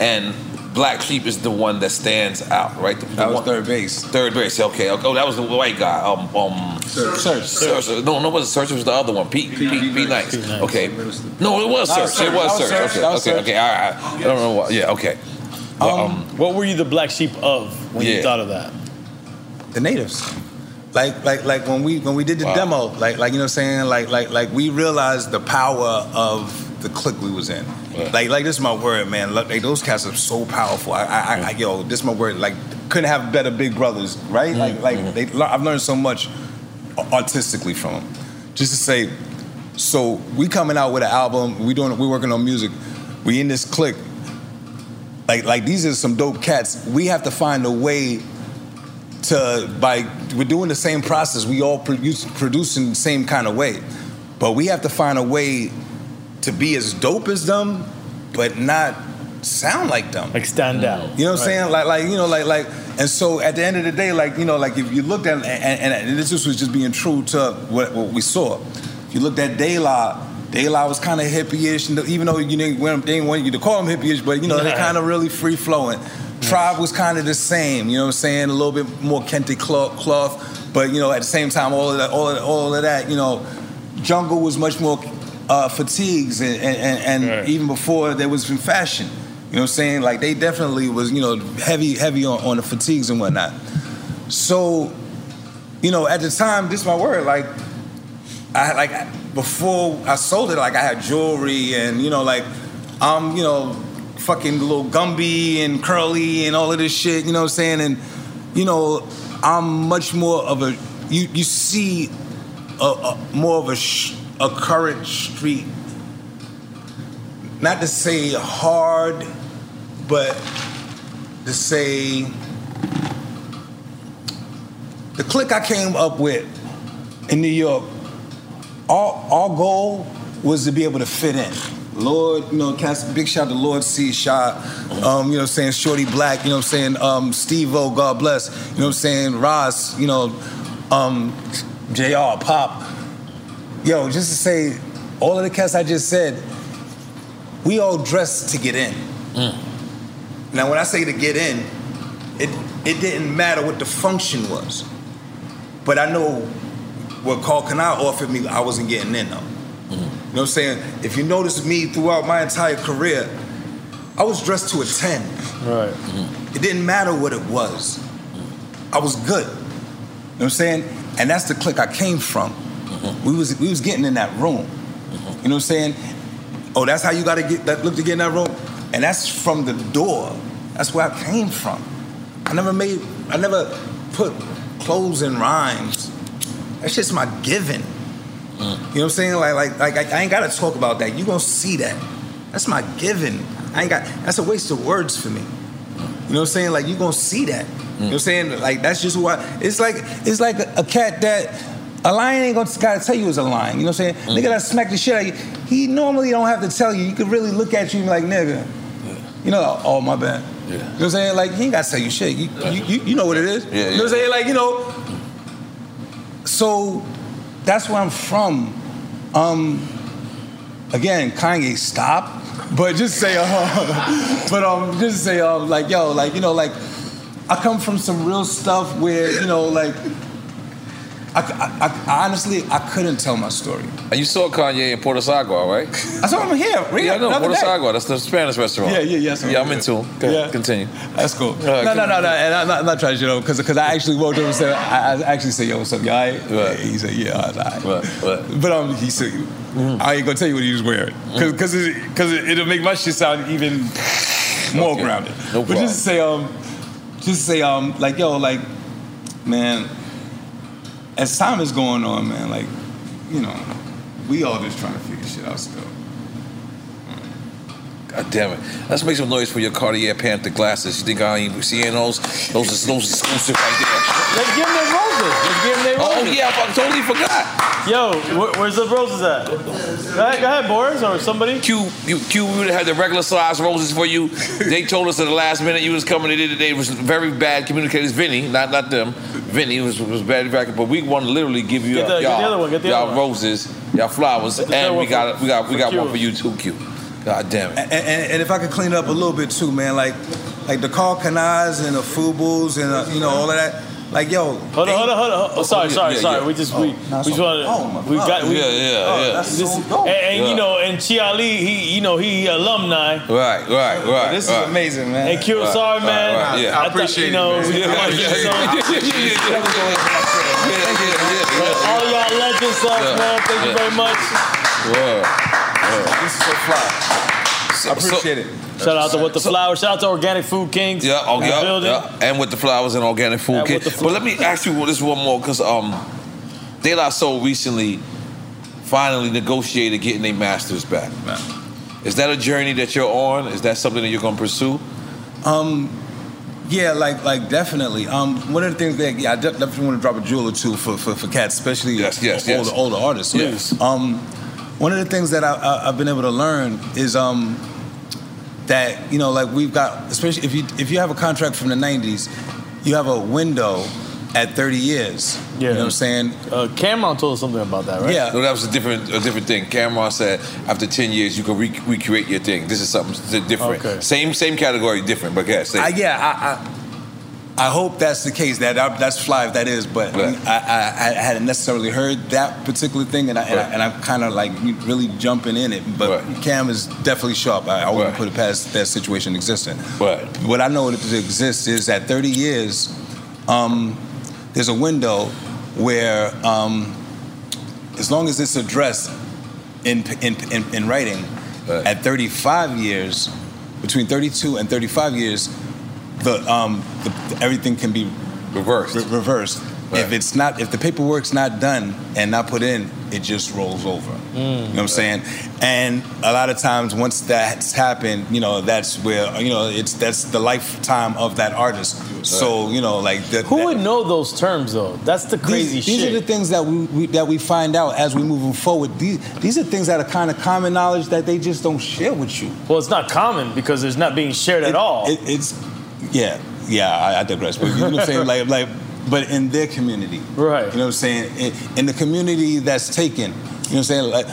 and Black Sheep is the one that stands out, right? The, the That was one- 3rd Bass. 3rd Bass. Okay. okay. Oh, that was the white guy. Um. Um. Serch. Serch. Serch. No, no, it wasn't Serch. It was the other one. Pete. Pete. Pete, Pete Nice. Okay. No, it was Serch. It was Serch. Okay. Okay. Okay. All right. I don't know what. Yeah. Okay. But, um, what were you the black sheep of when Yeah. you thought of that? the natives. Like like like when we when we did the Wow. demo, like like you know what I'm saying, like like like we realized the power of the clique we was in. Like like this is my word, man. Like, those cats are so powerful. I, I, I, I yo, this is my word. Like couldn't have better big brothers, right? Like like they, I've learned so much artistically from them. Just to say, so we coming out with an album. We doing we working on music. We in this clique. Like like these are some dope cats. We have to find a way to by we're doing the same process. We all produce producing the same kind of way, but we have to find a way to be as dope as them, but not sound like them. Like stand out. You know what I'm saying? Like, like you know, like, like, and so at the end of the day, like, you know, like if you looked at, and, and, and this was just being true to what, what we saw. If you looked at De La, De La was kind of hippie-ish, and even though you didn't, want- they didn't want you to call them hippie-ish, but you know, they're kind of really free flowing. Tribe was kind of the same, you know what I'm saying? A little bit more kente cloth, cloth, but you know, at the same time, all of that, all of, all of that, you know, Jungle was much more uh, fatigues, and, and, and, and even before there was in fashion. You know what I'm saying? Like they definitely was, you know, heavy, heavy on, on the fatigues and whatnot. So, you know, at the time, this is my word, like I like before I sold it, like I had jewelry and you know, like I'm, you know, fucking little Gumby and curly and all of this shit, you know what I'm saying? And you know, I'm much more of a you you see a, a more of a sh- a current street. Not to say hard, but to say the clique I came up with in New York, our, our goal was to be able to fit in. Lord, you know, cast big shout to Lord C. Shot, um, you know what I'm saying, Shorty Black, you know what I'm saying, um, Steve O, God bless, you know what I'm saying, Ross, you know, um, JR, Pop. Yo, just to say, all of the cats I just said, we all dressed to get in. Now, when I say to get in, it it didn't matter what the function was, but I know what Karl Kani offered me, I wasn't getting in though. Mm-hmm. You know what I'm saying? If you notice me throughout my entire career, I was dressed to a 10. Right. Mm-hmm. It didn't matter what it was. Mm-hmm. I was good. You know what I'm saying? And that's the clique I came from. We was we was getting in that room. You know what I'm saying? Oh, that's how you gotta get that look to get in that room? And that's from the door. That's where I came from. I never made I never put clothes in rhymes. That's just my giving. You know what I'm saying? Like, like, like I, I ain't gotta talk about that. You gonna see that. That's my giving. I ain't got. That's a waste of words for me. You know what I'm saying? Like you gonna see that. You know what I'm saying? Like that's just why. It's like it's like a, a cat that a lion ain't gonna gotta tell you it's a lion. You know what I'm saying? Nigga that smack the shit out of you. He normally don't have to tell you. You could really look at you and be like, nigga. You know, oh my bad. You know what I'm saying? Like he ain't gotta tell you shit. You, you, you, you know what it is. Yeah, You know what I'm saying? Like you know. So that's where I'm from. Um, again, Kanye, stop. But just say, uh, but um, just say, um, like, yo, like, you know, like, I come from some real stuff where you know, like, I, I, I honestly I couldn't tell my story. You saw Kanye in Puerto Sagua, right? I saw him here. Right Yeah, I know. Puerto day. Sagua. That's the Spanish restaurant. Yeah, yeah, yes, Yeah, I'm in tune. Go ahead, Continue. That's cool. All no, no, no, no. And I'm not, I'm not trying to, you know, because I actually walked over and said, I, I actually said, yo, what's up, guy? He said, yeah, all right. all right. But um, he said, I ain't gonna tell you what he was wearing, because it, cause it, it'll make my shit sound even more Okay. grounded. No problem. but just to say, um, just to say, um, like, yo, like, man, as time is going on, man, like, you know, we all just trying to figure shit out still. God damn it. Let's make some noise for your Cartier Panther glasses. You think I ain't seeing those? Those are those exclusive right there. Let's give them their roses. Let's give them their oh, roses. Oh, yeah, I totally forgot. Yo, where, where's the roses at? Go ahead, go ahead, Boris, or somebody. Q, you, Q, we would have had the regular size roses for you. They told us at the last minute you was coming. They did. They was very bad communicators. Vinny, not not them. Vinny was was bad. But we want to literally give you Get the- get the y'all, other one, get the y'all other one. roses, y'all flowers, and we got for- we got we got Q. one for you too, Q. God damn it. And, and, and if I could clean up a little bit too, man, like like the Karl Kanis and the Fubu's and uh, you know all of that. Like yo, Hold on, hold on, hold on. Oh, sorry, yeah, sorry, yeah, sorry. yeah. We just Oh, we nah, we just so- want oh, we got we, Yeah, yeah, Oh, yeah. that's This, so dope. and, and Yeah. you know, and Chi Ali, he you know he alumni. Right, right, right. This is amazing, man. And Q, Right, sorry, right, man. right, yeah. I thought, you know, we- Yeah, yeah, yeah, yeah, All y'all legend stuff, Yeah. man. Thank you Yeah. very much. This is so fly. I appreciate it. Shout out to What the Flowers. Shout out to Organic Food Kings. Yeah, oh, yeah, building. yeah. and with the flowers and organic food Yeah, kit. with the But let me ask you this one more, because um, De La Soul recently finally negotiated getting their masters back. Is that a journey that you're on? Is that something that you're going to pursue? Um, yeah, like like definitely. Um, one of the things that yeah, I definitely want to drop a jewel or two for for, for cats, especially Yes, yes, older yes. older artists. Yes. Um, one of the things that I, I, I've been able to learn is um that you know like we've got especially if you if you have a contract from the '90s, you have a window at 30 years. Yeah. You know what I'm saying? Uh, Cameron told us something about that, right? Yeah. No, that was a different a different thing. Cameron said after 10 years you can re- recreate your thing. This is something different. Okay. Same same category, different, but yeah, same. I, yeah, I, I, I hope that's the case. That that's fly if that is, but I, I, I hadn't necessarily heard that particular thing, and I, and, I, I'm kind of like really jumping in it. But Cam is definitely sharp. I, I wouldn't put it past that situation existing. Right. What I know that exists is that 30 years, um, there's a window where, um, as long as it's addressed in in, in, in writing, at 35 years, between 32 and 35 years, the, um, the everything can be reversed. reversed. If it's not, if the paperwork's not done and not put in, it just rolls over. You know what I'm saying? And a lot of times, once that's happened, you know, that's where you know it's that's the lifetime of that artist. So you know, like the, Who would know those terms though? That's the crazy these, shit. These are the things that we, we that we find out as we move forward. These these are things that are kind of common knowledge that they just don't share with you. Well, it's not common because it's not being shared at all. It, it's yeah, yeah. I, I digress, but you know what I'm saying? Like like, but in their community, right? You know what I'm saying? In, in the community that's taken, you know what I'm saying? Like,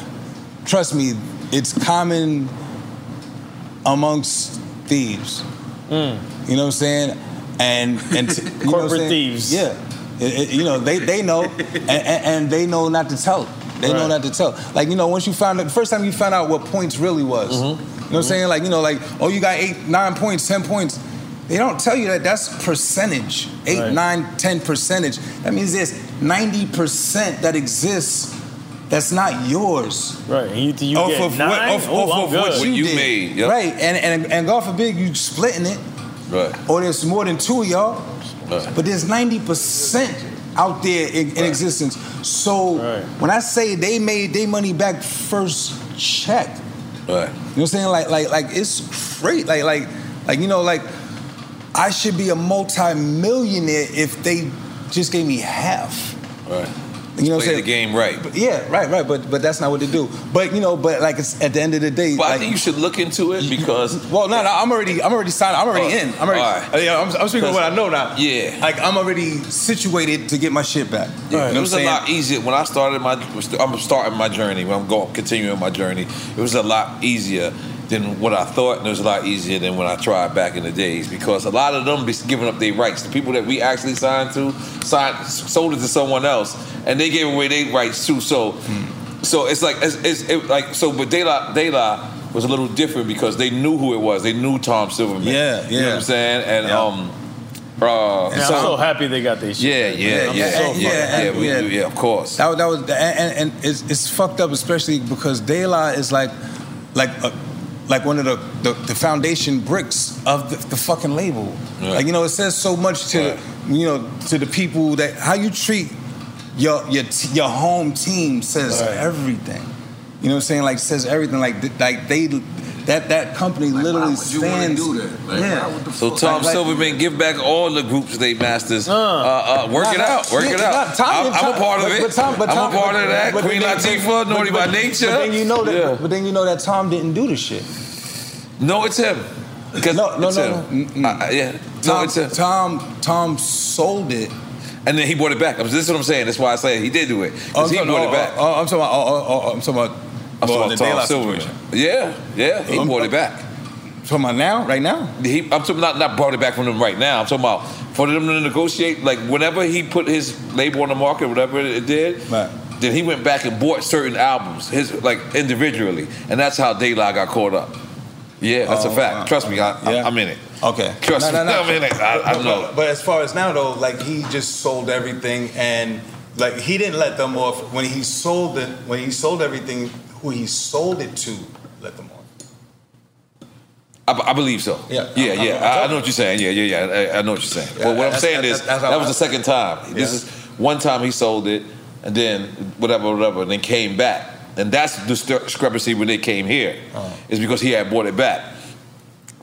trust me, it's common amongst thieves. Mm. You know what I'm saying? And and t- you know what I'm Corporate thieves. Yeah. It- it- you know they they know and, and, they know not to tell. They know not to tell. Like you know, once you found out the first time you found out what points really was. Mm-hmm. You know what I'm saying? Like you know, like oh, you got eight, nine points, ten points. They don't tell you that that's percentage. Eight, nine, ten percentage. That means there's ninety percent that exists that's not yours. Right. And you, you off get of nine? what, off, Oh, off I'm of good. what What you, you did. made, yep. Right. And, and and God forbid you splitting it. Right. Or there's more than two of y'all. But there's 90% out there in, in existence. So when I say they made their money back first check, Right. you know what I'm saying? Like like like it's great. Like like like you know like I should be a multi-millionaire if they just gave me half. Right. You know what I'm Play saying? the game right. But yeah, right, right. But but that's not what they do. But you know, but like it's at the end of the day, But I think you should look into it because. well, no, no, I'm already, I'm already signed. I'm already Oh, in. I'm already. right. yeah, I'm, I'm speaking of what I know now. Yeah. Like I'm already situated to get my shit back. Yeah, You know it was a lot easier when I started my. I'm starting my journey. When I'm going continuing my journey, it was a lot easier than what I thought, and it was a lot easier than when I tried back in the days because a lot of them be giving up their rights. The people that we actually signed to signed sold it to someone else, and they gave away their rights too. So, so it's like it's, it's it, like so. But De La De La was a little different because they knew who it was. They knew Tom Silverman. Yeah, You know what yeah. I'm saying? And Yeah. um. Uh, And I'm so happy they got this. Yeah, yeah, I'm yeah, so yeah, fucking yeah, we- we- yeah, of course. That, was- that was and, and, and it's, it's fucked up, especially because De La is like like a, like one of the, the, the foundation bricks of the, the fucking label. Like you know, it says so much to you know to the people that how you treat your your t- your home team says Right. everything. You know what I'm saying? Like says everything. Like like they that that company literally would you stands. do that? Like, yeah. why would the So fuck- Tom like- like- Silverman give back all the groups they masters. Uh, uh, work it out, work it out. I'm, I'm a part of but- it. but Tom- but Tom- I'm a part of that. but Queen then- Latifah, but- Naughty by Nature. But then you know that. Yeah. But then you know that Tom didn't do the shit. No, it's him. No, no, it's no, him. no. Uh, yeah, no, Tom, it's him. Tom, Tom sold it. And then he brought it back. This is what I'm saying. That's why I say he did do it. Oh, Because he I'm brought talking- it back. Oh, oh, I'm talking about. Oh, oh, oh, I'm talking about. I'm well, talking the Tom Silverman. situation. Yeah, yeah, he I'm- brought it back. Talking about now, right now. He, I'm talking not not brought it back from them right now. I'm talking about for them to negotiate. Like whenever he put his label on the market, whatever it did, then he went back and bought certain albums, his like individually, and that's how De La got caught up. Yeah, that's Oh, a fact. wow. Trust me, I, I, I'm in it. Okay. Trust No, me, no, no. I'm in it. I, I know. But, but as far as now though, like he just sold everything, and like he didn't let them off when he sold it. When he sold everything, who he sold it to let them off. I, I believe so. Yeah. yeah, I'm- yeah. I'm- I, I know what you're saying. Yeah, yeah, yeah. I, I know what you're saying. Yeah, but what I'm saying that's- is that's that was I- the second time. This is one time he sold it, and then whatever, whatever, and then came back, and that's the discrepancy when they came here, Uh-huh. is because he had bought it back,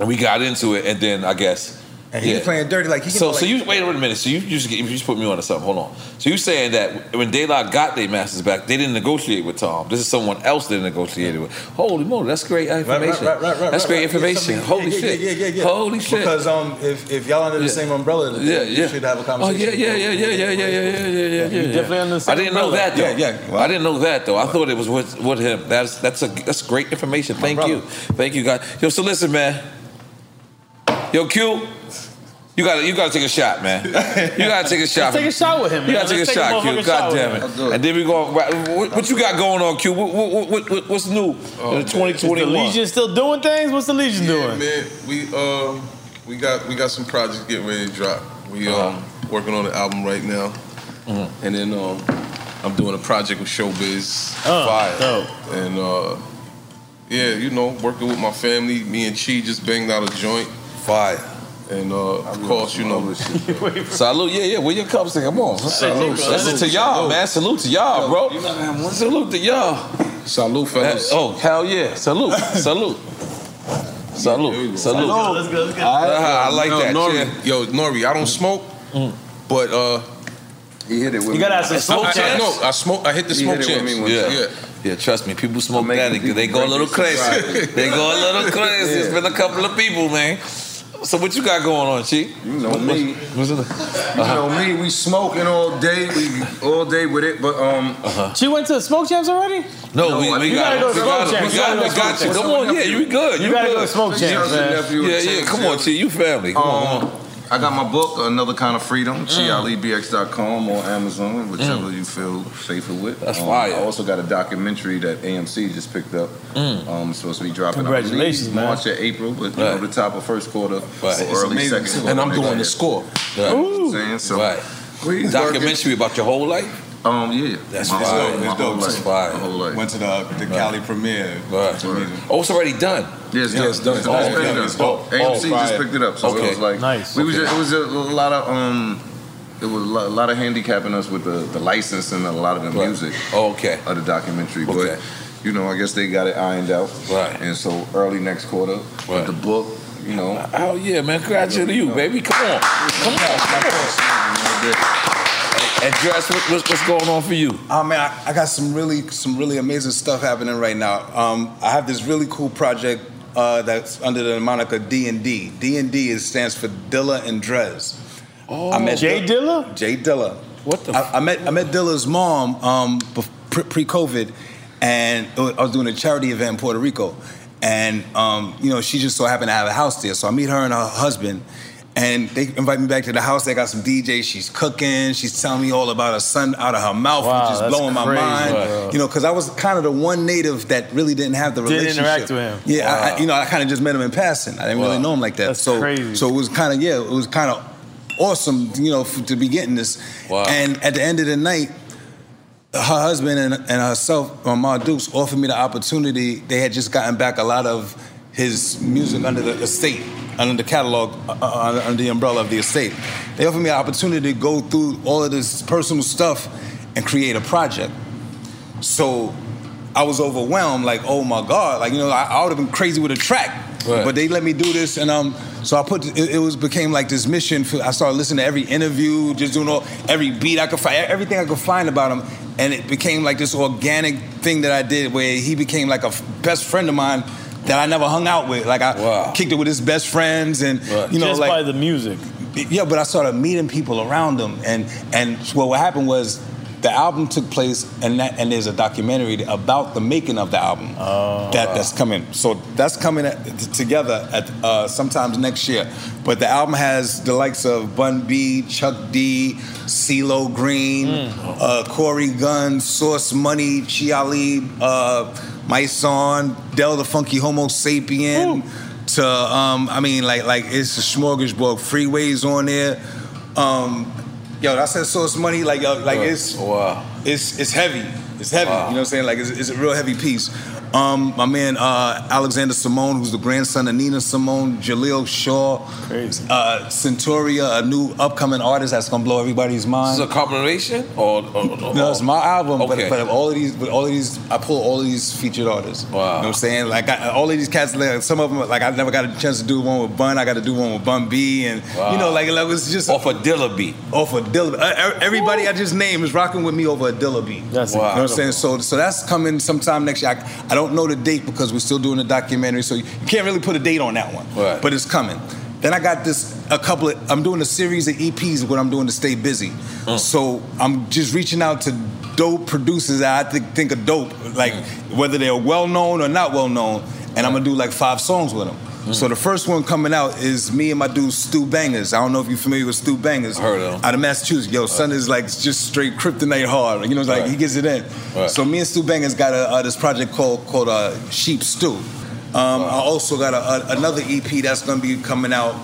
and we got into it, and then I guess. And he was playing dirty, like he can so, go so you wait a minute. So you, you just you just put me on to something. Hold on. So you saying that when De La got their masters back, they didn't negotiate with Tom. This is someone else they negotiated with. Holy moly, that's great information. Right, right, right, right, that's great right. information. Yeah, Holy yeah, shit. Yeah, yeah, yeah, yeah. Holy shit. Because um, if, if y'all under the Yeah. same umbrella, then Yeah, you yeah. should have a Oh conversation. yeah, yeah, yeah, yeah, yeah, yeah, yeah, yeah, yeah, yeah, yeah. You definitely under the I didn't know that though. Yeah, yeah. I didn't know that though. I thought it was with, with him. That's that's a that's great information. Thank you, thank you, guys. Yo, so listen, man. Yo, Q. You gotta, you gotta take a shot, man. You gotta take a shot. Let's take a shot with him, You man. gotta take Let's a take a shot, Q. God damn with it. And then we go. What, what you got going on, Q? What, what, what, what, what's new in Is the 2021? Legion still doing things? What's the Legion Yeah, doing? man. We um we got we got some projects getting ready to drop. We Uh-huh. um working on the album right now, Mm-hmm. and then um I'm doing a project with Showbiz. Oh, Fire. dope. And uh yeah, you know, working with my family. Me and Chi just banged out a joint. Fire. And uh, of course, you know. Salute, yeah, yeah. Where your cups? Come on. Salute, Listen to y'all, man. Salute to y'all, bro. Salute to y'all. Salute, fellas. Oh, hell yeah. Salute. Salute. Salute. Salute. Let's go, let's go. I like Yo, that. Nori, yeah. Yo, Nori, I don't smoke, but uh, he hit it with You gotta have some smoke I, I, champs. no, I smoke. I hit the He smoke hit it with champs. me one Yeah. yeah. Yeah, trust me. People smoke I'm that. They, they go a little crazy. they go a little crazy. It's been a couple of people, man. So what you got going on, Chief? You know me. What's it? You know me. We smoking all day. We all day with it. But um, She went to the Smoke Champs already? No, No, we, I we got gotta go it. We to got Smoke it. We got it. We You gotta got go you. to Come on, yeah, Champs. you good. You You gotta go good. Smoke Champs, Cousin, man. Yeah, yeah. Come on, Chief. You family. Come on. come on. I got my book, Another Kind of Freedom, ChiAliBX.com or Amazon, whichever you feel safer with. Mm. That's Um, fire. I also got a documentary that AMC just picked up. Mm. Um, supposed to be dropping. Congratulations, I man. March or April, but you know, the top of first quarter Right. or early amazing, second. too. And I'm doing the score. year. Right. You know what I'm saying? So, Right. we Documentary about your whole life. Um, yeah. That's my, fire. whole- It's dope, whole too. life. Fire. My whole life. Went to the the Cali premiere. Right. It's amazing. Oh, it's already done. Yes, Yeah, yes, it's done. It's Oh, just okay. picked it It's up. AMC Oh, just picked it up, so Okay. it was like Nice. We was just, it was a lot of um, it was a lot, a lot of handicapping us with the, the license and a lot of the Right. music Oh, okay. of the documentary. Okay. But you know, I guess they got it ironed out. Right. And so early next quarter Right. with the book, you know. Oh yeah, man. Congratulations to you, baby. Come on. Come on. Come on. And Dres. What, what's, what's going on for you? Oh man, I, I got some really some really amazing stuff happening right now. Um, I have this really cool project uh, that's under the moniker D and D. D and D stands for Dilla and Dres. Oh, Jay Dilla? Jay Dilla. What the? I, I met I met Dilla's mom um, pre COVID, and I was doing a charity event in Puerto Rico, and um, you know she just so happened to have a house there. So I meet her and her husband, and they invite me back to the house. They got some DJs. She's cooking. She's telling me all about her son out of her mouth, Wow, which is that's blowing my mind. bro. You know, because I was kind of the one native that really didn't have the Didn't relationship. interact with him. Yeah, I, I, you know, I kind of just met him in passing. I didn't really know him like that. so, crazy. so it was kind of yeah, it was kind of awesome, you know, to be getting this. Wow. And at the end of the night, her husband and, and herself, uh, Ma Dukes, offered me the opportunity. They had just gotten back a lot of his music under the estate, under the catalog, uh, uh, under the umbrella of the estate. They offered me an opportunity to go through all of this personal stuff and create a project. So I was overwhelmed, like, oh my God, like, you know, I, I would have been crazy with a track. But they let me do this, and um, so I put it, it was became like this mission. I started listening to every interview, just doing all every beat I could find, everything I could find about him, and it became like this organic thing that I did, where he became like a best friend of mine that I never hung out with. Like I kicked it with his best friends, and you know, Just like by the music. yeah, but I started meeting people around them, and and well, what happened was the album took place, and that, and there's a documentary about the making of the album that that's coming. So that's coming at, together at uh, sometimes next year. But the album has the likes of Bun B, Chuck D, CeeLo Green, uh, Cory Gunz, Sauce Money, Chi Ali, uh, My Son, Del the Funky Homosapien. To um, I mean, like like it's a smorgasbord. Freeways on there. Um, yo, I said Sauce Money. Like yo, like it's wow. It's it's heavy. It's heavy. You know what I'm saying? Like it's, it's a real heavy piece. Um, my man uh, Alexander Simone, who's the grandson of Nina Simone, Jaleel Shaw, Crazy. Uh, Centuria, a new upcoming artist that's gonna blow everybody's mind. This is a combination, or, or, or No, it's my album, Okay. but, but all of these, but all of these, I pull all of these featured artists. Wow. You know what I'm saying? Like I, all of these cats, like, some of them, like I never got a chance to do one with Bun. I got to do one with Bun B, and you know, like, like it was just off a Dilla beat. Off a Dilla. Uh, everybody I just named is rocking with me over a Dilla beat. That's you know what I'm saying? So, so that's coming sometime next year. I, I don't know the date because we're still doing the documentary, so you can't really put a date on that one. Right. But it's coming. Then I got this a couple of. I'm doing a series of EPs. What I'm doing to stay busy. So I'm just reaching out to dope producers that I think, think are dope, like hmm. whether they're well known or not well known, and I'm gonna do like five songs with them. So the first one coming out is me and my dude Stu Bangas. I don't know if you're familiar with Stu Bangas. Heard of him. Out of Massachusetts. Yo, son is like just straight kryptonite hard. You know, like Right. he gets it in. Right. So me and Stu Bangas got a, uh, this project called called uh, Sheep Stew. Um, I also got a, a, another EP that's gonna be coming out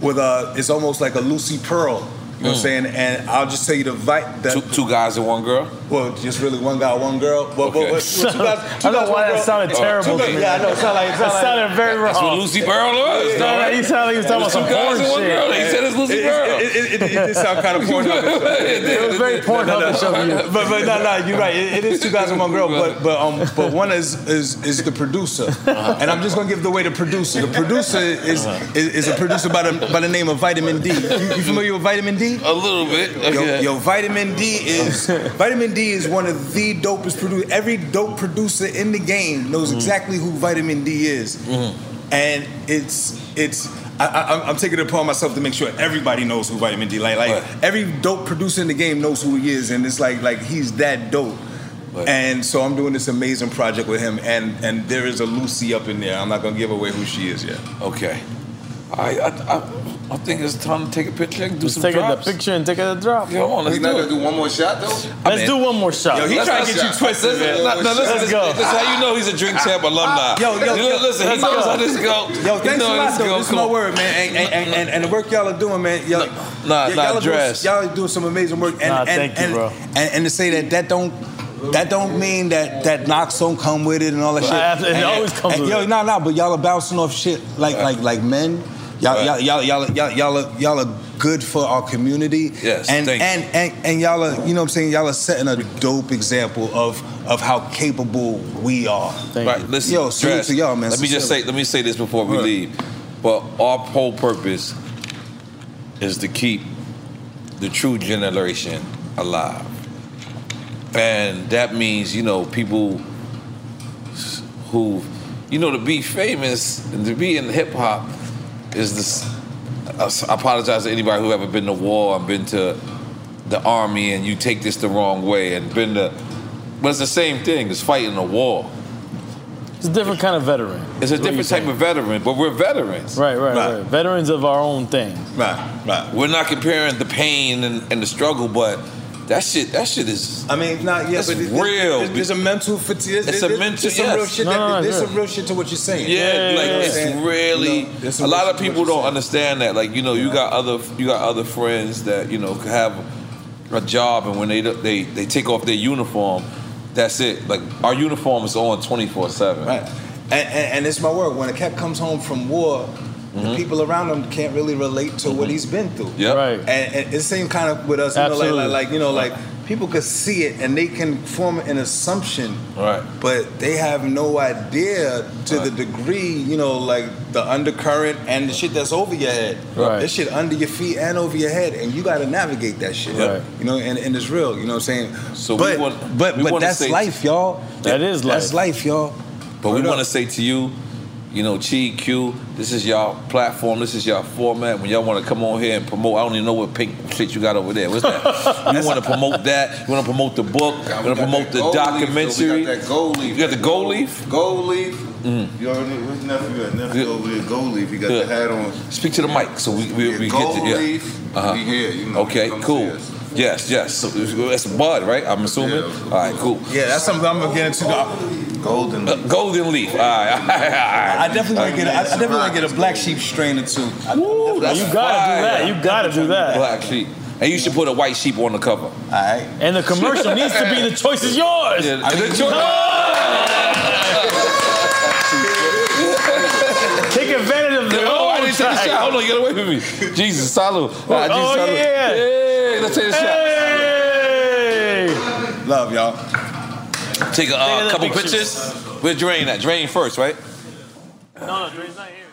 with a. It's almost like a Lucy Pearl. You know what I'm saying? And I'll just tell you the vibe. Two, two guys and one girl. Well, just really one guy, one girl. But, Okay. but, but two guys, two I don't know why that girl. sounded terrible guys- to me. Yeah, I know. It sounded like it sounded, sounded very wrong. That's what Lucy Pearl was. Yeah, no? he sounded like he was talking about some porn and one shit. girl. He said it's Lucy It- Pearl. It, it, it, it did sound kind of porn. It was very porn No, no, you. But but no no you're right. It, it is two guys and one girl. But but um but one is is is the producer, Uh-huh. and I'm just gonna give the way the producer. The producer is is, is a producer by the by the name of Vitamin D. You, you familiar with Vitamin D? A little bit. Yo, yo, Vitamin D is Vitamin D is one of the dopest producers. Every dope producer in the game knows mm-hmm. exactly who Vitamin D is, mm-hmm. and it's it's. I, I, I'm taking it upon myself to make sure everybody knows who Vitamin D. Like like every dope producer in the game knows who he is, and it's like like he's that dope. And so I'm doing this amazing project with him, and and there is a Lucy up in there. I'm not gonna give away who she is yet. Okay. I I, I, I think it's time to take a picture and do Just some take drops. the picture and take a drop. Come on, let's We not do gonna it. do one more shot though. Let's do one more shot. Yo, he Let's trying to not get you shot. twisted, Listen, man. no, no, listen, Let's this, go. this is how you know he's a drink champ alumni. Yo, yo, yo, listen, he let's knows go. how this go. Yo, He thanks a knows how lot, though. This is Come my on. word, man. And, and, and, and, and the work y'all are doing, man. Y'all, Nah, y'all are Dres. Y'all are doing some amazing work. And, Nah, and, thank you, and, bro. And, and to say that that don't. That don't mean that that knocks don't come with it and all that shit. It And- always comes and, with yo, it. nah, nah, but y'all are bouncing off shit like like like men. Y'all, y'all, y'all, y'all, y'all, y'all, are, y'all are good for our community. Yes, and thank you. and, and and y'all are, you know what I'm saying? Y'all are setting a dope example of of how capable we are. Right, listen, Yo, salute Dres, to y'all, man. Let me just say, let me say this before we Right. leave. But our whole purpose is to keep the true generation alive, and that means you know people who, you know, to be famous and to be in hip hop is this. I apologize to anybody who ever been to war and been to the army and you take this the wrong way and been to, but it's the same thing. It's fighting a war. It's a different kind of veteran. It's a different you're type of veteran, but we're veterans. Right, right, right, Veterans of our own thing. Right, right. We're not comparing the pain and, and the struggle, but that shit, that shit is. I mean, not yeah, That's but it- real. There's, there's a mental fatigue. There's, It's a mental- There's some real yes. shit. No, that, no, no, there's yeah. some real shit to what you're saying. Yeah, You know like what I'm it's really You know, a lot of people don't understand that. Like you know, you got other you got other friends that you know have a job, and when they they they take off their uniform, that's it. Like our uniform is on twenty four seven. Right. And, and, and it's my word. When a cat comes home from war, the mm-hmm. people around him can't really relate to what mm-hmm. he's been through. Yeah. Right. And, and it's the same kind of with us. You know, like, like, like you know, like people could see it and they can form an assumption, Right. but they have no idea to the degree, you know, like the undercurrent and the shit that's over your head. Right. This shit under your feet and over your head, and you got to navigate that shit. Right. You know, and, and it's real. You know what I'm saying? So we but want- but we but that's say- life, y'all. That is life That's life, y'all. But we want to say to you, you know, GQ, this is y'all platform, this is y'all format. When y'all want to come on here and promote, I don't even know what pink shit you got over there. What's that? you want to promote that? You want to promote the book? You want to promote the documentary? Leaf, we got that gold leaf. You got the gold leaf? Gold leaf. Mm. You already where's nephew at? Nephew Good. over here, gold leaf. He got the hat on. Speak to the mic so we, we, Yeah, we get to yeah. leaf. Uh-huh. We here, you know. Okay, cool. See us. Yes, yes. So that's Bud, right? I'm assuming. All right, cool. Yeah, that's something I'm gonna get into. Golden Uh, golden leaf. All right, all right, all right. I definitely want to get. A, I I definitely want to get a black sheep strain or two. I- Woo, That's you gotta fire. do that. You gotta do that. Black sheep. And you should put a white sheep on the cover. All right. And the commercial needs to be the choice is yours. Yeah, the choice- Take advantage of the Oh, I old didn't take a shot. Hold on, get away from me. Jesus, salute. All right, Jesus, Oh, salute. yeah. Hey, let's take a shot. Hey! Love y'all. Take a uh, couple pictures. pictures. Where's Drain at? Drain first, right? No, no, Dre's not here.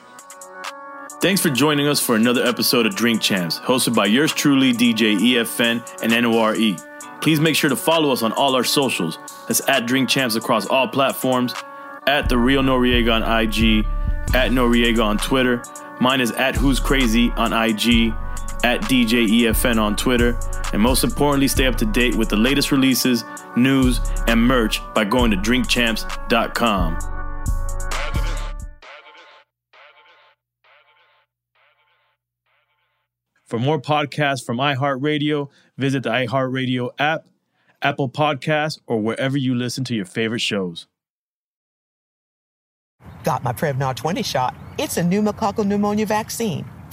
Thanks for joining us for another episode of Drink Champs, hosted by yours truly, DJ EFN and NORE. Please make sure to follow us on all our socials. That's at Drink Champs across all platforms, at The Real Noriega on IG, at Noriega on Twitter. Mine is at Who's Crazy on IG, at DJ EFN on Twitter. And most importantly, stay up to date with the latest releases, news, and merch by going to drinkchamps.com. For more podcasts from iHeartRadio, visit the iHeartRadio app, Apple Podcasts, or wherever you listen to your favorite shows. Got my Prevnar 20 shot. It's a pneumococcal pneumonia vaccine.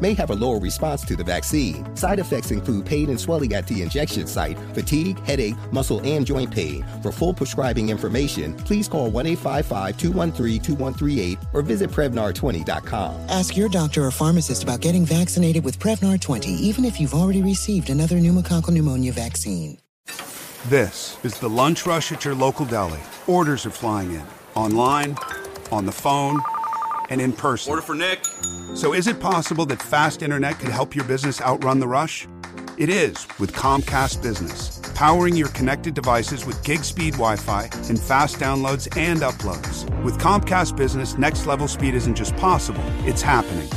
may have a lower response to the vaccine. Side effects include pain and swelling at the injection site, fatigue, headache, muscle, and joint pain. For full prescribing information, please call 1 855 213 2138 or visit Prevnar20.com. Ask your doctor or pharmacist about getting vaccinated with Prevnar 20, even if you've already received another pneumococcal pneumonia vaccine. This is the lunch rush at your local deli. Orders are flying in online, on the phone, and in person. Order for Nick. So, is it possible that fast internet could help your business outrun the rush? It is with Comcast Business, powering your connected devices with gig speed Wi Fi and fast downloads and uploads. With Comcast Business, next level speed isn't just possible, it's happening.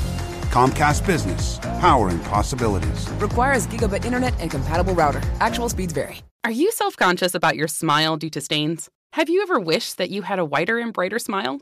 Comcast Business, powering possibilities. Requires gigabit internet and compatible router. Actual speeds vary. Are you self conscious about your smile due to stains? Have you ever wished that you had a whiter and brighter smile?